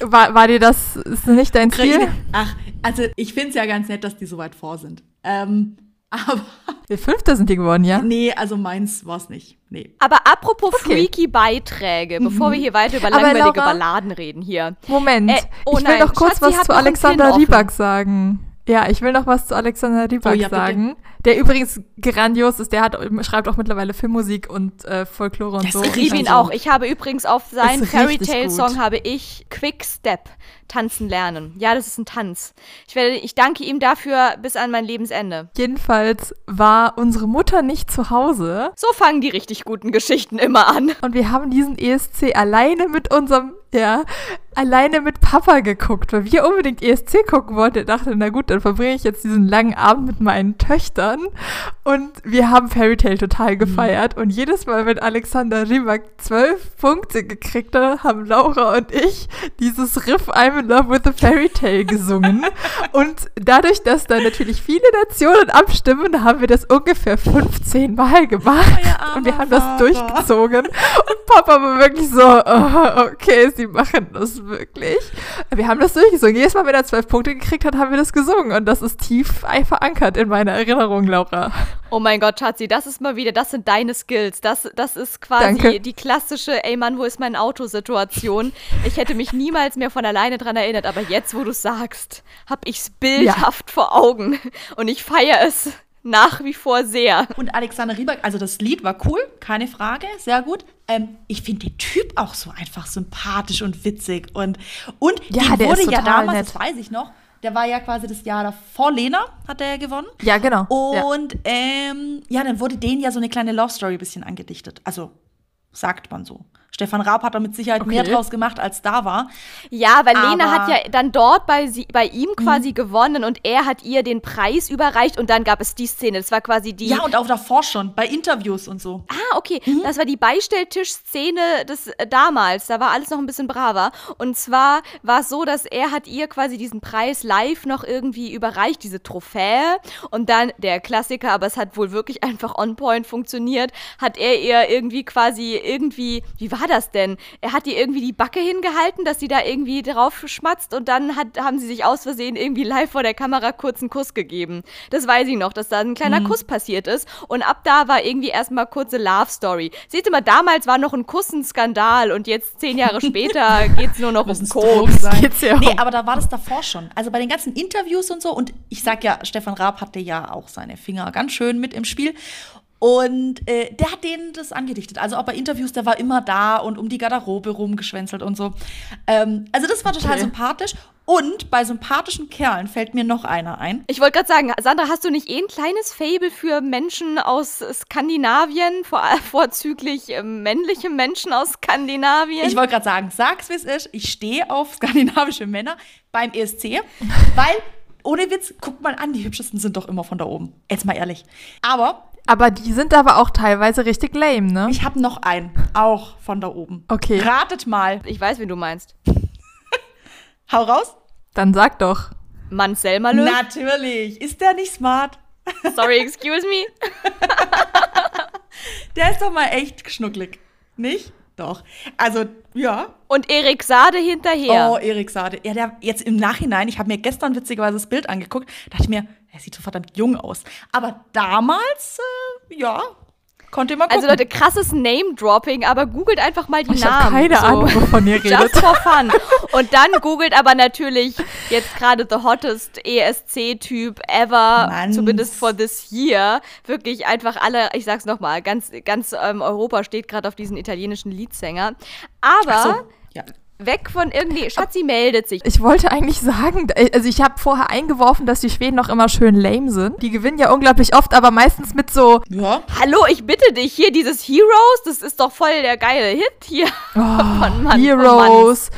Speaker 1: War, war dir das ist nicht dein Stil?
Speaker 3: Ach, also ich finde es ja ganz nett, dass die so weit vor sind. Ähm, [laughs] Aber
Speaker 1: Der Fünfte sind die geworden, ja?
Speaker 3: nee, also meins war es nicht. Nee.
Speaker 2: Aber apropos
Speaker 1: Okay.
Speaker 2: freaky Beiträge, bevor wir hier weiter über
Speaker 1: Aber
Speaker 2: langweilige
Speaker 1: Laura-
Speaker 2: Balladen reden hier.
Speaker 1: Moment,
Speaker 2: Äh, oh
Speaker 1: ich will noch kurz
Speaker 2: Schatzi
Speaker 1: was zu Alexander. Rybak sagen. Ja, ich will noch was zu Alexander Rybak
Speaker 3: Oh ja, bitte.
Speaker 1: sagen. Der übrigens grandios ist, der hat, schreibt auch mittlerweile Filmmusik und äh, Folklore und
Speaker 3: Das
Speaker 1: so.
Speaker 2: Ich liebe ihn auch. Ich habe übrigens auf seinen Fairy Tale Song
Speaker 1: gut.
Speaker 2: habe ich Quick Step tanzen lernen. Ja, das ist ein Tanz. Ich werde, ich danke ihm dafür bis an mein Lebensende.
Speaker 1: Jedenfalls war unsere Mutter nicht zu Hause
Speaker 2: So fangen die richtig guten Geschichten immer an.
Speaker 1: und wir haben diesen ESC alleine mit unserem, ja, alleine mit Papa geguckt, weil wir unbedingt ESC gucken wollten. Er dachte, na gut, dann verbringe ich jetzt diesen langen Abend mit meinen Töchtern. Und wir haben Fairy Tale total gefeiert. Und jedes Mal, wenn Alexander Rybak zwölf Punkte gekriegt hat, haben Laura und ich dieses Riff I'm in Love with the Fairy Tale gesungen. und dadurch, dass da natürlich viele Nationen abstimmen, haben wir das ungefähr 15 Mal gemacht. Und wir haben das durchgezogen. Und Papa war wirklich so, oh, okay, sie machen das wirklich. Wir haben das durchgezogen. Jedes Mal, wenn er zwölf Punkte gekriegt hat, haben wir das gesungen. Und das ist tief verankert in meiner Erinnerung, Laura.
Speaker 2: Oh mein Gott, Schatzi, das ist mal wieder, das sind deine Skills. Das, das ist quasi
Speaker 1: Danke.
Speaker 2: die klassische, ey Mann, wo ist mein Auto-Situation. Ich hätte mich niemals mehr von alleine dran erinnert, aber jetzt, wo du sagst, hab ich's bildhaft vor Augen. Und ich feiere es nach wie vor sehr.
Speaker 3: Und Alexander Rybak, also das Lied war cool, keine Frage, sehr gut. Ähm, ich finde den Typ auch so einfach sympathisch und witzig. Und, und
Speaker 1: Ja,
Speaker 3: wurde
Speaker 1: ist
Speaker 3: ja damals,
Speaker 1: nett.
Speaker 3: das weiß ich noch, der war ja quasi das Jahr davor, Lena hat er ja gewonnen.
Speaker 1: Ja, genau. ja.
Speaker 3: Und ähm, ja, dann wurde denen ja so eine kleine Love Story ein bisschen angedichtet. Also sagt man so. Stefan Raab hat da mit Sicherheit mehr
Speaker 1: Okay.
Speaker 3: draus gemacht, als da war.
Speaker 2: Ja, weil Lena
Speaker 3: Aber-
Speaker 2: hat ja dann dort bei, sie, bei ihm
Speaker 1: Mhm.
Speaker 2: quasi gewonnen und er hat ihr den Preis überreicht und dann gab es die Szene. Das war quasi die.
Speaker 3: Ja, und auch davor schon, bei Interviews und so.
Speaker 2: Ah, okay.
Speaker 1: Mhm.
Speaker 2: Das war die Beistelltischszene des äh, damals. Da war alles noch ein bisschen braver. Und zwar war es so, dass er hat ihr quasi diesen Preis live noch irgendwie überreicht, diese Trophäe. Und dann der Klassiker, aber es hat wohl wirklich [laughs] einfach on point funktioniert, hat er ihr irgendwie quasi irgendwie, wie war das denn? Er hat ihr irgendwie die Backe hingehalten, dass sie da irgendwie drauf schmatzt und dann hat, haben sie sich aus Versehen irgendwie live vor der Kamera kurz einen Kuss gegeben. Das weiß ich noch, dass da ein kleiner
Speaker 3: Mhm.
Speaker 2: Kuss passiert ist. Und ab da war irgendwie erstmal kurze Love Story. Seht ihr mal, damals war noch ein Kuss ein Skandal und jetzt zehn Jahre [laughs] später geht's nur noch um Koks.
Speaker 1: Geht's ja
Speaker 3: nee, aber da war das davor schon. Also bei den ganzen Interviews und so. Und ich sag ja, Stefan Raab hatte ja auch seine Finger ganz schön mit im Spiel. Und äh, der hat denen das angedichtet. Also auch bei Interviews, der war immer da und um die Garderobe rumgeschwänzelt und so. Ähm, also das war total
Speaker 1: Okay.
Speaker 3: sympathisch. Und bei sympathischen Kerlen fällt mir noch einer ein.
Speaker 2: Ich wollte gerade sagen, Sandra, hast du nicht eh ein kleines Fable für Menschen aus Skandinavien, vor, [laughs] vorzüglich äh, männliche Menschen aus Skandinavien?
Speaker 3: Ich wollte gerade sagen, sag's wie es ist. Ich stehe auf skandinavische Männer beim ESC, weil ohne Witz, guck mal an, die hübschesten sind doch immer von da oben. Jetzt mal ehrlich. Aber
Speaker 1: Aber die sind aber auch teilweise richtig lame, ne?
Speaker 3: ich habe noch einen, auch von da oben.
Speaker 1: Okay.
Speaker 3: Ratet mal.
Speaker 2: ich weiß, wen du meinst. [laughs]
Speaker 3: Hau raus.
Speaker 1: Dann sag doch.
Speaker 2: Mansell Malö?
Speaker 3: Natürlich. Ist der nicht smart? [laughs]
Speaker 2: Sorry, excuse me. [laughs]
Speaker 3: Der ist doch mal echt schnucklig. Nicht? Doch. Also, ja.
Speaker 2: Und Erik Sade hinterher.
Speaker 3: Oh, Erik Sade. Ja, der jetzt im Nachhinein, ich habe mir gestern witzigerweise das Bild angeguckt, dachte ich mir, er sieht so verdammt jung aus. Aber damals, äh, ja, konnte man gucken.
Speaker 2: Also Leute, krasses Name-Dropping, aber googelt einfach mal die
Speaker 1: Ich
Speaker 2: Namen.
Speaker 1: habe keine
Speaker 2: so.
Speaker 1: Ahnung, wovon ihr redet.
Speaker 2: Just for fun. Und dann googelt aber natürlich jetzt gerade the hottest ESC-Typ ever,
Speaker 3: Manns.
Speaker 2: zumindest for this year. Wirklich einfach alle, ich sag's nochmal, ganz, ganz ähm, Europa steht gerade auf diesen italienischen Leadsänger. Aber
Speaker 3: so, ja.
Speaker 2: Weg von irgendwie, Schatzi meldet sich.
Speaker 1: Ich wollte eigentlich sagen, also ich habe vorher eingeworfen, dass die Schweden auch immer schön lame sind. Die gewinnen ja unglaublich oft, aber meistens mit so
Speaker 3: Ja.
Speaker 2: Hallo, ich bitte dich, hier dieses Heroes, das ist doch voll der geile Hit hier.
Speaker 1: oh, [laughs]
Speaker 2: Von Mann,
Speaker 1: Heroes,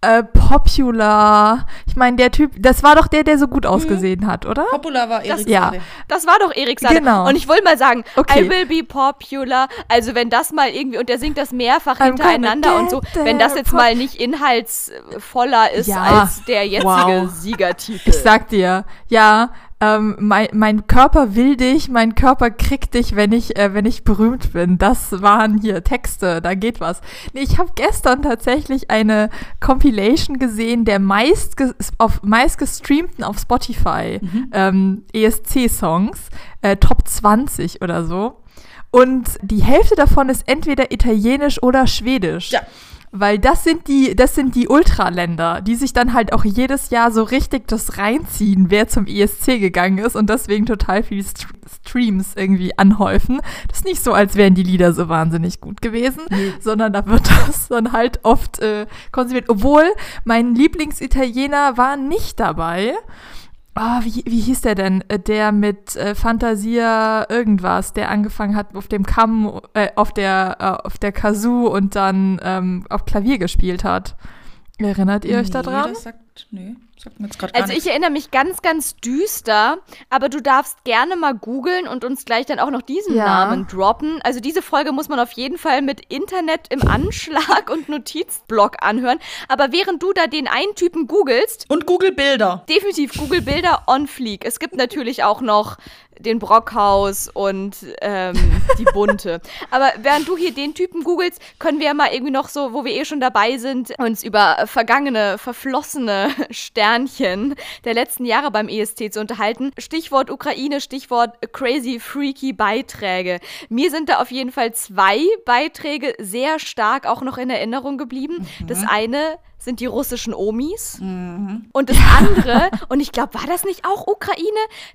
Speaker 1: äh, Popular. Ich meine, der Typ, das war doch der, der so gut ausgesehen hat, oder?
Speaker 3: Popular war Erik
Speaker 1: ja.
Speaker 2: Das war doch Erik Sade.
Speaker 1: Genau.
Speaker 2: Und ich wollte mal sagen,
Speaker 1: Okay.
Speaker 2: I will be popular. Also wenn das mal irgendwie, und der singt das mehrfach
Speaker 1: I'm
Speaker 2: hintereinander und so, wenn das jetzt mal nicht inhaltsvoller ist
Speaker 1: Ja.
Speaker 2: als der jetzige
Speaker 1: Wow.
Speaker 2: Siegertitel.
Speaker 1: Ich sag dir, ja, ähm, mein, mein Körper will dich, mein Körper kriegt dich, wenn ich, äh, wenn ich berühmt bin. Das waren hier Texte, da geht was. Nee, ich habe gestern tatsächlich eine Compilation gesehen der meist, auf, meist gestreamten auf Spotify ähm, ESC-Songs. äh, Top 20 oder so. Und die Hälfte davon ist entweder italienisch oder schwedisch.
Speaker 3: Ja.
Speaker 1: Weil das sind die, das sind die Ultraländer, die sich dann halt auch jedes Jahr so richtig das reinziehen, wer zum ESC gegangen ist und deswegen total viele St Streams irgendwie anhäufen. Das ist nicht so, als wären die Lieder so wahnsinnig gut gewesen,
Speaker 3: Nee.
Speaker 1: sondern da wird [laughs] das dann halt oft äh, konsumiert. Obwohl mein Lieblingsitaliener war nicht dabei. Ah, wie, wie hieß der denn? Äh, Der mit äh, Fantasia irgendwas, der angefangen hat auf dem Kamm, äh, auf der, äh, auf der Kazoo und dann ähm, auf Klavier gespielt hat. Erinnert ihr euch
Speaker 3: nee,
Speaker 1: daran?
Speaker 3: Das sagt, nee,
Speaker 2: Also ich erinnere mich ganz, ganz düster, aber du darfst gerne mal googeln und uns gleich dann auch noch diesen
Speaker 1: Ja.
Speaker 2: Namen droppen. Also diese Folge muss man auf jeden Fall mit Internet im Anschlag [laughs] und Notizblock anhören. Aber während du da den einen Typen googelst,
Speaker 3: Und Google Bilder.
Speaker 2: definitiv Google Bilder on fleek. Es gibt natürlich auch noch den Brockhaus und ähm, die Bunte. [laughs] Aber während du hier den Typen googelst, können wir ja mal irgendwie noch so, wo wir eh schon dabei sind, uns über vergangene, verflossene Sternchen der letzten Jahre beim ESC zu unterhalten. Stichwort Ukraine, Stichwort crazy, freaky Beiträge. Mir sind da auf jeden Fall zwei Beiträge sehr stark auch noch in Erinnerung geblieben. Das eine sind die russischen Omis. Und das andere, [laughs] und ich glaube, war das nicht auch Ukraine?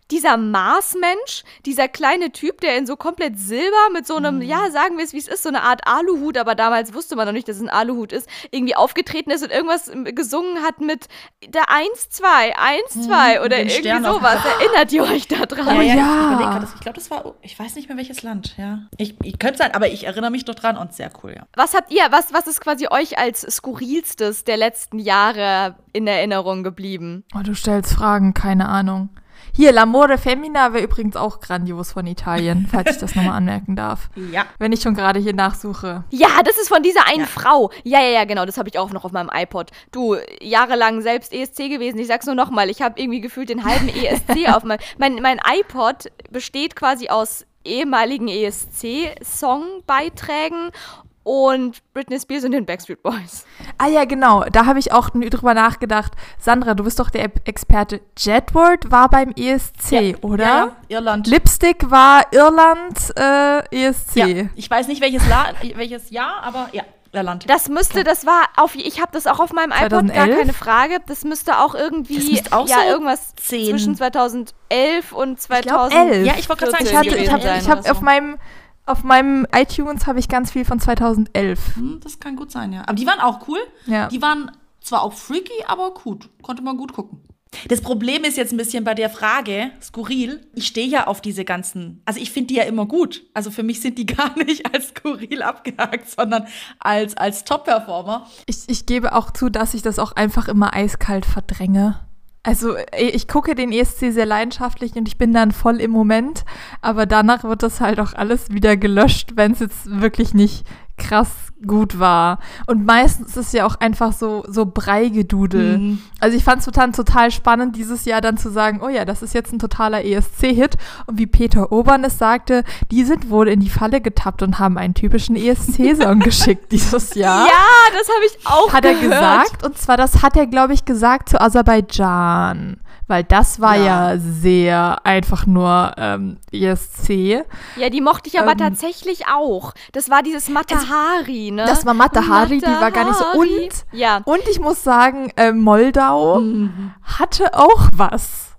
Speaker 2: Dieser Marsmensch, dieser kleine Typ, der in so komplett Silber mit so einem, ja, sagen wir es wie es ist, so eine Art Aluhut, aber damals wusste man noch nicht, dass es ein Aluhut ist, irgendwie aufgetreten ist und irgendwas gesungen hat mit der 1, 2, 1, 2 oder
Speaker 3: den
Speaker 2: irgendwie
Speaker 3: Stern auf-
Speaker 2: sowas. Erinnert ihr euch da dran?
Speaker 3: Ja, ja,
Speaker 1: ja.
Speaker 3: ich ich glaube, das war, ich weiß nicht mehr welches Land, ja. Ich, ich könnte sein, aber ich erinnere mich doch dran und sehr cool, ja.
Speaker 2: Was habt ihr, was, was ist quasi euch als skurrilstes der letzten Jahre in Erinnerung geblieben?
Speaker 1: Oh, du stellst Fragen, keine Ahnung. Hier, L'Amore Femina wäre übrigens auch grandios von Italien, [laughs] falls ich das nochmal anmerken darf.
Speaker 3: Ja.
Speaker 1: Wenn ich schon gerade hier nachsuche.
Speaker 2: Ja, das ist von dieser einen
Speaker 3: Ja.
Speaker 2: Frau. Ja, ja, ja, genau, das habe ich auch noch auf meinem iPod. Du, jahrelang selbst ESC gewesen. Ich sag's nur nochmal, ich habe irgendwie gefühlt den halben [laughs] ESC auf meinem. Mein, mein iPod besteht quasi aus ehemaligen ESC-Songbeiträgen und Britney Spears und den Backstreet Boys.
Speaker 1: Ah ja, genau. Da habe ich auch drüber nachgedacht. Sandra, du bist doch der Experte. Jedward war beim ESC, oder?
Speaker 3: Ja, ja, Irland.
Speaker 1: Lipstick war Irland äh, ESC.
Speaker 3: ja. Ich weiß nicht, welches, La welches Jahr, aber ja, Irland.
Speaker 2: Das müsste, das war auf, ich habe das auch auf meinem iPod, gar
Speaker 1: 2011?
Speaker 2: keine Frage. Das müsste auch irgendwie,
Speaker 3: Das müsste auch
Speaker 2: ja,
Speaker 3: so
Speaker 2: irgendwas
Speaker 3: 10.
Speaker 2: zwischen 2011 und
Speaker 1: glaub,
Speaker 2: 2014
Speaker 1: 11.
Speaker 3: Ja, ich wollte gerade sagen,
Speaker 1: Ich hatte, ich habe
Speaker 2: sein
Speaker 1: ich hab
Speaker 2: oder
Speaker 1: auf
Speaker 2: so.
Speaker 1: meinem auf meinem iTunes habe ich ganz viel von 2011.
Speaker 3: Hm, das kann gut sein, ja. Aber die waren auch cool.
Speaker 1: Ja.
Speaker 3: Die waren zwar auch freaky, aber gut. Konnte man gut gucken. Das Problem ist jetzt ein bisschen bei der Frage, skurril, ich stehe ja auf diese ganzen, also ich finde die ja immer gut. Also für mich sind die [laughs] gar nicht als skurril abgehakt, sondern als, als Top-Performer.
Speaker 1: Ich, ich gebe auch zu, dass ich das auch einfach immer eiskalt verdränge. Also äh, ich gucke den ESC sehr leidenschaftlich und ich bin dann voll im Moment, aber danach wird das halt auch alles wieder gelöscht, wenn es jetzt wirklich nicht krass gut war. Und meistens ist es ja auch einfach so, so Breigedudel.
Speaker 3: Mhm.
Speaker 1: Also ich fand es total, total spannend, dieses Jahr dann zu sagen, oh ja, das ist jetzt ein totaler ESC-Hit. Und wie Peter Obern es sagte, die sind wohl in die Falle getappt und haben einen typischen ESC-Song [laughs] geschickt dieses Jahr
Speaker 2: Ja, das habe ich auch
Speaker 1: hat er
Speaker 2: gehört.
Speaker 1: gesagt. Und zwar, das hat er, glaube ich, gesagt zu Aserbaidschan. Weil das war ja,
Speaker 3: Ja.
Speaker 1: sehr einfach nur ähm, ESC.
Speaker 2: Ja, die mochte ich aber
Speaker 1: Ähm,
Speaker 2: tatsächlich auch. Das war dieses Matahari, ne?
Speaker 1: Das war Matahari, die war gar nicht so.
Speaker 2: Matahari.
Speaker 1: Und,
Speaker 2: Ja.
Speaker 1: und ich muss sagen, äh, Moldau
Speaker 3: Mhm.
Speaker 1: hatte auch was.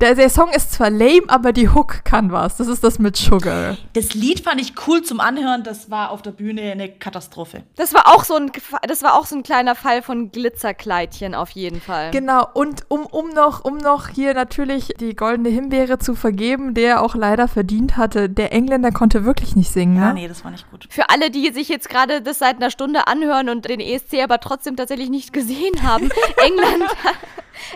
Speaker 1: Der, der Song ist zwar lame, aber die Hook kann was. Das ist das mit Sugar.
Speaker 3: Das Lied fand ich cool zum Anhören, das war auf der Bühne eine Katastrophe.
Speaker 2: Das war auch so ein das war auch so ein kleiner Fall von Glitzerkleidchen auf jeden Fall.
Speaker 1: Genau, und um, um, noch, um noch hier natürlich die goldene Himbeere zu vergeben, der auch leider verdient hatte, der Engländer konnte wirklich nicht singen.
Speaker 3: Ja,
Speaker 1: ne?
Speaker 3: nee, das war nicht gut.
Speaker 2: Für alle, die sich jetzt gerade das seit einer Stunde anhören und den ESC aber trotzdem tatsächlich nicht gesehen haben, [laughs] England,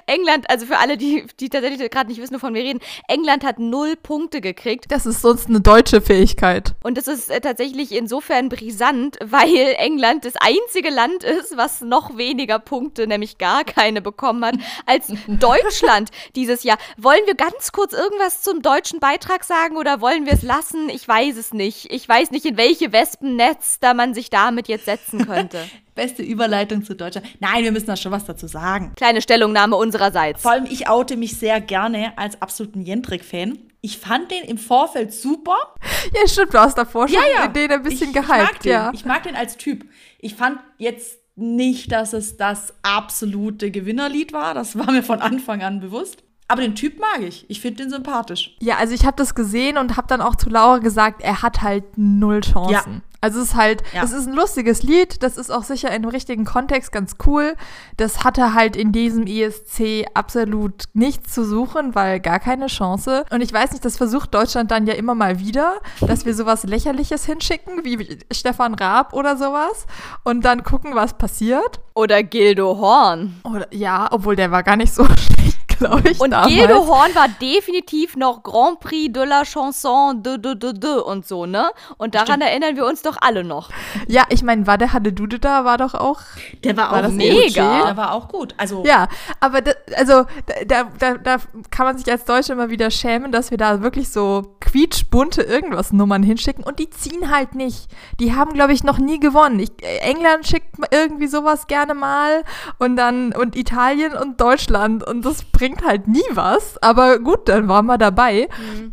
Speaker 2: England, also für alle, die, die tatsächlich gerade nicht wissen, wovon wir reden, England hat null Punkte gekriegt.
Speaker 1: Das ist sonst eine deutsche Fähigkeit.
Speaker 2: Und das ist äh, tatsächlich insofern brisant, weil England das einzige Land ist, was noch weniger Punkte, nämlich gar keine bekommen hat, als [laughs] Deutschland dieses Jahr. Wollen wir ganz kurz irgendwas zum deutschen Beitrag sagen oder wollen wir es lassen? Ich weiß es nicht. Ich weiß nicht, in welche Wespennetz da man sich damit jetzt setzen könnte. [laughs]
Speaker 3: Beste Überleitung zu Deutschland. Nein, wir müssen da schon was dazu sagen.
Speaker 2: Kleine Stellungnahme unsererseits.
Speaker 3: Vor allem, ich oute mich sehr gerne als absoluten Jendrik-Fan. Ich fand den im Vorfeld super.
Speaker 1: Ja, stimmt, du hast davor schon den ein bisschen
Speaker 3: ich,
Speaker 1: gehypt,
Speaker 3: ich mag den.
Speaker 1: ja.
Speaker 3: Ich mag den als Typ. Ich fand jetzt nicht, dass es das absolute Gewinnerlied war. Das war mir von Anfang an bewusst. Aber den Typ mag ich. Ich finde den sympathisch.
Speaker 1: Ja, also ich habe das gesehen und habe dann auch zu Laura gesagt, er hat halt null Chancen.
Speaker 3: Ja.
Speaker 1: Also es ist halt,
Speaker 3: Ja.
Speaker 1: es ist ein lustiges Lied, das ist auch sicher in dem richtigen Kontext ganz cool. Das hatte halt in diesem ESC absolut nichts zu suchen, weil gar keine Chance. Und ich weiß nicht, das versucht Deutschland dann ja immer mal wieder, dass wir sowas Lächerliches hinschicken, wie Stefan Raab oder sowas, und dann gucken, was passiert.
Speaker 2: Oder Gildo Horn.
Speaker 1: Oder, ja, obwohl der war gar nicht so [laughs] schlecht, glaube ich.
Speaker 2: Und
Speaker 1: damals.
Speaker 2: Gildo Horn war definitiv noch Grand Prix de la Chanson de de de de und so, ne? Und daran erinnern wir uns doch alle noch.
Speaker 1: Ja, ich meine, war der Hatte Dude da, war doch auch.
Speaker 3: Der war,
Speaker 1: War
Speaker 3: auch
Speaker 1: das
Speaker 2: mega?
Speaker 3: Der war auch gut. Also,
Speaker 1: Ja, aber da, also da, da, da kann man sich als Deutsche immer wieder schämen, dass wir da wirklich so quietschbunte irgendwas Nummern hinschicken und die ziehen halt nicht. Die haben, glaube ich, noch nie gewonnen. Ich, England schickt irgendwie sowas gerne mal und dann und Italien und Deutschland und das bringt halt nie was. Aber gut, dann waren wir dabei.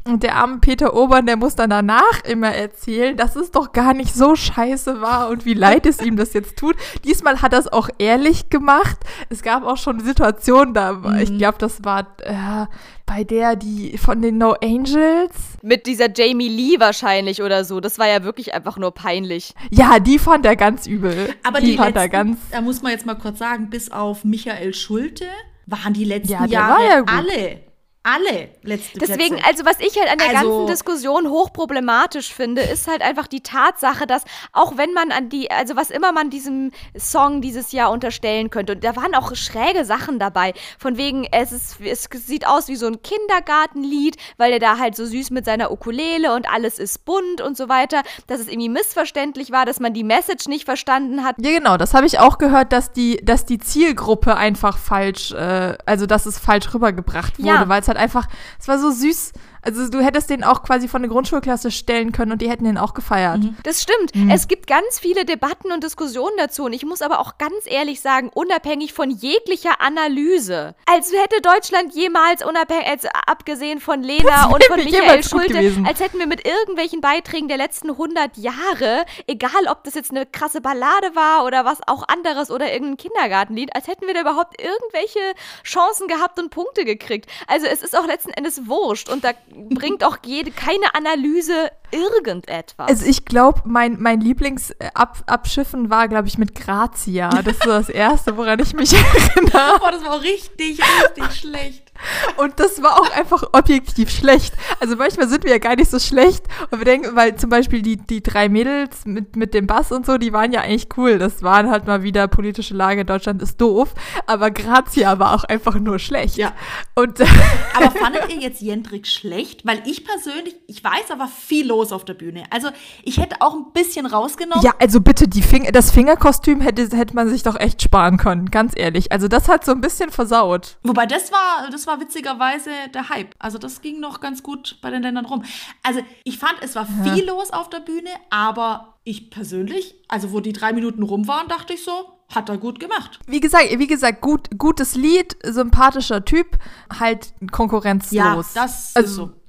Speaker 1: Und der arme Peter Obern, der muss dann danach immer erzählen, dass es doch gar nicht so scheiße war und wie leid es ihm das jetzt tut. Diesmal hat er es auch ehrlich gemacht. Es gab auch schon Situationen, da, ich glaube, das war äh, bei der, die von den No Angels.
Speaker 2: Mit dieser Jamie Lee wahrscheinlich oder so. Das war ja wirklich einfach nur peinlich.
Speaker 1: Ja, die fand er ganz übel.
Speaker 3: aber
Speaker 1: die,
Speaker 3: die,
Speaker 1: fand er
Speaker 3: letzten,
Speaker 1: ganz.
Speaker 3: da muss man jetzt mal kurz sagen, bis auf Michael Schulte waren die letzten
Speaker 1: Ja,
Speaker 3: Jahre
Speaker 1: ja
Speaker 3: alle, alle letzte
Speaker 2: Deswegen,
Speaker 3: Plätze.
Speaker 2: also was ich halt an der
Speaker 3: Also-
Speaker 2: ganzen Diskussion hochproblematisch finde, ist halt einfach die Tatsache, dass auch wenn man an die, also was immer man diesem Song dieses Jahr unterstellen könnte, und da waren auch schräge Sachen dabei, von wegen, es ist, es sieht aus wie so ein Kindergartenlied, weil er da halt so süß mit seiner Ukulele und alles ist bunt und so weiter, dass es irgendwie missverständlich war, dass man die Message nicht verstanden hat.
Speaker 1: Ja, genau, das habe ich auch gehört, dass die, dass die Zielgruppe einfach falsch, äh, also dass es falsch rübergebracht wurde,
Speaker 2: Ja.
Speaker 1: weil es halt einfach, es war so süß. Also du hättest den auch quasi von der Grundschulklasse stellen können und die hätten den auch gefeiert.
Speaker 2: Das stimmt. Es gibt ganz viele Debatten und Diskussionen dazu. Und ich muss aber auch ganz ehrlich sagen, unabhängig von jeglicher Analyse. Als hätte Deutschland jemals unabhängig, als, abgesehen von Lena und von Michael Schulte, als hätten wir mit irgendwelchen Beiträgen der letzten 100 Jahre, egal ob das jetzt eine krasse Ballade war oder was auch anderes oder irgendein Kindergartenlied, als hätten wir da überhaupt irgendwelche Chancen gehabt und Punkte gekriegt. Also es ist auch letzten Endes wurscht und da bringt auch jede, keine Analyse irgendetwas.
Speaker 1: Also ich glaube, mein, mein Lieblingsabschiffen war, glaube ich, mit Grazia. Das ist so das Erste, woran ich mich [laughs] erinnere.
Speaker 3: Boah, das war auch richtig, richtig schlecht.
Speaker 1: Und das war auch einfach objektiv schlecht. Also manchmal sind wir ja gar nicht so schlecht. Und wir denken, weil zum Beispiel die, die drei Mädels mit, mit dem Bass und so, die waren ja eigentlich cool. Das waren halt mal wieder politische Lage, Deutschland ist doof. Aber Grazia war auch einfach nur schlecht.
Speaker 3: Ja.
Speaker 1: Und [laughs]
Speaker 3: Aber fandet ihr jetzt Jendrik schlecht? Weil ich persönlich, ich weiß, war viel los auf der Bühne. Also ich hätte auch ein bisschen rausgenommen.
Speaker 1: ja, also bitte, die Fing das Fingerkostüm hätte, hätte man sich doch echt sparen können, ganz ehrlich. Also das hat so ein bisschen versaut.
Speaker 3: Wobei das war, das war witzigerweise der Hype. Also das ging noch ganz gut bei den Ländern rum. Also ich fand, es war viel los auf der Bühne, aber ich persönlich, also wo die drei Minuten rum waren, dachte ich so, hat er gut gemacht.
Speaker 1: Wie gesagt, wie gesagt, gut, gutes Lied, sympathischer Typ, halt konkurrenzlos.
Speaker 3: das
Speaker 1: also,
Speaker 3: ist so.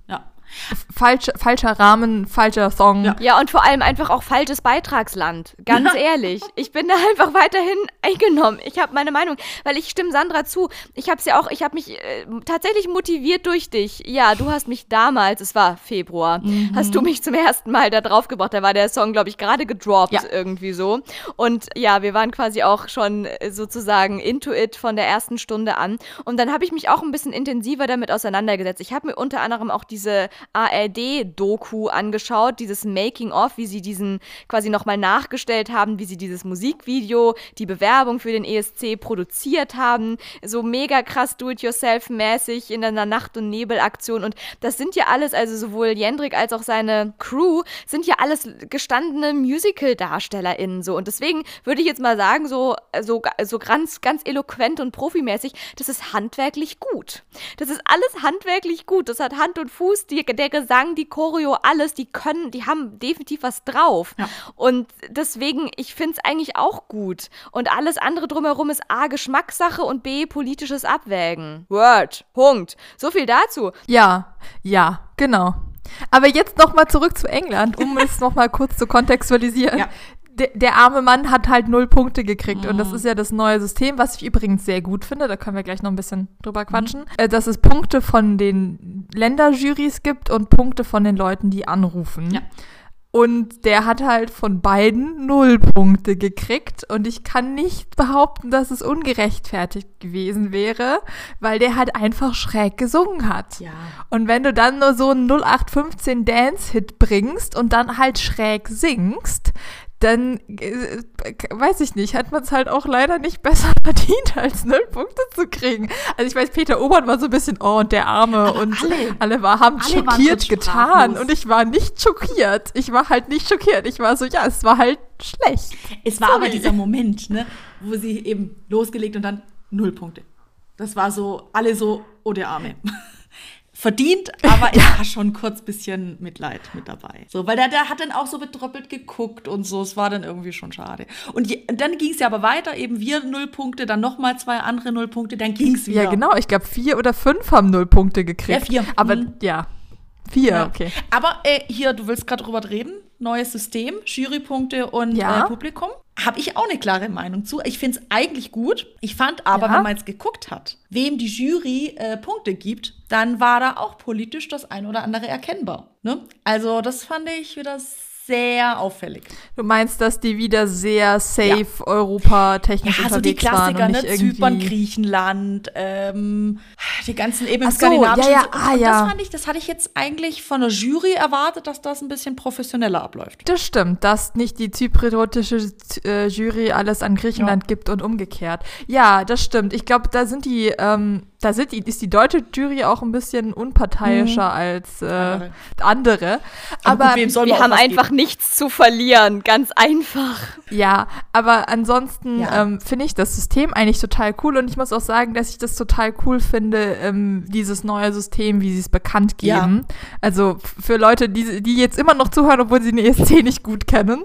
Speaker 1: Falsch, falscher Rahmen, falscher Song.
Speaker 3: Ja.
Speaker 2: Ja, und vor allem einfach auch falsches Beitragsland. Ganz ehrlich. Ich bin da einfach weiterhin eingenommen. Ich habe meine Meinung, weil ich stimme Sandra zu. Ich habe es ja auch, ich habe mich äh, tatsächlich motiviert durch dich. Ja, du hast mich damals, es war Februar, hast du mich zum ersten Mal da drauf gebracht. Da war der Song, glaube ich, gerade gedroppt
Speaker 1: Ja.
Speaker 2: irgendwie so. Und ja, wir waren quasi auch schon äh, sozusagen into it von der ersten Stunde an. Und dann habe ich mich auch ein bisschen intensiver damit auseinandergesetzt. Ich habe mir unter anderem auch diese ARD-Doku angeschaut, dieses Making-of, wie sie diesen quasi nochmal nachgestellt haben, wie sie dieses Musikvideo, die Bewerbung für den ESC produziert haben. So mega krass do-it-yourself-mäßig in einer Nacht- und Nebel-Aktion. Und das sind ja alles, also sowohl Jendrik als auch seine Crew, sind ja alles gestandene Musical-DarstellerInnen so. Und deswegen würde ich jetzt mal sagen, so, so, so ganz, ganz eloquent und profimäßig, das ist handwerklich gut. Das ist alles handwerklich gut. Das hat Hand und Fuß. Die der Gesang, die Choreo, alles, die können, die haben definitiv was drauf.
Speaker 3: Ja.
Speaker 2: Und deswegen, ich finde es eigentlich auch gut. Und alles andere drumherum ist A, Geschmackssache und B, politisches Abwägen. Word. Punkt. So viel dazu.
Speaker 1: Ja, ja, genau. Aber jetzt nochmal zurück zu England, um es nochmal kurz zu kontextualisieren.
Speaker 3: Ja.
Speaker 1: Der, der arme Mann hat halt null Punkte gekriegt. Und das ist ja das neue System, was ich übrigens sehr gut finde. Da können wir gleich noch ein bisschen drüber quatschen. Äh, Dass es Punkte von den Länderjurys gibt und Punkte von den Leuten, die anrufen.
Speaker 3: Ja.
Speaker 1: Und der hat halt von beiden null Punkte gekriegt. Und ich kann nicht behaupten, dass es ungerechtfertigt gewesen wäre, weil der halt einfach schräg gesungen hat.
Speaker 3: Ja.
Speaker 1: Und wenn du dann nur so einen 0815 Dance-Hit bringst und dann halt schräg singst, dann äh, weiß ich nicht, hat man es halt auch leider nicht besser [laughs] verdient, als null Punkte zu kriegen. Also ich weiß, Peter Obern war so ein bisschen, oh, und der Arme und
Speaker 3: alle-
Speaker 1: alle, war, haben
Speaker 3: alle waren
Speaker 1: schockiert getan und ich war nicht schockiert. Ich war halt nicht schockiert. Ich war so, ja, es war halt schlecht.
Speaker 3: Es war
Speaker 1: Sorry.
Speaker 3: aber dieser Moment, ne, wo sie eben losgelegt und dann null Punkte. Das war so, alle so, oh der Arme. Verdient, [laughs] aber es war schon kurz bisschen Mitleid mit dabei. So, weil der, der hat dann auch so betröppelt geguckt und so. Es war dann irgendwie schon schade. Und je, dann ging es ja aber weiter, eben wir null Punkte, dann nochmal zwei andere null Punkte, dann ging es wieder.
Speaker 1: Ja, genau. Ich glaube, vier oder fünf haben null Punkte gekriegt.
Speaker 3: Ja, vier.
Speaker 1: Aber
Speaker 3: Mhm.
Speaker 1: ja, vier,
Speaker 3: Ja.
Speaker 1: okay.
Speaker 3: Aber äh, hier, du willst gerade drüber reden, neues System, Jurypunkte und
Speaker 1: Ja.
Speaker 3: äh, Publikum. Habe ich auch eine klare Meinung zu. Ich finde es eigentlich gut. Ich fand aber,
Speaker 1: Ja.
Speaker 3: wenn man jetzt geguckt hat, wem die Jury äh, Punkte gibt, dann war da auch politisch das ein oder andere erkennbar. Ne? Also das fand ich wieder sehr auffällig.
Speaker 1: Du meinst, dass die wieder sehr safe Europa technisch
Speaker 3: Ja, so die
Speaker 1: unterwegs waren
Speaker 3: Klassiker, ne? Zypern, Griechenland, ähm, die ganzen eben
Speaker 1: Ach so,
Speaker 3: skandinavischen.
Speaker 1: ja, ja, ah, ja.
Speaker 3: das fand ich, das hatte ich jetzt eigentlich von der Jury erwartet, dass das ein bisschen professioneller abläuft.
Speaker 1: Das stimmt, dass nicht die zypriotische äh, Jury alles an Griechenland gibt und umgekehrt. Ja, das stimmt. Ich glaube, da sind die, ähm, da sind die, ist die deutsche Jury auch ein bisschen unparteiischer als äh, andere.
Speaker 3: Andere.
Speaker 1: Aber
Speaker 3: gut,
Speaker 2: Wir haben einfach
Speaker 3: geben?
Speaker 2: nichts zu verlieren. Ganz einfach.
Speaker 1: Ja, aber ansonsten
Speaker 3: Ja.
Speaker 1: ähm, finde ich das System eigentlich total cool und ich muss auch sagen, dass ich das total cool finde, ähm, dieses neue System, wie sie es bekannt
Speaker 3: Ja.
Speaker 1: geben. Also f- für Leute, die, die jetzt immer noch zuhören, obwohl sie den ESC [laughs] nicht gut kennen.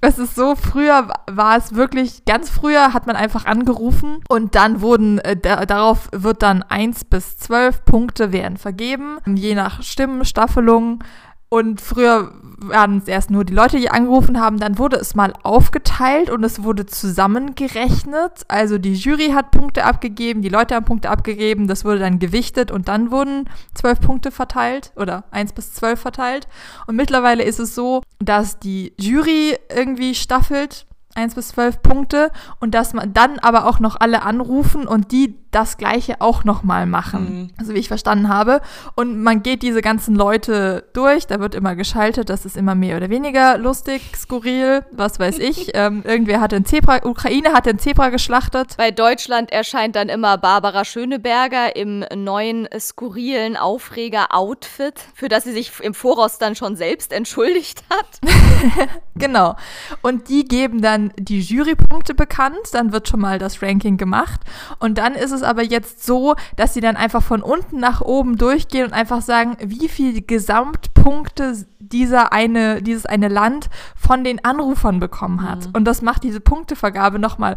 Speaker 1: Es ist so, früher war es wirklich, ganz früher hat man einfach angerufen und dann wurden, äh, da, darauf wird dann 1 bis 12 Punkte werden vergeben, je nach Stimmenstaffelung. Und früher waren es erst nur die Leute, die angerufen haben. Dann wurde es mal aufgeteilt und es wurde zusammengerechnet. Also die Jury hat Punkte abgegeben, die Leute haben Punkte abgegeben. Das wurde dann gewichtet und dann wurden zwölf Punkte verteilt oder eins bis zwölf verteilt. Und mittlerweile ist es so, dass die Jury irgendwie staffelt. eins bis zwölf Punkte und dass man dann aber auch noch alle anrufen und die das gleiche auch nochmal machen, also wie ich verstanden habe. Und man geht diese ganzen Leute durch, da wird immer geschaltet, das ist immer mehr oder weniger lustig, skurril, was weiß ich. [laughs] ähm, irgendwer hat den Zebra, Ukraine hat den Zebra geschlachtet.
Speaker 2: Bei Deutschland erscheint dann immer Barbara Schöneberger im neuen skurrilen Aufreger-Outfit, für das sie sich im Voraus dann schon selbst entschuldigt hat. [laughs]
Speaker 1: Genau. Und die geben dann die Jurypunkte bekannt, dann wird schon mal das Ranking gemacht. Und dann ist es aber jetzt so, dass sie dann einfach von unten nach oben durchgehen und einfach sagen, wie viel Gesamtpunkte dieser eine, dieses eine Land von den Anrufern bekommen hat. Und das macht diese Punktevergabe nochmal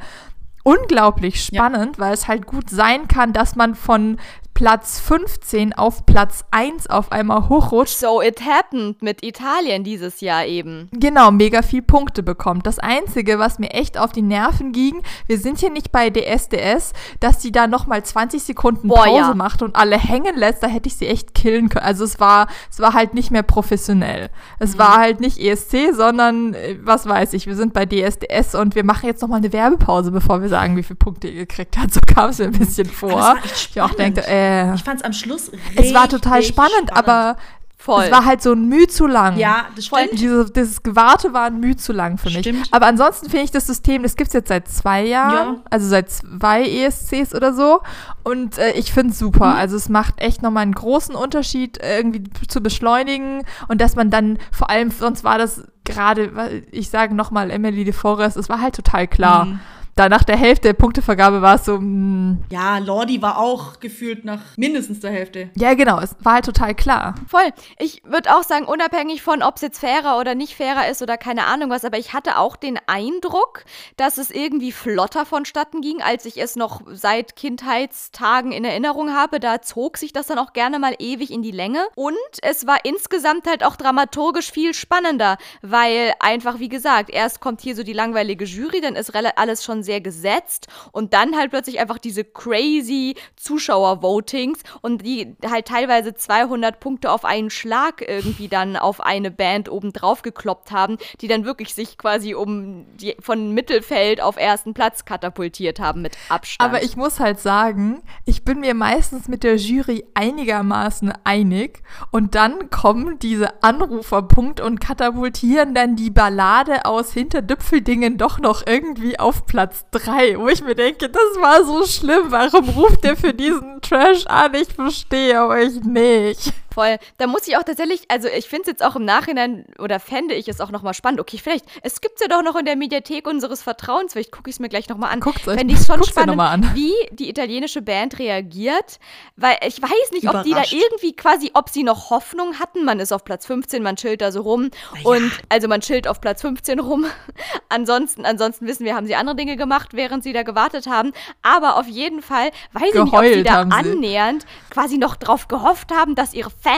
Speaker 1: unglaublich spannend, weil es halt gut sein kann, dass man von Platz 15 auf Platz 1 auf einmal hochrutscht
Speaker 2: So it happened mit Italien dieses Jahr eben.
Speaker 1: Genau, mega viel Punkte bekommt. Das Einzige, was mir echt auf die Nerven ging, wir sind hier nicht bei DSDS, dass die da nochmal 20 Sekunden
Speaker 2: Boah,
Speaker 1: Pause
Speaker 2: ja.
Speaker 1: macht und alle hängen lässt, da hätte ich sie echt killen können. Also es war, es war halt nicht mehr professionell. Es
Speaker 2: Mhm.
Speaker 1: war halt nicht ESC, sondern, äh, was weiß ich, wir sind bei DSDS und wir machen jetzt nochmal eine Werbepause, bevor wir sagen, wie viele Punkte ihr gekriegt habt. So kam es mir ein bisschen vor. ich auch denke, äh,
Speaker 3: Ich fand es am Schluss
Speaker 1: es war total
Speaker 3: richtig
Speaker 1: spannend, aber
Speaker 2: Voll.
Speaker 1: es war halt so ein Mühe zu lang.
Speaker 3: Ja, das stimmt.
Speaker 1: Diese, dieses Gewarte war ein Mühe zu lang für mich.
Speaker 3: Stimmt.
Speaker 1: Aber ansonsten finde ich das System, das gibt es jetzt seit zwei Jahren,
Speaker 3: Ja.
Speaker 1: also seit zwei ESCs oder so. Und äh, ich finde es super. Also es macht echt nochmal einen großen Unterschied, irgendwie zu beschleunigen und dass man dann vor allem, sonst war das gerade, weil ich sage nochmal Emily de Forest, es war halt total klar.
Speaker 3: Mhm.
Speaker 1: Da nach der Hälfte der Punktevergabe war es so, mh,
Speaker 3: Ja, Lordi war auch gefühlt nach mindestens der Hälfte.
Speaker 1: ja genau, es war halt total klar.
Speaker 2: Voll. Ich würde auch sagen, unabhängig von, ob es jetzt fairer oder nicht fairer ist oder keine Ahnung was, aber ich hatte auch den Eindruck, dass es irgendwie flotter vonstatten ging, als ich es noch seit Kindheitstagen in Erinnerung habe. Da zog sich das dann auch gerne mal ewig in die Länge. Und es war insgesamt halt auch dramaturgisch viel spannender, weil einfach, wie gesagt, erst kommt hier so die langweilige Jury, dann ist alles schon sehr gesetzt und dann halt plötzlich einfach diese crazy Zuschauer-Votings und die halt teilweise 200 Punkte auf einen Schlag irgendwie dann auf eine Band obendrauf gekloppt haben, die dann wirklich sich quasi um die, von Mittelfeld auf ersten Platz katapultiert haben mit Abstand.
Speaker 1: Aber ich muss halt sagen, ich bin mir meistens mit der Jury einigermaßen einig und dann kommen diese Anruferpunkt und katapultieren dann die Ballade aus Hinterdüpfeldingen doch noch irgendwie auf Platz 3, wo ich mir denke, das war so schlimm, warum ruft der für diesen Trash an? Ich verstehe euch nicht.
Speaker 2: Voll. Da muss ich auch tatsächlich, also ich finde es jetzt auch im Nachhinein oder fände ich es auch nochmal spannend. Okay, vielleicht, es gibt ja doch noch in der Mediathek unseres Vertrauens, vielleicht gucke ich es mir gleich nochmal an.
Speaker 1: Guckt's euch-
Speaker 2: Fände ich schon spannend,
Speaker 1: an.
Speaker 2: wie die italienische Band reagiert, weil ich weiß nicht, ob die da irgendwie quasi, ob sie noch Hoffnung hatten. Man ist auf Platz 15, man chillt da so rum und also man chillt auf Platz 15 rum. [laughs] ansonsten, ansonsten wissen wir, haben sie andere Dinge gemacht, während sie da gewartet haben. Aber auf jeden Fall weiß ich nicht, ob sie
Speaker 1: Geheult
Speaker 2: da
Speaker 1: haben sie.
Speaker 2: annähernd quasi noch drauf gehofft haben, dass ihre Fans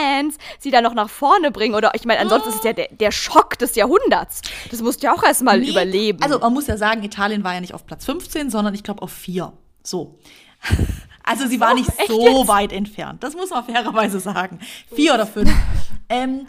Speaker 2: sie da noch nach vorne bringen. Oder ich meine, ansonsten ist es ja der, der Schock des Jahrhunderts. Das musst du ja auch erstmal
Speaker 3: Nee,
Speaker 2: überleben.
Speaker 3: Also man muss ja sagen, Italien war ja nicht auf Platz 15, sondern ich glaube auf 4. So. [laughs] Also sie war nicht
Speaker 2: echt
Speaker 3: so
Speaker 2: jetzt?
Speaker 3: weit entfernt. Das muss man fairerweise sagen. Vier oder fünf. ähm,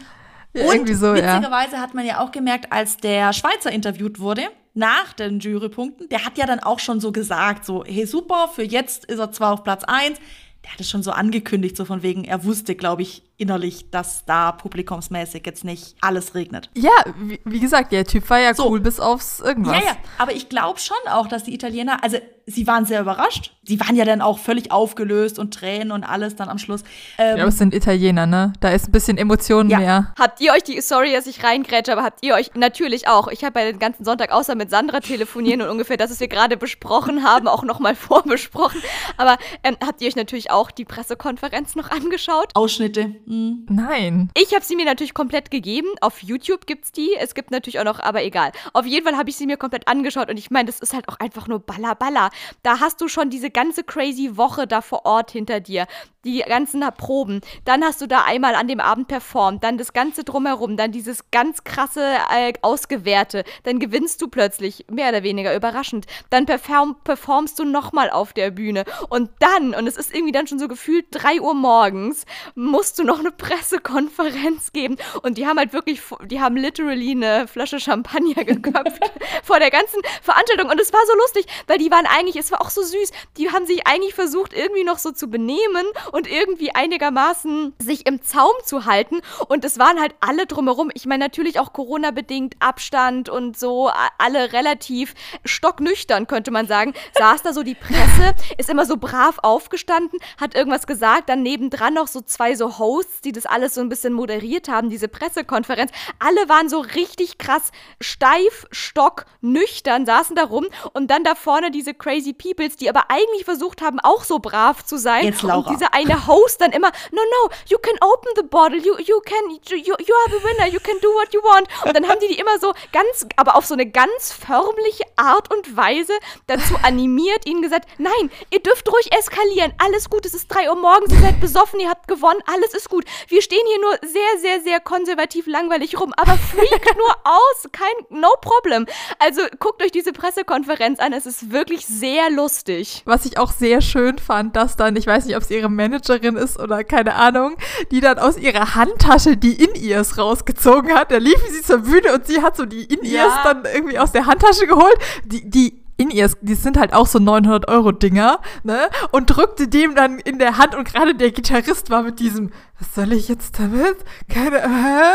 Speaker 1: Ja,
Speaker 3: und
Speaker 1: irgendwie so, ja.
Speaker 3: witzigerweise hat man ja auch gemerkt, als der Schweizer interviewt wurde, nach den Jurypunkten, der hat ja dann auch schon so gesagt, so, hey super, für jetzt ist er zwar auf Platz 1, der hat es schon so angekündigt, so von wegen, er wusste, glaube ich, innerlich, dass da publikumsmäßig jetzt nicht alles regnet.
Speaker 1: Ja, wie, wie gesagt, der Typ war ja
Speaker 3: So.
Speaker 1: cool bis aufs irgendwas.
Speaker 3: Ja, ja, aber ich glaube schon auch, dass die Italiener, also sie waren sehr überrascht. Sie waren ja dann auch völlig aufgelöst und Tränen und alles dann am Schluss. Ähm,
Speaker 1: Ja, aber es sind Italiener, ne? Da ist ein bisschen Emotionen
Speaker 3: Ja.
Speaker 1: mehr.
Speaker 2: Habt ihr euch die, sorry, dass ich reingrätsche, aber habt ihr euch, natürlich auch, ich habe ja den ganzen Sonntag außer mit Sandra telefonieren und ungefähr das, was wir gerade besprochen haben, auch nochmal [laughs] vorbesprochen. Aber ähm, habt ihr euch natürlich auch die Pressekonferenz noch angeschaut?
Speaker 3: Ausschnitte. Hm.
Speaker 1: Nein.
Speaker 2: Ich habe sie mir natürlich komplett gegeben. Auf YouTube gibt's die. Es gibt natürlich auch noch, aber egal. Auf jeden Fall habe ich sie mir komplett angeschaut und ich meine, das ist halt auch einfach nur Baller Baller. Da hast du schon diese ganze crazy Woche da vor Ort hinter dir. Die ganzen Proben. Dann hast du da einmal an dem Abend performt. Dann das Ganze drumherum. Dann dieses ganz krasse äh, Ausgewerte. Dann gewinnst du plötzlich, mehr oder weniger überraschend. Dann perform performst du nochmal auf der Bühne. Und dann, und es ist irgendwie dann schon so gefühlt 3 Uhr morgens, musst du noch eine Pressekonferenz geben. Und die haben halt wirklich, die haben literally eine Flasche Champagner [laughs] geköpft vor der ganzen Veranstaltung. Und es war so lustig, weil die waren eigentlich, es war auch so süß, die haben sich eigentlich versucht, irgendwie noch so zu benehmen und irgendwie einigermaßen sich im Zaum zu halten. Und es waren halt alle drumherum. Ich meine, natürlich auch Corona-bedingt Abstand und so, alle relativ stocknüchtern, könnte man sagen. Saß da so die Presse, ist immer so brav aufgestanden, hat irgendwas gesagt, dann nebendran noch so zwei so Hosts, die das alles so ein bisschen moderiert haben, diese Pressekonferenz. Alle waren so richtig krass steif, stock, nüchtern, saßen da rum und dann da vorne diese crazy Peoples, die aber eigentlich versucht haben, auch so brav zu sein.
Speaker 3: Jetzt, Laura.
Speaker 2: Und dieser eine Host dann immer, no, no, you can open the bottle, you, you can, you, you are the winner, you can do what you want. Und dann haben die die immer so ganz, aber auf so eine ganz förmliche Art und Weise dazu animiert, ihnen gesagt, nein, ihr dürft ruhig eskalieren, alles gut, es ist drei Uhr morgens, ihr seid besoffen, ihr habt gewonnen, alles ist gut. Wir stehen hier nur sehr, sehr, sehr konservativ langweilig rum, aber freak nur aus, kein, no problem. Also guckt euch diese Pressekonferenz an, es ist wirklich sehr lustig.
Speaker 1: Was ich auch sehr schön fand, dass dann, ich weiß nicht, ob es ihre Managerin ist oder keine Ahnung, die dann aus ihrer Handtasche die In-Ears rausgezogen hat. Da liefen sie zur Bühne und sie hat so die In-Ears
Speaker 3: Ja.
Speaker 1: dann irgendwie aus der Handtasche geholt. Die, die In-Ears, die sind halt auch so 900-Euro-Dinger, ne? Und drückte dem dann in der Hand und gerade der Gitarrist war mit diesem, was soll ich jetzt damit? Keine, hä?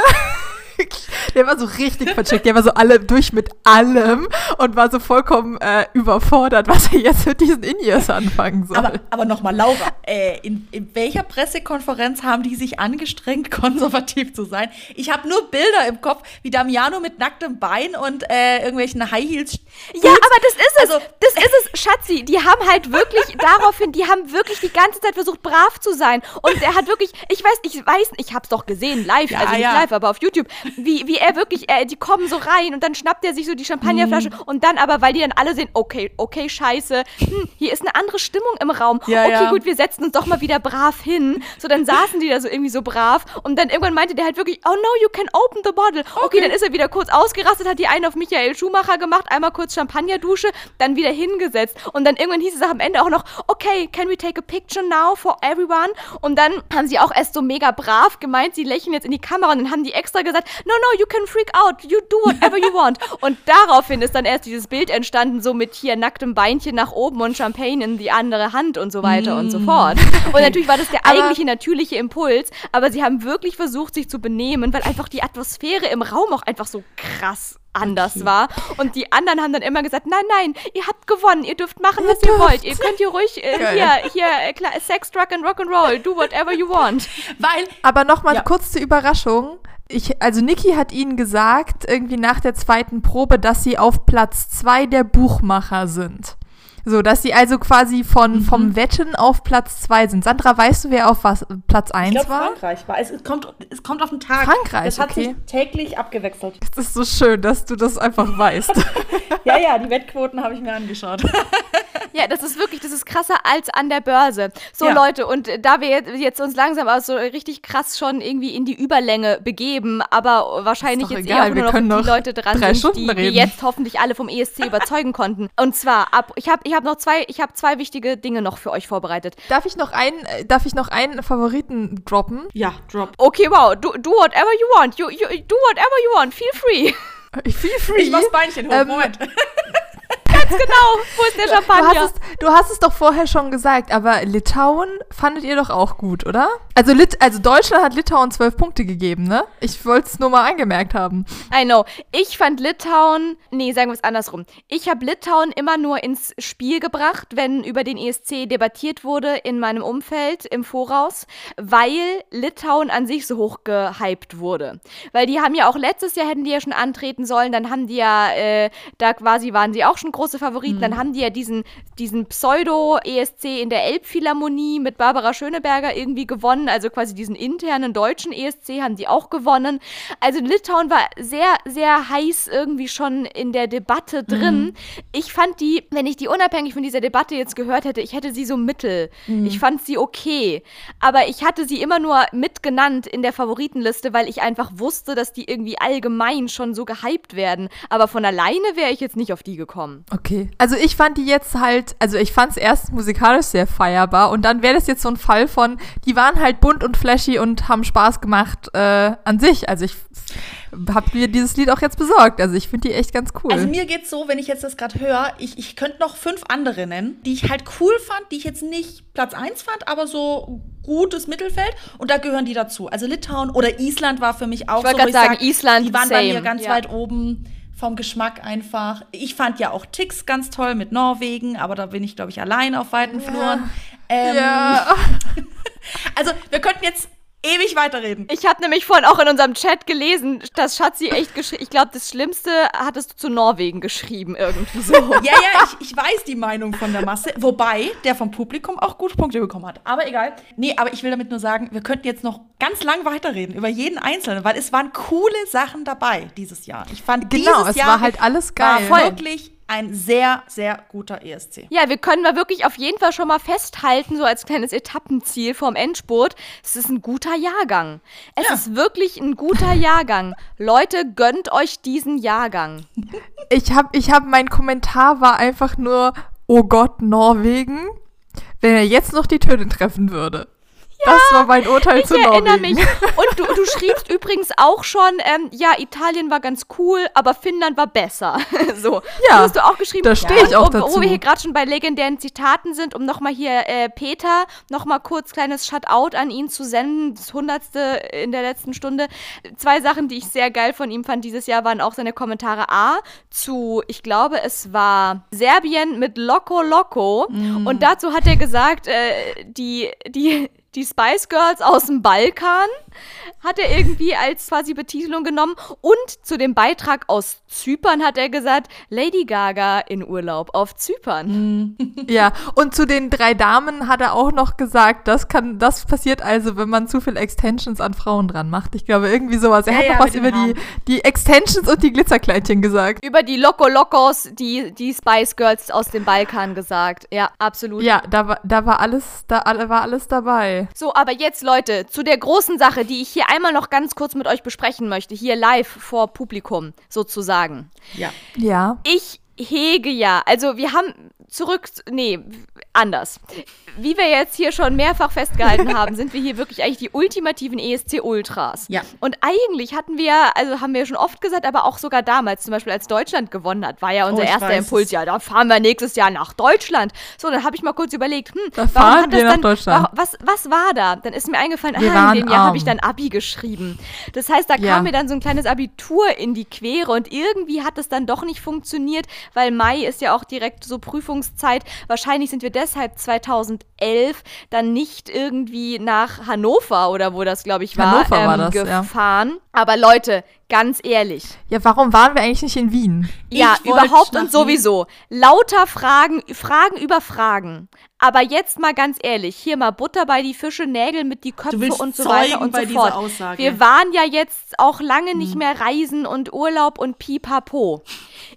Speaker 1: Der war so richtig vercheckt. Der war so alle durch mit allem und war so vollkommen äh, überfordert, was er jetzt mit diesen In-Ears anfangen soll.
Speaker 3: Aber, aber nochmal, Laura, äh, in, in welcher Pressekonferenz haben die sich angestrengt, [laughs] konservativ zu sein? Ich habe nur Bilder im Kopf, wie Damiano mit nacktem Bein und äh, irgendwelchen High Heels.
Speaker 2: Ja, aber das ist es. Also, das ist es, Schatzi. Die haben halt wirklich [laughs] daraufhin, die haben wirklich die ganze Zeit versucht, brav zu sein. Und er hat wirklich, ich weiß, ich weiß, ich hab's doch gesehen, live,
Speaker 3: Ja,
Speaker 2: also nicht
Speaker 3: ja.
Speaker 2: live, aber auf YouTube, wie, wie er wirklich, äh, die kommen so rein und dann schnappt er sich so die Champagnerflasche
Speaker 3: Mhm.
Speaker 2: und dann aber, weil die dann alle sehen, okay, okay, scheiße, hm, hier ist eine andere Stimmung im Raum.
Speaker 3: Ja,
Speaker 2: okay,
Speaker 3: ja.
Speaker 2: gut, wir setzen uns doch mal wieder brav hin. So, dann saßen die da so irgendwie so brav und dann irgendwann meinte der halt wirklich, oh no, you can open the bottle. Okay, dann ist er wieder kurz ausgerastet, hat die einen auf Michael Schumacher gemacht, einmal kurz Champagnerdusche, dann wieder hingesetzt und dann irgendwann hieß es am Ende auch noch, okay, can we take a picture now for everyone? Und dann haben sie auch erst so mega brav gemeint, sie lächeln jetzt in die Kamera und dann haben die extra gesagt, no, no, you can freak out, you do whatever you want. [laughs] Und daraufhin ist dann erst dieses Bild entstanden, so mit hier nacktem Beinchen nach oben und Champagne in die andere Hand und so weiter und so fort. Und natürlich war das der [laughs]
Speaker 1: Aber-
Speaker 2: eigentliche natürliche Impuls, aber sie haben wirklich versucht, sich zu benehmen, weil einfach die Atmosphäre im Raum auch einfach so krass anders war. Und die anderen haben dann immer gesagt, nein, nein, ihr habt gewonnen, ihr dürft machen, was ihr wollt. Ihr könnt hier ruhig, äh, hier, hier, äh, Sex, Drug and Rock'n'Roll, do whatever you want. [laughs]
Speaker 3: Weil,
Speaker 1: Aber nochmal
Speaker 3: Ja.
Speaker 1: kurz zur Überraschung. Ich, also Niki hat ihnen gesagt, irgendwie nach der zweiten Probe, dass sie auf Platz zwei der Buchmacher sind. So, dass sie also quasi von, vom Wetten auf Platz zwei sind. Sandra, weißt du, wer auf was Platz
Speaker 3: ich
Speaker 1: eins
Speaker 3: glaube,
Speaker 1: war?
Speaker 3: Frankreich war. Es, es, kommt, es kommt auf den Tag.
Speaker 1: Frankreich,
Speaker 3: Das hat
Speaker 1: okay.
Speaker 3: sich täglich abgewechselt.
Speaker 1: Das ist so schön, dass du das einfach weißt. [laughs]
Speaker 3: Ja, ja, die Wettquoten habe ich mir angeschaut. [laughs]
Speaker 2: Ja, das ist wirklich, das ist krasser als an der Börse. So
Speaker 3: Ja.
Speaker 2: Leute, und da wir jetzt- jetzt uns langsam auch so richtig krass schon irgendwie in die Überlänge begeben, aber wahrscheinlich jetzt
Speaker 1: egal,
Speaker 2: eher nur noch die Leute dran sind, die
Speaker 1: reden.
Speaker 2: jetzt hoffentlich alle vom ESC überzeugen konnten. Und zwar ab, ich habe ich hab noch zwei, ich habe zwei wichtige Dinge noch für euch vorbereitet.
Speaker 1: darf ich noch einen, äh, darf ich noch einen Favoriten droppen?
Speaker 3: Ja, Drop.
Speaker 2: Okay, wow, do, do whatever you want. You, you, do whatever you want. Feel free.
Speaker 1: Ich feel free.
Speaker 3: Ich mach's Beinchen hoch.
Speaker 1: Ähm,
Speaker 3: Moment. [laughs]
Speaker 2: genau. Wo ist der
Speaker 1: Du
Speaker 2: Champagner?
Speaker 1: hast, es, du hast es doch vorher schon gesagt, aber Litauen fandet ihr doch auch gut, oder? Also, Lit also Deutschland hat Litauen zwölf Punkte gegeben, ne? Ich wollte es nur mal angemerkt haben.
Speaker 2: I know. Ich fand Litauen, nee, sagen wir es andersrum. Ich habe Litauen immer nur ins Spiel gebracht, wenn über den ESC debattiert wurde in meinem Umfeld im Voraus, weil Litauen an sich so hoch gehypt wurde. Weil die haben ja auch letztes Jahr hätten die ja schon antreten sollen, dann haben die ja, äh, da quasi waren sie auch schon große Favoriten, dann haben die ja diesen, diesen Pseudo-ESC in der Elbphilharmonie mit Barbara Schöneberger irgendwie gewonnen, also quasi diesen internen deutschen ESC haben die auch gewonnen. Also Litauen war sehr, sehr heiß irgendwie schon in der Debatte drin. Ich fand die, wenn ich die unabhängig von dieser Debatte jetzt gehört hätte, ich hätte sie so mittel. Ich fand sie okay. Aber ich hatte sie immer nur mitgenannt in der Favoritenliste, weil ich einfach wusste, dass die irgendwie allgemein schon so gehypt werden. Aber von alleine wäre ich jetzt nicht auf die gekommen.
Speaker 1: Okay. Also ich fand die jetzt halt, also ich fand es erst musikalisch sehr feierbar und dann wäre das jetzt so ein Fall von, die waren halt bunt und flashy und haben Spaß gemacht äh, an sich. Also ich habe mir dieses Lied auch jetzt besorgt. Also ich finde die echt ganz cool.
Speaker 3: Also mir geht's so, wenn ich jetzt das gerade höre, ich, ich könnte noch fünf andere nennen, die ich halt cool fand, die ich jetzt nicht Platz 1 fand, aber so gutes Mittelfeld. Und da gehören die dazu. Also Litauen oder Island war für mich auch
Speaker 2: Ich wollte
Speaker 3: so. wo
Speaker 2: grad sagen,
Speaker 3: sag,
Speaker 2: Island,
Speaker 3: Die waren bei
Speaker 2: same,
Speaker 3: mir ganz
Speaker 2: ja.
Speaker 3: weit oben vom Geschmack einfach. Ich fand ja auch Tix ganz toll mit Norwegen, aber da bin ich, glaube ich, allein auf weiten Fluren. Ähm,
Speaker 1: ja. [laughs] [laughs]
Speaker 3: Also wir könnten jetzt ewig weiterreden.
Speaker 2: Ich habe nämlich vorhin auch in unserem Chat gelesen, dass Schatzi echt geschrieben, ich glaube, das Schlimmste hattest du zu Norwegen geschrieben, irgendwie so. [laughs]
Speaker 3: Ja, ja, ich, ich weiß die Meinung von der Masse, wobei der vom Publikum auch gute Punkte bekommen hat. Aber egal. Nee, aber ich will damit nur sagen, wir könnten jetzt noch ganz lang weiterreden über jeden Einzelnen, weil es waren coole Sachen dabei dieses Jahr. Ich fand
Speaker 1: Genau,
Speaker 3: dieses
Speaker 1: es
Speaker 3: Jahr
Speaker 1: war halt alles geil.
Speaker 3: war wirklich ein sehr, sehr guter ESC.
Speaker 2: Ja, wir können mal wirklich auf jeden Fall schon mal festhalten, so als kleines Etappenziel vorm Endspurt, es ist ein guter Jahrgang. Es
Speaker 3: Ja.
Speaker 2: ist wirklich ein guter Jahrgang. Leute, gönnt euch diesen Jahrgang.
Speaker 1: Ich habe, ich hab, mein Kommentar war einfach nur, oh Gott, Norwegen, wenn er jetzt noch die Töne treffen würde. Das war mein Urteil
Speaker 2: Ich
Speaker 1: zu
Speaker 2: erinnere
Speaker 1: Norwegen.
Speaker 2: mich. Und du, du schriebst [laughs] übrigens auch schon, ähm, ja, Italien war ganz cool, aber Finnland war besser. [laughs] so.
Speaker 1: Ja,
Speaker 2: das hast du auch geschrieben.
Speaker 1: da stehe ich
Speaker 2: Und
Speaker 1: auch
Speaker 2: wo,
Speaker 1: dazu.
Speaker 2: Wo wir hier gerade schon bei legendären Zitaten sind, um nochmal hier äh, Peter nochmal kurz kleines Shutout an ihn zu senden, das hundertste in der letzten Stunde. Zwei Sachen, die ich sehr geil von ihm fand dieses Jahr, waren auch seine Kommentare A zu, ich glaube, es war Serbien mit Loco Loco.
Speaker 1: Mm.
Speaker 2: Und dazu hat er gesagt, äh, die, die, die Spice Girls aus dem Balkan hat er irgendwie als quasi Betitelung genommen. Und zu dem Beitrag aus Zypern hat er gesagt, Lady Gaga in Urlaub auf Zypern.
Speaker 1: Ja, und zu den drei Damen hat er auch noch gesagt, das kann, das passiert also, wenn man zu viel Extensions an Frauen dran macht. Ich glaube, irgendwie sowas. Er
Speaker 3: Ja,
Speaker 1: hat
Speaker 3: ja,
Speaker 1: noch was über die, die Extensions und die Glitzerkleidchen gesagt.
Speaker 2: Über die Loco Locos, die, die Spice Girls aus dem Balkan gesagt. Ja, absolut.
Speaker 1: Ja, da war, da war alles, da alle, war alles dabei.
Speaker 2: So, aber jetzt, Leute, zu der großen Sache, die ich hier einmal noch ganz kurz mit euch besprechen möchte, hier live vor Publikum sozusagen.
Speaker 3: Ja.
Speaker 1: Ja.
Speaker 2: Ich hege ja, also wir haben zurück, nee, anders. Wie wir jetzt hier schon mehrfach festgehalten haben, sind wir hier wirklich eigentlich die ultimativen ESC Ultras.
Speaker 3: Ja.
Speaker 2: Und eigentlich hatten wir, also haben wir schon oft gesagt, aber auch sogar damals, zum Beispiel als Deutschland gewonnen hat, war ja unser
Speaker 3: Oh,
Speaker 2: erster Impuls, ja, da fahren wir nächstes Jahr nach Deutschland. So, dann habe ich mal kurz überlegt, hm,
Speaker 1: Da
Speaker 2: warum
Speaker 1: fahren
Speaker 2: hat das
Speaker 1: wir nach
Speaker 2: dann,
Speaker 1: Deutschland.
Speaker 2: wa- Was, was war da? Dann ist mir eingefallen,
Speaker 1: Wir
Speaker 2: ah,
Speaker 1: waren
Speaker 2: in dem Jahr habe ich dann Abi geschrieben. Das heißt, da
Speaker 1: Ja.
Speaker 2: kam mir dann so ein kleines Abitur in die Quere und irgendwie hat es dann doch nicht funktioniert, weil Mai ist ja auch direkt so Prüfungszeit. Wahrscheinlich sind wir deshalb 2011 dann nicht irgendwie nach Hannover oder wo das, glaube ich, war,
Speaker 1: Hannover war
Speaker 2: ähm,
Speaker 1: das, ja.
Speaker 2: gefahren. Aber Leute, ganz ehrlich,
Speaker 1: Ja, warum waren wir eigentlich nicht in Wien?
Speaker 2: ja, überhaupt und sowieso. Lauter Fragen, Fragen über Fragen. Aber jetzt mal ganz ehrlich, hier mal Butter bei die Fische, Nägel mit die Köpfe und so weiter und
Speaker 3: bei
Speaker 2: so
Speaker 3: dieser
Speaker 2: fort.
Speaker 3: Aussage.
Speaker 2: Wir waren ja jetzt auch lange nicht
Speaker 3: Hm.
Speaker 2: mehr reisen und Urlaub und pipapo.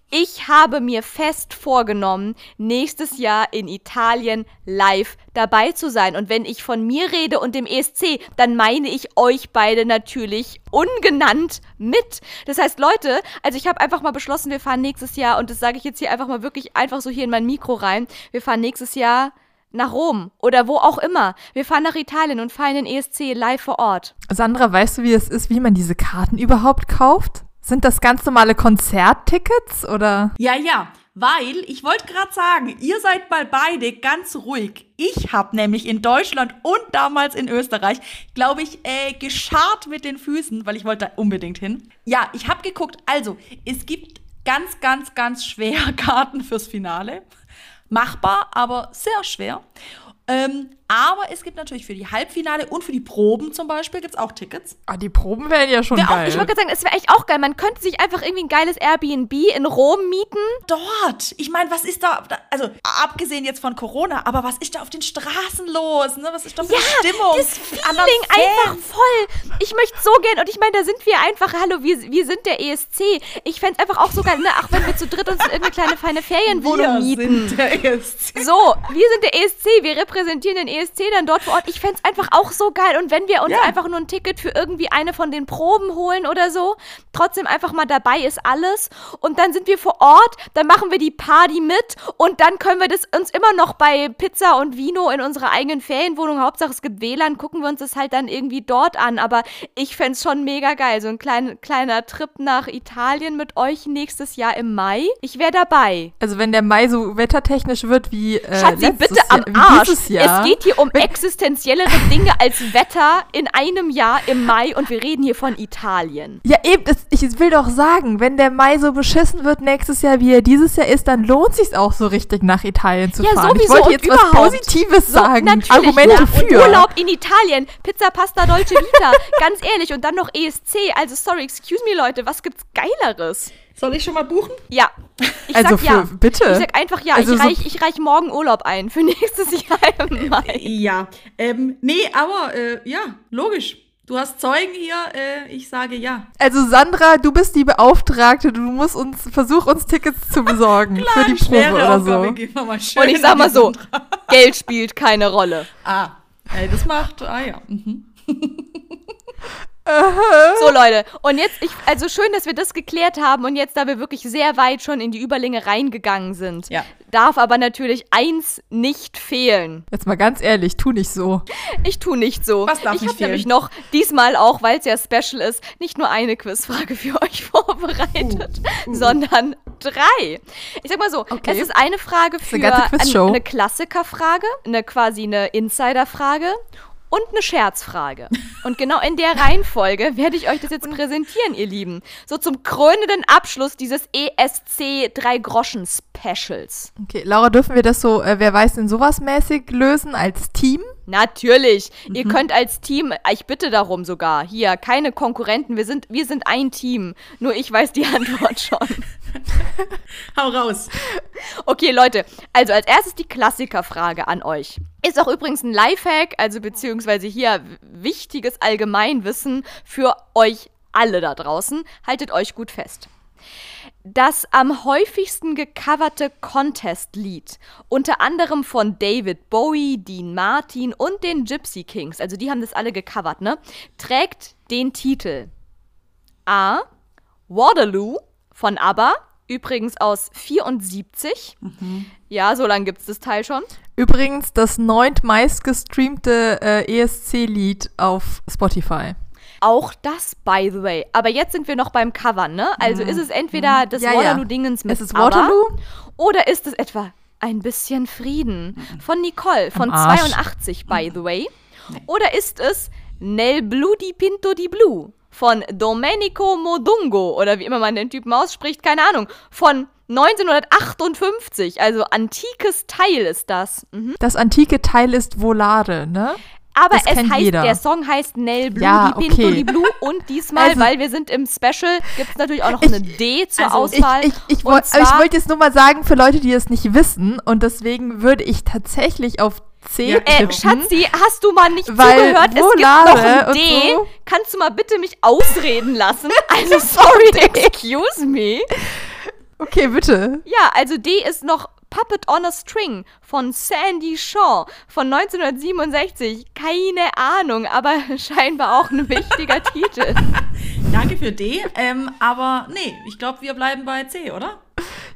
Speaker 2: Ich habe mir fest vorgenommen, nächstes Jahr in Italien live dabei zu sein. Und wenn ich von mir rede und dem ESC, dann meine ich euch beide natürlich ungenannt mit. Das heißt, Leute, also ich habe einfach mal beschlossen, wir fahren nächstes Jahr, und das sage ich jetzt hier einfach mal wirklich einfach so hier in mein Mikro rein, wir fahren nächstes Jahr nach Rom oder wo auch immer. Wir fahren nach Italien und feiern den ESC live vor Ort.
Speaker 1: Sandra, weißt du, wie es ist, wie man diese Karten überhaupt kauft? Sind das ganz normale Konzerttickets oder?
Speaker 3: Ja, ja, weil ich wollte gerade sagen, ihr seid mal beide ganz ruhig. Ich habe nämlich in Deutschland und damals in Österreich, glaube ich, äh, geschart mit den Füßen, weil ich wollte da unbedingt hin. Ja, ich habe geguckt. Also, es gibt ganz, ganz, ganz schwer [laughs] Karten fürs Finale. Machbar, aber sehr schwer. Ähm, aber es gibt natürlich für die Halbfinale und für die Proben zum Beispiel gibt es auch Tickets.
Speaker 1: Ah, die Proben wären ja schon
Speaker 2: Wär auch,
Speaker 1: geil.
Speaker 2: ich wollte sagen, es wäre echt auch geil. Man könnte sich einfach irgendwie ein geiles Airbnb in Rom mieten.
Speaker 3: dort. Ich meine, was ist da, also abgesehen jetzt von Corona, aber was ist da auf den Straßen los? Ne? Was ist da für eine Stimmung?
Speaker 2: Das Feeling einfach voll. Ich möchte so gern, und ich meine, da sind wir einfach, hallo, wir, wir sind der ESC. Ich fände es einfach auch so geil, ne? Ach, wenn wir zu dritt uns irgendeine kleine feine Ferienwohnung
Speaker 3: Wir
Speaker 2: mieten.
Speaker 3: sind der ESC.
Speaker 2: So, wir sind der ESC, wir repräsentieren den ESC dann dort vor Ort. Ich fände es einfach auch so geil. Und wenn wir uns
Speaker 3: Ja.
Speaker 2: einfach nur ein Ticket für irgendwie eine von den Proben holen oder so, trotzdem einfach mal dabei ist alles. Und dann sind wir vor Ort, dann machen wir die Party mit und dann können wir das uns immer noch bei Pizza und Vino in unserer eigenen Ferienwohnung, Hauptsache es gibt WLAN, gucken wir uns das halt dann irgendwie dort an. Aber ich fände es schon mega geil. So ein klein, kleiner Trip nach Italien mit euch nächstes Jahr im Mai. Ich wäre dabei.
Speaker 1: also wenn der Mai so wettertechnisch wird wie äh,
Speaker 2: Schatzi,
Speaker 1: letztes
Speaker 2: bitte am
Speaker 1: Jahr,
Speaker 2: Arsch. Es geht hier um existenziellere Dinge als Wetter in einem Jahr im Mai und wir reden hier von Italien.
Speaker 1: Ja, eben, das, ich will doch sagen, wenn der Mai so beschissen wird nächstes Jahr, wie er dieses Jahr ist, dann lohnt sich auch so richtig nach Italien zu
Speaker 2: Ja,
Speaker 1: fahren.
Speaker 2: sowieso
Speaker 1: ich wollte jetzt was Positives
Speaker 2: So,
Speaker 1: sagen. Argumente
Speaker 2: ja.
Speaker 1: für.
Speaker 2: Und Urlaub in Italien, Pizza, Pasta, Dolce Vita, [laughs] ganz ehrlich. Und dann noch ESC. Also sorry, excuse me, Leute, was gibt's Geileres?
Speaker 3: Soll ich schon mal buchen?
Speaker 2: Ja, ich
Speaker 1: Also
Speaker 2: sag
Speaker 1: für-
Speaker 2: ja.
Speaker 1: bitte.
Speaker 2: Ich sag einfach ja.
Speaker 1: Also
Speaker 2: ich
Speaker 1: so-
Speaker 2: reich, ich reich morgen Urlaub ein für [laughs] nächstes Jahr im Mai.
Speaker 3: Ja. Ähm, nee, aber äh, ja, logisch. Du hast Zeugen hier, äh, ich sage ja.
Speaker 1: Also Sandra, du bist die Beauftragte, du musst uns, versuch uns Tickets zu besorgen [laughs] für die Probe
Speaker 3: Schwere
Speaker 1: oder
Speaker 3: Aufgabe,
Speaker 1: so.
Speaker 3: gehen wir mal schön
Speaker 2: Und ich sag mal so. Geld spielt keine Rolle.
Speaker 3: Ah, ey, das macht, ah ja. Mhm. [laughs]
Speaker 2: So, Leute. Und jetzt, ich, also schön, dass wir das geklärt haben und jetzt, da wir wirklich sehr weit schon in die Überlänge reingegangen sind,
Speaker 3: Ja.
Speaker 2: darf aber natürlich eins nicht fehlen.
Speaker 1: Jetzt mal ganz ehrlich, tu nicht so.
Speaker 2: Ich tu nicht so.
Speaker 3: Was darf
Speaker 2: ich
Speaker 3: nicht
Speaker 2: habe nämlich
Speaker 3: fehlen?
Speaker 2: noch, diesmal auch, weil es ja special ist, nicht nur eine Quizfrage für euch [laughs] vorbereitet, sondern drei. Ich sag mal so,
Speaker 1: Okay.
Speaker 2: es ist eine Frage für
Speaker 1: eine
Speaker 2: eine Klassikerfrage, eine quasi eine Insiderfrage und eine Scherzfrage. Und genau in der Reihenfolge werde ich euch das jetzt präsentieren, ihr Lieben. So zum krönenden Abschluss dieses ESC drei Groschen Specials.
Speaker 1: Okay, Laura, dürfen wir das so, äh, wer weiß denn sowas mäßig lösen als Team?
Speaker 2: Natürlich. Ihr könnt als Team, ich bitte darum sogar, hier, keine Konkurrenten, wir sind, wir sind ein Team. Nur ich weiß die [laughs] Antwort schon. [laughs]
Speaker 3: Hau raus.
Speaker 2: Okay, Leute, also als erstes die Klassikerfrage an euch. Ist auch übrigens ein Lifehack, also beziehungsweise hier wichtiges Allgemeinwissen für euch alle da draußen. Haltet euch gut fest. Das am häufigsten gecoverte Contest-Lied, unter anderem von David Bowie, Dean Martin und den Gypsy Kings, also die haben das alle gecovert, ne? Trägt den Titel A. Waterloo von ABBA, übrigens aus 74. Ja, so lange gibt es das Teil schon.
Speaker 1: Übrigens das neunt meistgestreamte äh, ESC-Lied auf Spotify.
Speaker 2: Auch das, by the way. Aber jetzt sind wir noch beim Covern, ne? Also ist es entweder das
Speaker 1: Mhm. Ja, ja.
Speaker 2: Waterloo-Dingens mit
Speaker 1: Es ist Waterloo?
Speaker 2: oder ist es etwa ein bisschen Frieden von Nicole von
Speaker 1: Arsch.
Speaker 2: 82, by the way. Oder ist es Nel Blue di Pinto di Blue von Domenico Modungo oder wie immer man den Typen ausspricht, keine Ahnung, von 1958, also antikes Teil ist das. Mhm.
Speaker 1: Das antike Teil ist Volare, ne?
Speaker 2: Aber
Speaker 1: Das
Speaker 2: es
Speaker 1: kennt
Speaker 2: heißt,
Speaker 1: jeder.
Speaker 2: der Song heißt Nel Blue
Speaker 1: Ja,
Speaker 2: di Pinto
Speaker 1: okay.
Speaker 2: di Blue und [laughs] diesmal,
Speaker 1: Also-
Speaker 2: weil wir sind im Special, gibt es natürlich auch noch
Speaker 1: Ich-
Speaker 2: eine D zur
Speaker 3: also
Speaker 2: Auswahl.
Speaker 1: ich, ich, ich wollte jetzt nur mal sagen, für Leute, die es nicht wissen, und deswegen würde ich tatsächlich auf C
Speaker 3: Ja,
Speaker 2: Äh,
Speaker 1: tippen.
Speaker 2: Schatzi, hast du mal nicht
Speaker 1: Weil
Speaker 2: zugehört? Es gibt noch ein
Speaker 1: und
Speaker 2: D.
Speaker 1: so.
Speaker 2: Kannst du mal bitte mich ausreden lassen? [laughs] Also, sorry, [laughs] excuse me.
Speaker 1: Okay, bitte.
Speaker 2: Ja, also D ist noch Puppet on a String von Sandy Shaw von 1967. Keine Ahnung, aber [laughs] scheinbar auch ein wichtiger [laughs] Titel.
Speaker 3: Danke für D. Ähm, aber nee, ich glaube, wir bleiben bei C, oder?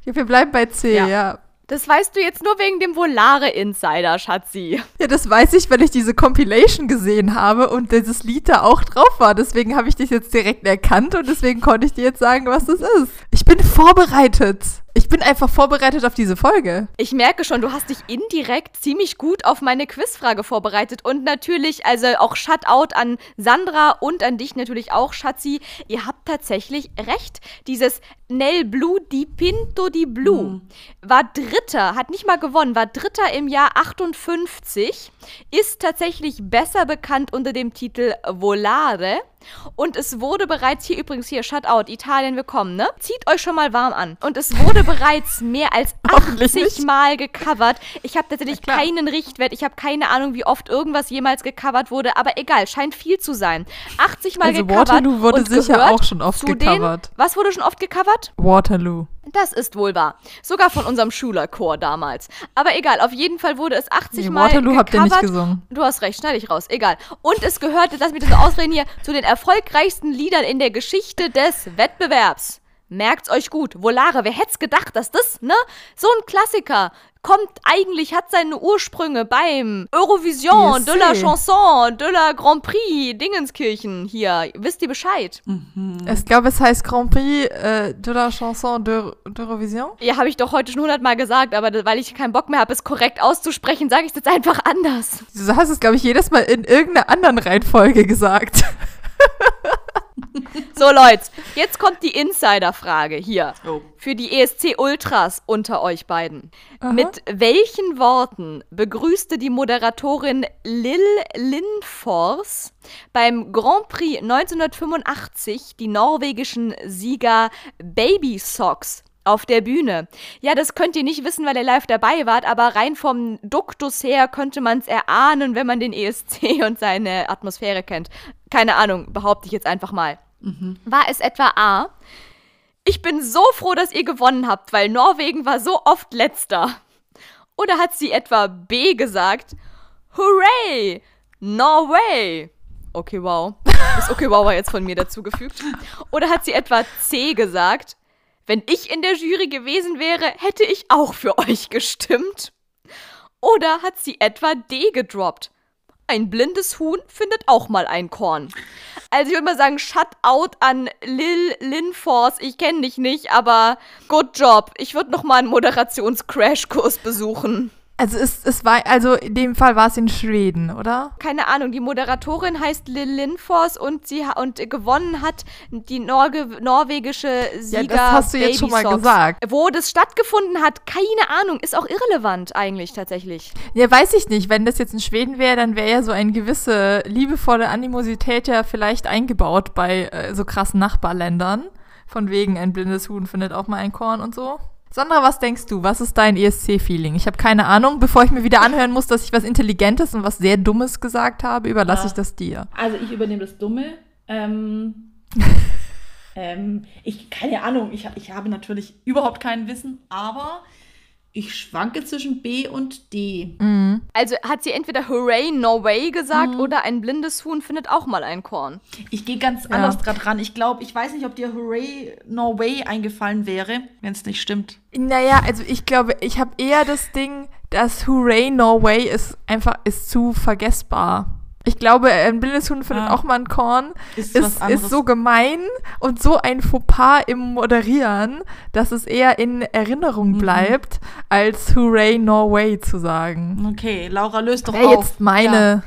Speaker 1: Ja, wir bleiben bei C,
Speaker 3: Ja.
Speaker 1: ja.
Speaker 2: Das weißt du jetzt nur wegen dem Volare Insider, Schatzi.
Speaker 1: Ja, das weiß ich, weil ich diese Compilation gesehen habe und dieses Lied da auch drauf war. Deswegen habe ich dich jetzt direkt erkannt und deswegen konnte ich dir jetzt sagen, was das ist. Ich bin vorbereitet. Ich bin einfach vorbereitet auf diese Folge.
Speaker 2: Ich merke schon, du hast dich indirekt ziemlich gut auf meine Quizfrage vorbereitet. Und natürlich, also auch Shutout an Sandra und an dich natürlich auch, Schatzi. Ihr habt tatsächlich recht. Dieses Nel Blue di Pinto di Blue war Dritter, hat nicht mal gewonnen, war Dritter im Jahr 58, ist tatsächlich besser bekannt unter dem Titel Volare. Und es wurde bereits, hier übrigens hier, Shutout, Italien, willkommen, ne? Zieht euch schon mal warm an. Und es wurde bereits mehr als [laughs]
Speaker 1: Hoffentlich
Speaker 2: 80
Speaker 1: nicht.
Speaker 2: Mal gecovert. Ich habe tatsächlich
Speaker 1: klar.
Speaker 2: keinen Richtwert. Ich habe keine Ahnung, wie oft irgendwas jemals gecovert wurde. Aber egal, scheint viel zu sein. 80 Mal
Speaker 1: Also
Speaker 2: gecovert.
Speaker 1: Waterloo wurde sicher auch schon oft gecovert.
Speaker 2: Den, was wurde schon oft gecovert?
Speaker 1: Waterloo.
Speaker 2: Das ist wohl wahr. Sogar von unserem Schülerchor damals. Aber egal, auf jeden Fall wurde es 80
Speaker 1: Nee,
Speaker 2: Mal
Speaker 1: Waterloo habt ihr nicht gesungen.
Speaker 2: Du hast recht, schneide ich raus. Egal. Und es gehörte, lass mich das so ausreden hier, zu den erfolgreichsten Liedern in der Geschichte des Wettbewerbs. Merkt's euch gut. Volare, wer hätt's gedacht, dass das, ne? So ein Klassiker kommt eigentlich, hat seine Ursprünge beim Eurovision,
Speaker 1: ESC.
Speaker 2: de la Chanson, de la Grand Prix, Dingenskirchen hier. Wisst ihr Bescheid?
Speaker 1: Ich glaube, es heißt Grand Prix äh, de la Chanson d'Euro- d'Eurovision.
Speaker 2: Ja, habe ich doch heute schon hundertmal gesagt, aber weil ich keinen Bock mehr habe, es korrekt auszusprechen, sage ich es jetzt einfach anders.
Speaker 1: Du hast es, glaube ich, jedes Mal in irgendeiner anderen Reihenfolge gesagt. [laughs] [laughs]
Speaker 2: So, Leute, jetzt kommt die Insider-Frage hier.
Speaker 3: Oh.
Speaker 2: Für die ESC Ultras unter euch beiden.
Speaker 1: Aha.
Speaker 2: Mit welchen Worten begrüßte die Moderatorin Lil Lindfors beim Grand Prix 1985 die norwegischen Sieger Baby Socks auf der Bühne. Ja, das könnt ihr nicht wissen, weil ihr live dabei wart, aber rein vom Duktus her könnte man es erahnen, wenn man den ESC [laughs] und seine Atmosphäre kennt. Keine Ahnung, behaupte ich jetzt einfach mal. War es etwa A? Ich bin so froh, dass ihr gewonnen habt, weil Norwegen war so oft letzter. Oder hat sie etwa B gesagt? Hooray! Norway! Okay, wow. Das Okay, wow war jetzt von mir dazugefügt. Oder hat sie etwa C gesagt? Wenn ich in der Jury gewesen wäre, hätte ich auch für euch gestimmt. Oder hat sie etwa D gedroppt? Ein blindes Huhn findet auch mal ein Korn. Also ich würde mal sagen, Shutout an Lil Linforce. Ich kenne dich nicht, aber good job. Ich würde noch mal einen Moderations-Crashkurs besuchen.
Speaker 1: Also es, es war, also in dem Fall war es in Schweden, oder?
Speaker 2: Keine Ahnung, die Moderatorin heißt Lil Linfors und sie und gewonnen hat die Norge norwegische Sieger.
Speaker 1: Ja, das hast du jetzt schon mal
Speaker 2: Baby Sox.
Speaker 1: gesagt.
Speaker 2: Wo das stattgefunden hat, keine Ahnung, ist auch irrelevant eigentlich tatsächlich.
Speaker 1: Ja, weiß ich nicht. Wenn das jetzt in Schweden wäre, dann wäre ja so eine gewisse liebevolle Animosität ja vielleicht eingebaut bei äh, so krassen Nachbarländern. Von wegen, ein blindes Huhn findet auch mal ein Korn und so. Sandra, was denkst du? Was ist dein ESC-Feeling? Ich habe keine Ahnung. Bevor ich mir wieder anhören muss, dass ich was Intelligentes und was sehr Dummes gesagt habe, überlasse
Speaker 3: Ja.
Speaker 1: ich das dir.
Speaker 3: Also ich übernehme das Dumme. Ähm, [laughs] ähm, ich, keine Ahnung, ich, ich habe natürlich überhaupt kein Wissen, aber ich schwanke zwischen B und D.
Speaker 2: Also hat sie entweder Hooray Norway gesagt
Speaker 1: Mhm.
Speaker 2: oder ein blindes Huhn findet auch mal ein Korn.
Speaker 3: Ich gehe ganz anders gerade ran. Ich glaube, ich weiß nicht, ob dir Hooray Norway eingefallen wäre, wenn es nicht stimmt.
Speaker 1: Naja, also ich glaube, ich habe eher das Ding, dass Hooray Norway ist einfach ist zu vergessbar. Ich glaube, ein blindes Huhn findet
Speaker 3: Ah.
Speaker 1: auch mal ein Korn.
Speaker 3: Ist
Speaker 1: Ist, ist, so gemein und so ein Fauxpas im Moderieren, dass es eher in Erinnerung
Speaker 3: Mhm.
Speaker 1: bleibt, als Hooray Norway zu sagen.
Speaker 3: Okay, Laura, löst doch
Speaker 1: Wäre
Speaker 3: auf.
Speaker 1: jetzt meine.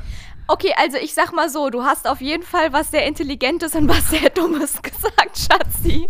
Speaker 2: Okay, also ich sag mal so, du hast auf jeden Fall was sehr Intelligentes und was sehr [laughs] Dummes gesagt, Schatzi.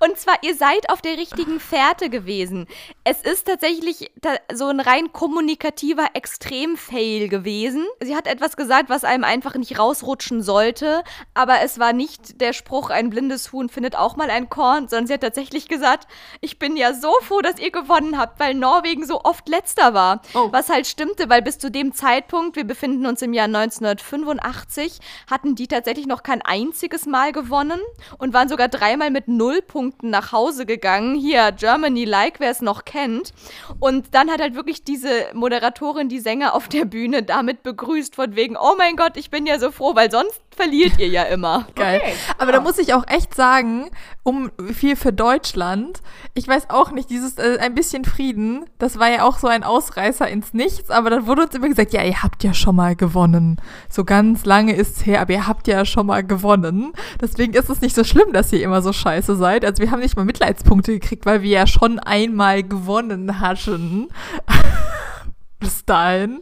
Speaker 2: Und zwar, ihr seid auf der richtigen Fährte gewesen. Es ist tatsächlich ta so ein rein kommunikativer Extrem-Fail gewesen. Sie hat etwas gesagt, was einem einfach nicht rausrutschen sollte, aber es war nicht der Spruch, ein blindes Huhn findet auch mal ein Korn, sondern sie hat tatsächlich gesagt, ich bin ja so froh, dass ihr gewonnen habt, weil Norwegen so oft letzter war.
Speaker 3: Oh.
Speaker 2: Was halt stimmte, weil bis zu dem Zeitpunkt, wir befinden uns im Jahr 1985, hatten die tatsächlich noch kein einziges Mal gewonnen und waren sogar dreimal mit null Punkten nach Hause gegangen. Hier, Germany Like, wer es noch kennt. Und dann hat halt wirklich diese Moderatorin die Sänger auf der Bühne damit begrüßt, von wegen, oh mein Gott, ich bin ja so froh, weil sonst verliert ihr ja immer.
Speaker 1: Geil.
Speaker 3: Okay,
Speaker 1: Aber
Speaker 3: ja.
Speaker 1: da muss ich auch echt sagen, um viel für Deutschland, ich weiß auch nicht, dieses äh, ein bisschen Frieden, das war ja auch so ein Ausreißer ins Nichts, aber dann wurde uns immer gesagt, ja, ihr habt ja schon mal gewonnen. So ganz lange ist's her, aber ihr habt ja schon mal gewonnen. Deswegen ist es nicht so schlimm, dass ihr immer so scheiße seid. Also wir haben nicht mal Mitleidspunkte gekriegt, weil wir ja schon einmal gewonnen hatten. [laughs] Bis dahin.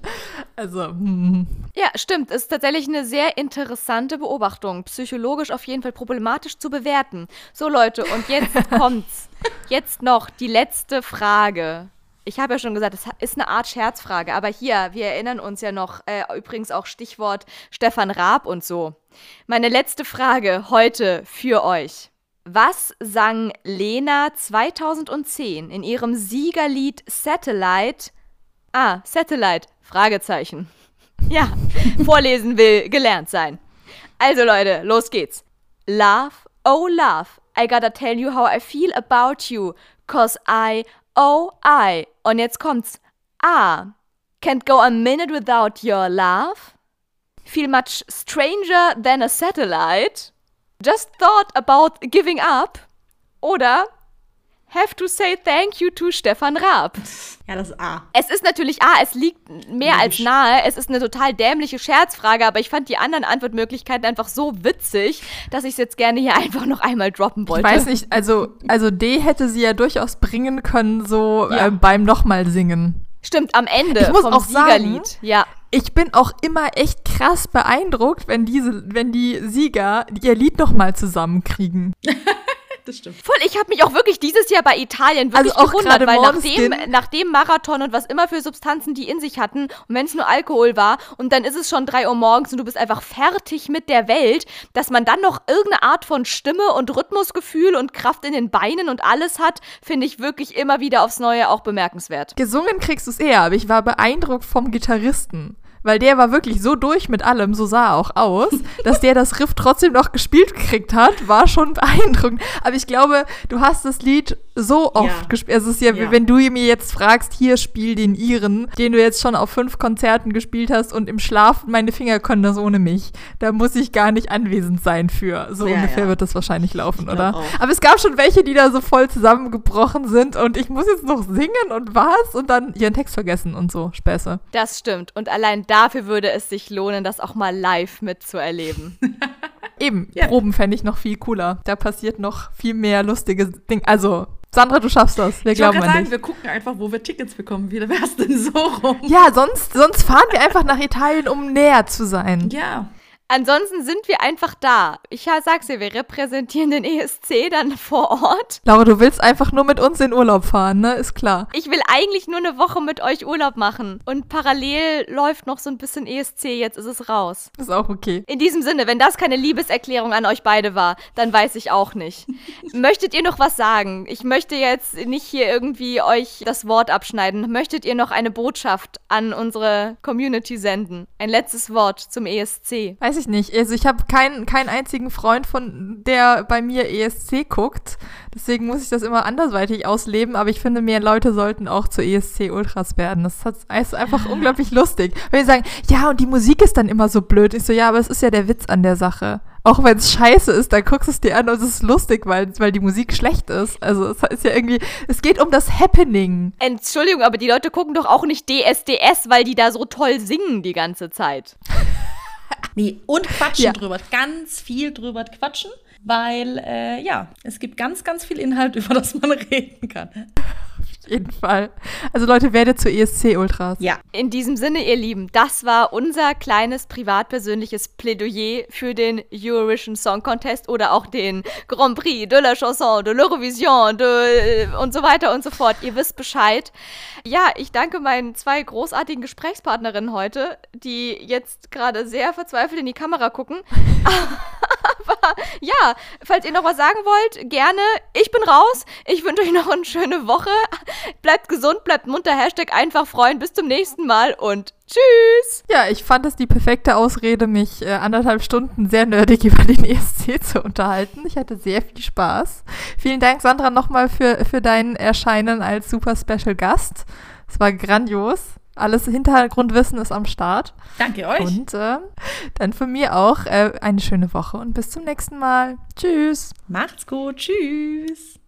Speaker 1: Also, hm.
Speaker 2: Ja, stimmt. Ist tatsächlich eine sehr interessante Beobachtung. Psychologisch auf jeden Fall problematisch zu bewerten. So, Leute, und jetzt [laughs] kommt's. Jetzt noch die letzte Frage. Ich habe ja schon gesagt, es ist eine Art Scherzfrage, aber hier, wir erinnern uns ja noch, äh, übrigens auch Stichwort Stefan Raab und so. Meine letzte Frage heute für euch. Was sang Lena 2010 in ihrem Siegerlied Satellite? Ah, Satellite, Fragezeichen. Ja, vorlesen will gelernt sein. Also Leute, los geht's. Love, oh love, I gotta tell you how I feel about you, cause I, oh I. Und jetzt kommt's. Ah, can't go a minute without your love. Feel much stranger than a satellite. Just thought about giving up. Oder have to say thank you to Stefan Raab.
Speaker 3: Ja, das ist A.
Speaker 2: Es ist natürlich, ah, es liegt mehr als
Speaker 3: Logisch.
Speaker 2: nahe. Es ist eine total dämliche Scherzfrage, aber ich fand die anderen Antwortmöglichkeiten einfach so witzig, dass ich es jetzt gerne hier [laughs] einfach noch einmal droppen
Speaker 1: Ich
Speaker 2: wollte.
Speaker 1: weiß nicht, also, also D hätte sie ja durchaus bringen können, so
Speaker 3: Ja.
Speaker 1: äh, beim nochmal singen.
Speaker 2: Stimmt, am Ende
Speaker 1: Ich muss
Speaker 2: vom
Speaker 1: auch sagen-
Speaker 2: Siegerlied. ja.
Speaker 1: Ich bin auch immer echt krass beeindruckt, wenn diese, wenn die Sieger ihr Lied nochmal zusammenkriegen. [laughs]
Speaker 3: Das stimmt.
Speaker 2: Voll, ich habe mich auch wirklich dieses Jahr bei Italien wirklich
Speaker 1: Also auch
Speaker 2: gewundert,
Speaker 1: gerade
Speaker 2: weil nach dem, nach dem Marathon und was immer für Substanzen die in sich hatten und wenn es nur Alkohol war und dann ist es schon 3 Uhr morgens und du bist einfach fertig mit der Welt, dass man dann noch irgendeine Art von Stimme und Rhythmusgefühl und Kraft in den Beinen und alles hat, finde ich wirklich immer wieder aufs Neue auch bemerkenswert.
Speaker 1: Gesungen kriegst du es eher, aber ich war beeindruckt vom Gitarristen. Weil der war wirklich so durch mit allem, so sah er auch aus, dass der das Riff trotzdem noch gespielt gekriegt hat, war schon beeindruckend. Aber ich glaube, du hast das Lied so oft
Speaker 3: Ja.
Speaker 1: gespielt. Also es ist ja,
Speaker 3: Ja.
Speaker 1: wenn du mir jetzt fragst, hier spiel den Iren, den du jetzt schon auf fünf Konzerten gespielt hast und im Schlaf, meine Finger können das ohne mich. Da muss ich gar nicht anwesend sein für. So
Speaker 3: Ja,
Speaker 1: ungefähr
Speaker 3: ja.
Speaker 1: wird das wahrscheinlich laufen, oder?
Speaker 3: auch.
Speaker 1: Aber es gab schon welche, die da so voll zusammengebrochen sind und ich muss jetzt noch singen und was und dann ihren Text vergessen und so. Späße.
Speaker 2: Das stimmt. Und allein dafür würde es sich lohnen, das auch mal live mitzuerleben. [laughs]
Speaker 1: Eben,
Speaker 3: Ja.
Speaker 1: Proben fände ich noch viel cooler. Da passiert noch viel mehr lustige Dinge. Also, Sandra, du schaffst das. Wir
Speaker 3: Ich
Speaker 1: glauben an
Speaker 3: sagen,
Speaker 1: dich.
Speaker 3: wir gucken einfach, wo wir Tickets bekommen. Wie wär's denn so rum?
Speaker 1: Ja, sonst, sonst fahren wir einfach nach Italien, um näher zu sein.
Speaker 3: Ja.
Speaker 2: Ansonsten sind wir einfach da. Ich sag's dir, wir repräsentieren den ESC dann vor Ort.
Speaker 1: Laura, du willst einfach nur mit uns in Urlaub fahren, ne? Ist klar.
Speaker 2: Ich will eigentlich nur eine Woche mit euch Urlaub machen. Und parallel läuft noch so ein bisschen ESC, jetzt ist es raus.
Speaker 1: Ist auch okay.
Speaker 2: In diesem Sinne, wenn das keine Liebeserklärung an euch beide war, dann weiß ich auch nicht. [laughs] Möchtet ihr noch was sagen? Ich möchte jetzt nicht hier irgendwie euch das Wort abschneiden. Möchtet ihr noch eine Botschaft an unsere Community senden? Ein letztes Wort zum ESC.
Speaker 1: Weiß ich nicht. Also ich habe keinen, keinen einzigen Freund von, der bei mir ESC guckt. Deswegen muss ich das immer andersweitig ausleben. Aber ich finde, mehr Leute sollten auch zu ESC Ultras werden. Das ist einfach unglaublich lustig. Wenn die sagen, ja, und die Musik ist dann immer so blöd. Ich so, ja, aber es ist ja der Witz an der Sache. Auch wenn es scheiße ist, dann guckst du es dir an und es ist lustig, weil, weil die Musik schlecht ist. Also es ist ja irgendwie, es geht um das Happening.
Speaker 2: Entschuldigung, aber die Leute gucken doch auch nicht DSDS, weil die da so toll singen die ganze Zeit. [laughs]
Speaker 3: Nee, und quatschen
Speaker 1: Ja.
Speaker 3: drüber. Ganz viel drüber quatschen, weil, äh, ja, es gibt ganz, ganz viel Inhalt, [laughs] über das man reden kann.
Speaker 1: Auf jeden Fall. Also Leute, werdet zu ESC Ultras.
Speaker 3: Ja.
Speaker 2: In diesem Sinne, ihr Lieben, das war unser kleines privatpersönliches Plädoyer für den Eurovision Song Contest oder auch den Grand Prix de la Chanson, de l'Eurovision de, und so weiter und so fort. Ihr wisst Bescheid. Ja, ich danke meinen zwei großartigen Gesprächspartnerinnen heute, die jetzt gerade sehr verzweifelt in die Kamera gucken. [laughs] Aber ja, falls ihr noch was sagen wollt, gerne. Ich bin raus. Ich wünsche euch noch eine schöne Woche. Bleibt gesund, bleibt munter. Hashtag einfach freuen. Bis zum nächsten Mal und tschüss.
Speaker 1: Ja, ich fand es die perfekte Ausrede, mich äh, anderthalb Stunden sehr nerdig [laughs] über den ESC zu unterhalten. Ich hatte sehr viel Spaß. Vielen Dank, Sandra, nochmal für, für dein Erscheinen als super Special Gast. Es war grandios. Alles Hintergrundwissen ist am Start.
Speaker 3: Danke euch.
Speaker 1: Und äh, dann von mir auch äh, eine schöne Woche und bis zum nächsten Mal. Tschüss.
Speaker 3: Macht's gut. Tschüss.